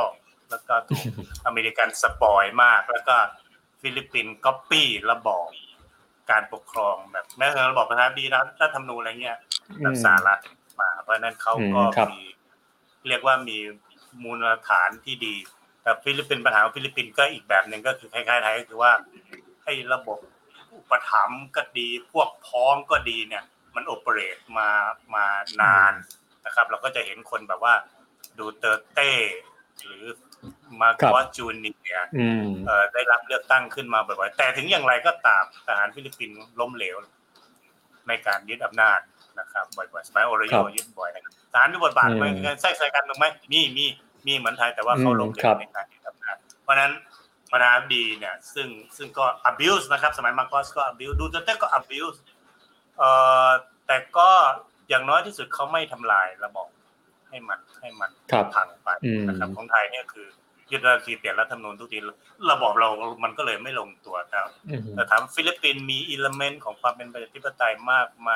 แล้วก็ถูกอเมริกัน spoil มาก แล้วก็ฟิลิปปินส์ก๊อปปี้ระบอบ การปกครองแบบแม้แต่ระบอบประธานาธิบดีรัฐธรรมนูญอะไรเงี้ยแบบสหรัฐมา เพราะนั้นเขาก็มีเรียกว่ามีมูลฐานที่ดีแต่ฟิลิปปินส์ปัญหาของฟิลิปปินส์ก็อีกแบบหนึ่งก็คือคล้ายๆไทยก็คือว่าไอ้ระบบอุปถัมภ์ก็ดีพวกพ้องก็ดีเนี่ย มัน operate มามานานนะครับ เราก็จะเห็นคนแบบว่าดูเตอร์เต้หรือ มาร์กอสจูเนียร์ได้รับเลือกตั้งขึ้นมาบ่อยๆแต่ถึงอย่างไรก็ตามทหารฟิลิปปินส์ล้มเหลว ในการยึดอำนาจนะครับบ่อยๆสมัยอาร์โรโยยึดบ่อยนะครับทหารมีบทบาทไหมแทรกแซงกันถูกไหมมีมีมีเหมือนไทยแต่ว่าเขาล้มเหลวในการยึดอำนาจเพราะนั้นประธานาธิบดีเนี่ยซึ่งซึ่งก็ abuse นะครับ สมัยมาร์กอสก็ abuse ดูเตร์เตก็ abuse เอ่อแต่ก็อย่างน้อยที่สุดเขาไม่ทำลายระบบให้มันให้มันพังไปนะครับของไทยเนี่ยคือ ยึดรัฐทีเปลี่ยนรัฐธรรมนูญทุกทีระบบเรามันก็เลยไม่ลงตัวแต่แต่ถามฟิลิปปินส์มี element ของความเป็นประชาธิปไตยมากไหม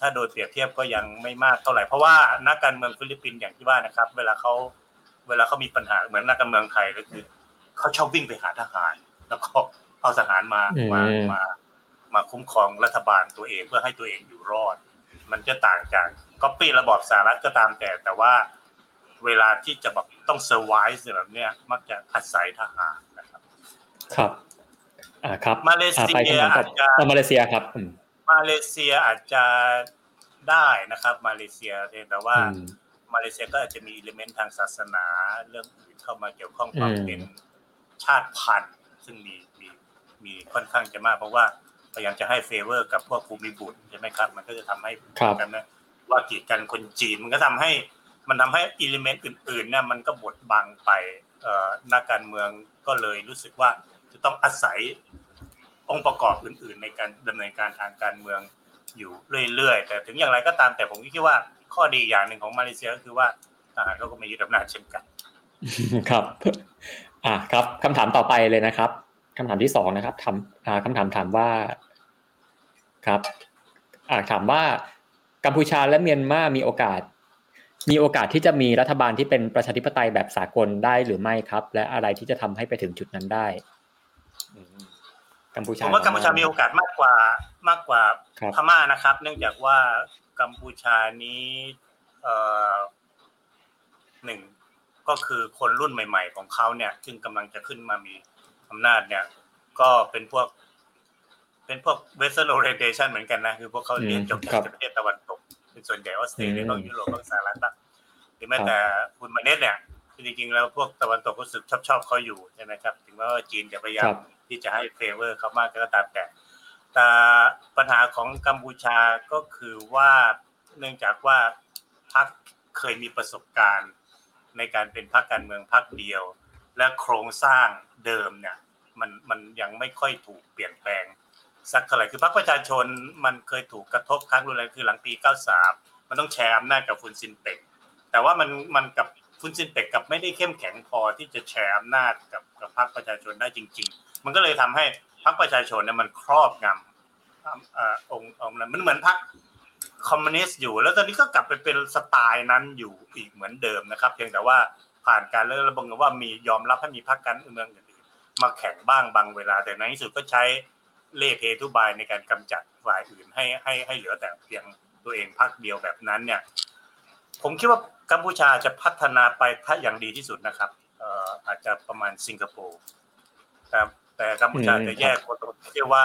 ถ้าโดยเปรียบเทียบก็ยังไม่มากเท่าไหร่เพราะว่านักการเมืองฟิลิปปินส์อย่างที่ว่านะครับ เวลาเขาเวลาเขามีปัญหาเหมือนนักการเมืองไทยก็คือเขาชอบวิ่งไปหาทหาร แล้วก็เอาทหารมามามามาคุ้มครองรัฐบาลตัวเองเพื่อให้ตัวเองอยู่รอด มันจะต่างจากก๊อปปี้ระบอบสหรัฐก็ตามแต่แต่ว่า เวลาที่จะแบบต้อง survive แบบเนี้ยมักจะอาศัยทหารนะครับ ครับอ่าครับ มาเลเซียอาจจะมาเลเซียครับ มาเลเซียอาจจะได้นะครับ มาเลเซียแต่ว่ามาเลเซียก็อาจจะมี element ทางศาสนาเรื่องอื่นเข้ามาเกี่ยวข้องความเป็นชาติพันธุ์ ซึ่งมีมีมีค่อนข้างจะมาก เพราะว่าพยายามจะให้ favor กับพวกภูมิบุตรใช่ไหมครับ มันก็จะทำให้กันนะว่ากีดกันคนจีนมันก็ทำให้ มันทำให้ element อื่นๆเนี่ยมันก็บดบังไปนักการเมืองก็เลยรู้สึกว่าจะต้องอาศัยองค์ประกอบอื่น ๆ ในการดำเนินการทางการเมืองอยู่เรื่อย ๆ แต่ถึงอย่างไรก็ตามแต่ผมคิดว่าข้อดีอย่างหนึ่งของมาเลเซียก็คือว่าทหารเขาก็ไม่ยึดอำนาจเช่นกัน ครับ อ่าครับคำถามต่อไปเลยนะครับคำถามที่สองนะครับถามอ่าคำถามถามว่า ครับ อ่าถามว่ากัมพูชาและเมียนมามีโอกาส มีโอกาสที่จะมีรัฐบาลที่เป็นประชาธิปไตยแบบสากลได้หรือไม่ครับ และอะไรที่จะทำให้ไปถึงจุดนั้นได้กัมพูชาผมว่ากัมพูชามีโอกาสมากกว่ามากกว่าพม่านะครับ เนื่องจากว่ากัมพูชานี้เอ่อหนึ่งก็คือคนรุ่นใหม่ ๆ ของเขาเนี่ย ซึ่งกำลังจะขึ้นมามีอำนาจเนี่ย ก็เป็นพวก เป็นพวก Western orientation เหมือนกันนะ คือพวกเขาเรียนจบจากประเทศตะวันตก เป็นส่วนใหญ่ออสเตรเลียต้องยุโรปต้องสหรัฐบ้างหรือแม้แต่คุณมาเนตเนี่ยจริงๆแล้วพวกตะวันตกก็สึกชอบชอบเขาอยู่ใช่ไหมครับ ถึงแม้ว่าจีนจะพยายามที่จะให้ favor เขามากก็ตามแต่แต่ปัญหาของกัมพูชาก็คือว่าเนื่องจากว่าพรรคเคยมีประสบการณ์ในการเป็นพรรคการเมืองพรรคเดียว และโครงสร้างเดิมเนี่ยมันมันยังไม่ค่อยถูกเปลี่ยนแปลง สักเท่าไหร่คือพรรคประชาชนมันเคยถูกกระทบครั้งรุนแรงคือหลังปี 93 มันต้องแชร์อำนาจกับฟุนซินเปกแต่ว่ามันมันกับฟุนซินเปกกับไม่ได้เข้มแข็งพอที่จะแชร์อำนาจกับกับพรรคประชาชนได้จริง ๆ มันก็เลยทำให้พรรคประชาชนเนี่ยมันครอบงำองค์องค์นั้นมันเหมือนพรรคคอมมิวนิสต์อยู่ แล้วตอนนี้ก็กลับไปเป็นสไตล์นั้นอยู่อีกเหมือนเดิมนะครับ เพียงแต่ว่าผ่านการเลือกระบบว่ามียอมรับให้มีพรรคการเมืองอื่นมาแข่งบ้างบางเวลาแต่ในที่สุดก็ใช้ เล่เพทุบายในการกำจัดฝ่ายอื่นให้ให้ให้เหลือแต่เพียงตัวเองพักเดียวแบบนั้นเนี่ย ผมคิดว่ากัมพูชาจะพัฒนาไปถ้าอย่างดีที่สุดนะครับเอ่ออาจจะประมาณสิงคโปร์ครับแต่กัมพูชาจะแยกตรงที่ว่า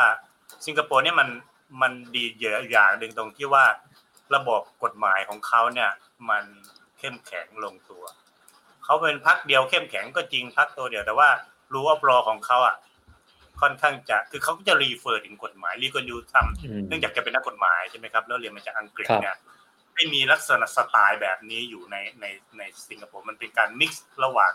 สิงคโปร์เนี่ยมันมันดีเยอะอย่างหนึ่งตรงที่ว่าระบบกฎหมายของเขาเนี่ย มันเข้มแข็งลงตัวเขาเป็นพักเดียวเข้มแข็งก็จริงพักตัวเดียวแต่ว่ารู้ว่าปลอของเขาอะ ค่อนข้างจะคือเขาก็จะรีเฟอร์ถึงกฎหมายรีกอนยูทำเนื่องจากจะเป็นนักกฎหมายใช่ไหมครับแล้วเรียนมาจากอังกฤษเนี่ยไม่มีลักษณะสไตล์แบบนี้อยู่ในในในสิงคโปร์มันเป็นการมิกซ์ระหว่าง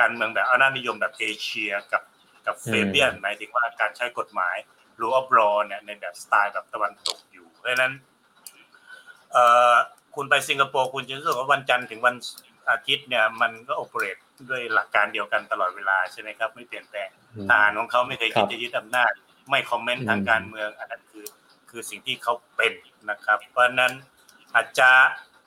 การเมืองแบบอำนาจนิยมแบบเอเชียกับกับเฟเบียนหมายถึงว่าการใช้กฎหมายรู้อับรอเนี่ยในแบบสไตล์แบบตะวันตกอยู่ เพราะฉะนั้นเอ่อคุณไปสิงคโปร์คุณจะรู้สึกว่าวันจันทร์ถึงวันอาทิตย์เนี่ยมันก็โอเปเรต ด้วยหลักการเดียวกันตลอดเวลาใช่ไหมครับ ไม่เปลี่ยนแปลงทหารของเขาไม่เคยคิดจะยึดอำนาจ ไม่คอมเมนต์ทางการเมืองอันนั้นคือคือสิ่งที่เขาเป็นนะครับ เพราะนั้นอาจจะ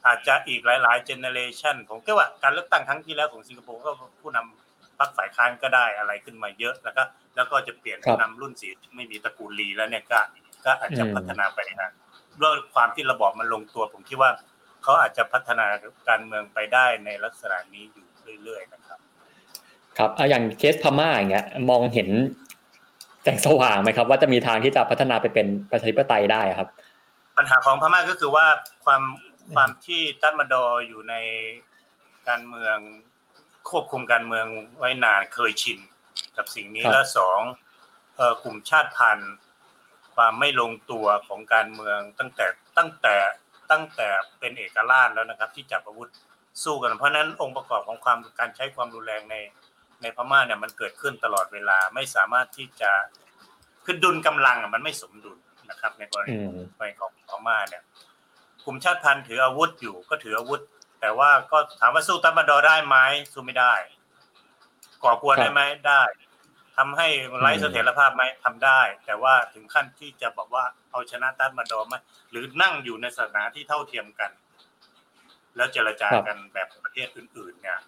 อาจจะอีกหลายๆเจเนเรชันผมก็ว่าการเลือกตั้งครั้งที่แล้วของสิงคโปร์ก็ผู้นำพรรคฝ่ายค้านก็ได้อะไรขึ้นมาเยอะแล้วก็แล้วก็จะเปลี่ยนผู้นำรุ่นสีไม่มีตระกูลลีแล้วเนี่ยก็ก็อาจจะพัฒนาไปนะด้วยความที่ระบอบมันลงตัว ผมคิดว่าเขาอาจจะพัฒนาการเมืองไปได้ในลักษณะนี้อยู่ เรื่อยๆนะครับ ครับอย่างเคสพม่าอย่างเงี้ยมองเห็นแสงสว่างไหมครับ ว่าจะมีทางที่จะพัฒนาไปเป็นประชาธิปไตยได้ครับ ปัญหาของพม่าก็คือว่าความความที่ตันมาดออยู่ในการเมืองควบคุมการเมืองไว้นานเคยชินกับสิ่งนี้แล้วสองกลุ่มชาติพันธุ์ความไม่ลงตัวของการเมืองตั้งแต่ตั้งแต่ตั้งแต่เป็นเอกราชแล้วนะครับ ที่จับอาวุธ สู้กัน เพราะนั้นองค์ประกอบของความการใช้ความรุนแรงในในพม่าเนี่ยมันเกิดขึ้นตลอดเวลาไม่สามารถที่จะคือดุลกำลังมันไม่สมดุลนะครับ ในกรณีของพม่าเนี่ยกลุ่มชาติพันธุ์ถืออาวุธอยู่ก็ถืออาวุธ แต่ว่าก็ถามว่าสู้ตัมบันดอได้ไหมสู้ไม่ได้ ก่อกวนได้ไหมได้ทำให้ไร้เสถียรภาพไหมทำได้ แต่ว่าถึงขั้นที่จะบอกว่าเอาชนะตัมบันดอไหมหรือนั่งอยู่ในสถานะที่เท่าเทียมกัน แล้วเจรจากันแบบประเทศอื่น ๆ เนี่ย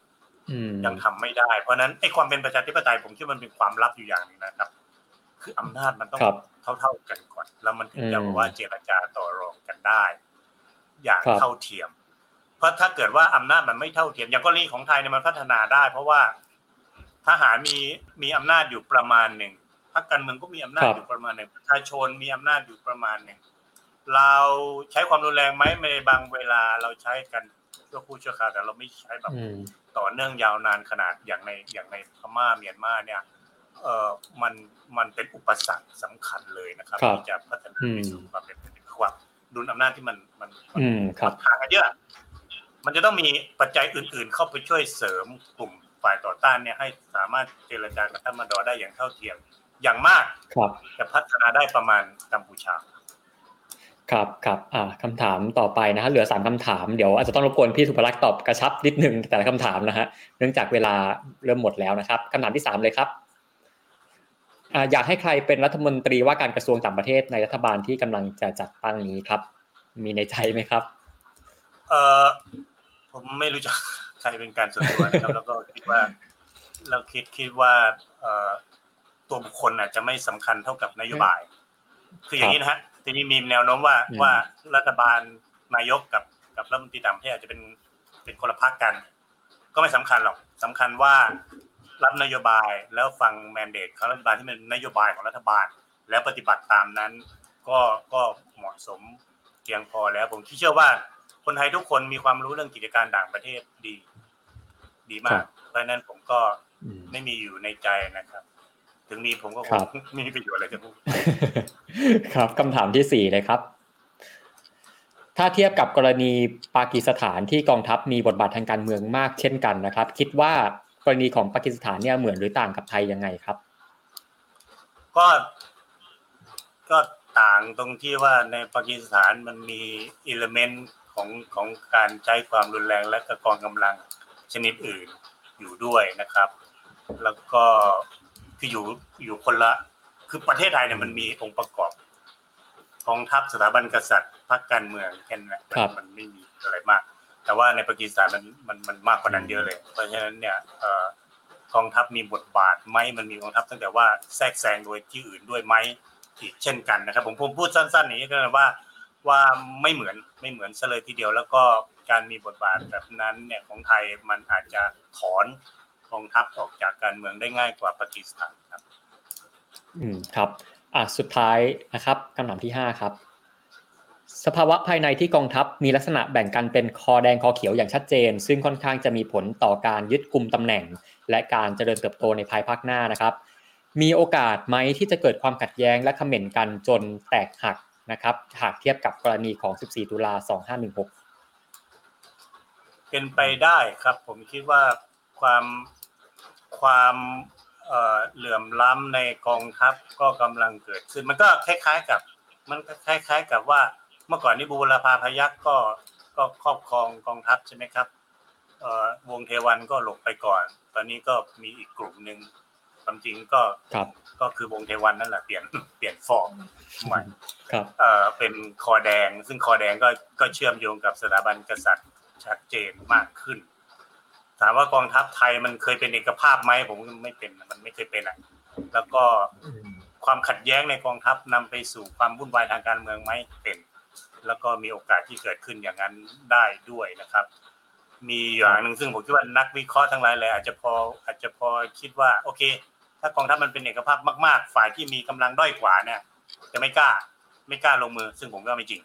ยังทำไม่ได้ เพราะนั้นไอ้ความเป็นประชาธิปไตยผมคิดมันเป็นความลับอยู่อย่างนึงนะครับ คืออำนาจมันต้องเท่า ๆกันก่อน แล้วมันถึงจะบอกว่าเจรจาต่อรองกันได้ อย่างเท่าเทียม เพราะถ้าเกิดว่าอำนาจมันไม่เท่าเทียม อย่างกรณีของไทยเนี่ยมันพัฒนาได้ เพราะว่าทหารมีมีอำนาจอยู่ประมาณหนึ่งพรรคการเมืองก็มีอำนาจอยู่ประมาณหนึ่งประชาชนมีอำนาจอยู่ประมาณหนึ่ง เราใช้ความรุนแรงไหมในบางเวลาเราใช้กันชั่วผู้ชั่วคราวแต่เราไม่ใช้แบบต่อเนื่องยาวนานขนาดอย่างในอย่างในพม่าเมียนมาเนี่ยเออมันมันเป็นอุปสรรคสำคัญเลยนะครับที่จะพัฒนาไปสู่ความเป็นความดุลอำนาจที่มันมันมันห่างกันเยอะมันจะต้องมีปัจจัยอื่น ๆ เข้าไปช่วยเสริมกลุ่มฝ่ายต่อต้านเนี่ยให้สามารถเจรจากับท่านมาดอได้อย่างเท่าเทียมอย่างมากจะพัฒนาได้ประมาณกัมพูชา ครับครับอ่าคำถามต่อไปนะฮะเหลือสามคำถามเดี๋ยวอาจจะต้องรบกวนพี่สุภลักษณ์ตอบกระชับนิดนึงแต่ละคำถามนะฮะเนื่องจากเวลาเริ่มหมดแล้วนะครับคำถามที่สามเลยครับอ่าอยากให้ใครเป็นรัฐมนตรีว่าการกระทรวงต่างประเทศในรัฐบาลที่กำลังจะจัดตั้งนี้ครับ มีในใจไหมครับ เออผมไม่รู้จักใครเป็นการส่วนตัวนะครับแล้วก็คิดว่า เราคิดคิดว่าเออตัวบุคคลอาจจะไม่สำคัญเท่ากับนโยบาย คืออย่างนี้นะฮะ ทีนี้มีแนวโน้มว่าว่ารัฐบาลนายกกับกับรัฐมนตรีต่างประเทศอาจจะเป็นเป็นคนละพักกัน ก็ไม่สำคัญหรอกสำคัญว่ารับนโยบายแล้วฟังแมนเดตของรัฐบาลที่เป็นนโยบายของรัฐบาล แล้วปฏิบัติตามนั้น ก็ก็เหมาะสมเพียงพอแล้ว ผมคิดเชื่อว่าคนไทยทุกคนมีความรู้เรื่องกิจการต่างประเทศดี ดีมาก เพราะนั้นผมก็ไม่มีอยู่ในใจนะครับ ถึงมีผมก็คงไม่มีประโยชน์อะไรจะพูดครับคำถามที่สี่เลยครับ ถ้าเทียบกับกรณีปากีสถานที่กองทัพมีบทบาททางการเมืองมากเช่นกันนะครับ คิดว่ากรณีของปากีสถานเนี่ยเหมือนหรือต่างกับไทยยังไงครับ ก็ก็ต่างตรงที่ว่าในปากีสถานมันมีอิเลเมนต์ของของการใช้ความรุนแรงและกองกำลังชนิดอื่นอยู่ด้วยนะครับ แล้วก็ คืออยู่อยู่คนละ คือประเทศไทยเนี่ยมันมีองค์ประกอบกองทัพสถาบันกษัตริย์พรรคการเมืองแค่นั้นมันไม่มีอะไรมาก แต่ว่าในปากีสถานมันมันมันมากกว่านั้นเยอะเลย เพราะฉะนั้นเนี่ยกองทัพมีบทบาทไหมมันมีกองทัพตั้งแต่ว่าแทรกแซงโดยที่อื่นด้วยไหมอีกเช่นกันนะครับ ผมผมพูดสั้นๆอย่างนี้ก็เลยว่าว่าไม่เหมือนไม่เหมือนซะเลยทีเดียว แล้วก็การมีบทบาทแบบนั้นเนี่ยของไทยมันอาจจะถอนก องทัพออกจากการเมืองได้ง่ายกว่าปากีสถานครับ อืมครับอะสุดท้ายนะครับคำถามที่ห้าครับ สภาวะภายในที่กองทัพมีลักษณะแบ่งกันเป็นคอแดงคอเขียวอย่างชัดเจน ซึ่งค่อนข้างจะมีผลต่อการยึดกลุ่มตำแหน่ง และการเจริญเติบโตในภายภาคหน้านะครับ มีโอกาสไหมที่จะเกิดความขัดแย้งและคอมเมนต์กันจนแตกหักนะครับหากเทียบกับกรณีของ 14 ตุลา 2516 เป็นไปได้ครับ ผมคิดว่าความ ความเหลื่อมล้ำในกองทัพก็กำลังเกิดขึ้น มันก็คล้าย ๆกับ มันก็คล้าย ๆ กับว่าเมื่อก่อนนี้บูรพาพยักก็ก็ครอบครองกองทัพใช่ไหมครับวงเทวันก็หลบไปก่อน ตอนนี้ก็มีอีกกลุ่มหนึ่งความจริงก็ก็คือวงเทวันนั่นแหละเปลี่ยนเปลี่ยนฟอร์มใหม่เออเป็นคอแดง ซึ่งคอแดงก็ก็เชื่อมโยงกับสถาบันกษัตริย์ชัดเจนมากขึ้น ถามว่ากองทัพไทยมันเคยเป็นเอกภาพไหมผมไม่เป็นมันไม่เคยเป็นอะแล้วก็ความขัดแย้งในกองทัพนำไปสู่ความวุ่นวายทางการเมืองไหมเป็น แล้วก็มีโอกาสที่เกิดขึ้นอย่างนั้นได้ด้วยนะครับ มีอย่างหนึ่งซึ่งผมคิดว่านักวิเคราะห์ทั้งหลายเลยอาจจะพออาจจะพอคิดว่า โอเค ถ้ากองทัพมันเป็นเอกภาพมาก ๆ ฝ่ายที่มีกำลังด้อยกว่าเนี่ยจะไม่กล้าไม่กล้าลงมือ ซึ่งผมก็ไม่จริง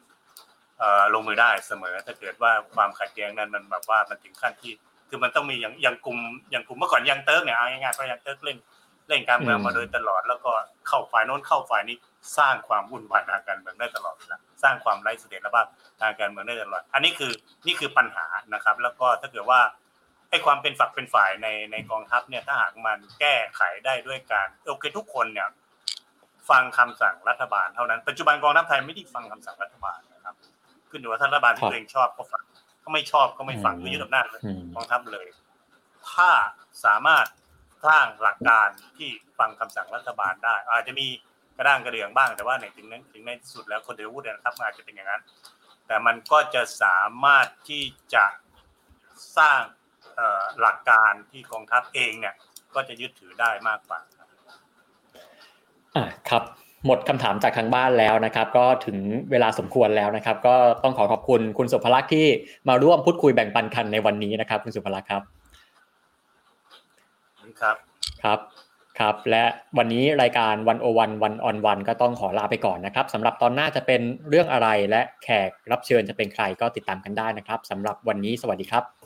ลงมือได้เสมอ ถ้าเกิดว่าความขัดแย้งนั้นมันแบบว่ามันถึงขั้นที่ คือมันต้องมีอย่างอย่างกลุ่มอย่างกลุ่มเมื่อก่อนยังเติร์กเนี่ยเอาง่ายๆเพราะยังเติร์กเล่นเล่นการเมืองมาโดยตลอด แล้วก็เข้าฝ่ายโน้นเข้าฝ่ายนี้สร้างความวุ่นวายทางการเมืองได้ตลอดนะสร้างความไร้เสถียรภาพทางการเมืองได้ตลอด อันนี้คือนี่คือปัญหานะครับ แล้วก็ถ้าเกิดว่าไอ้ความเป็นฝักเป็นฝ่ายในในกองทัพเนี่ยถ้าหากมันแก้ไขได้ด้วยการโอเคทุกคนเนี่ยฟังคำสั่งรัฐบาลเท่านั้นปัจจุบันกองทัพไทยไม่ได้ฟังคำสั่งรัฐบาลนะครับ ขึ้นอยู่ว่ารัฐบาลที่ตัวเองชอบก็ฟัง ก็ไม่ชอบก็ไม่ฟังก็ยึดอำนาจกองทัพเลย ถ้าสามารถสร้างหลักการที่ฟังคำสั่งรัฐบาลได้ อาจจะมีกระด้างกระเดื่องบ้างแต่ว่าในถึงนั้นถึงในที่สุดแล้วคนเดียวพูดนะครับอาจจะเป็นอย่างนั้น แต่มันก็จะสามารถที่จะสร้างหลักการที่กองทัพเองเนี่ย ก็จะยึดถือได้มากกว่าอ่าครับ หมดคำถามจากทางบ้านแล้วนะครับ ก็ถึงเวลาสมควรแล้วนะครับ ก็ต้องขอขอบคุณคุณสุภลักษณ์ที่มาร่วมพูดคุยแบ่งปันกันในวันนี้นะครับ คุณสุภลักษณ์ครับครับครับครับ และวันนี้รายการวันโอวันวันออนวันก็ต้องขอลาไปก่อนนะครับสำหรับตอนหน้าจะเป็นเรื่องอะไรและแขกรับเชิญจะเป็นใครก็ติดตามกันได้นะครับสำหรับวันนี้สวัสดีครับ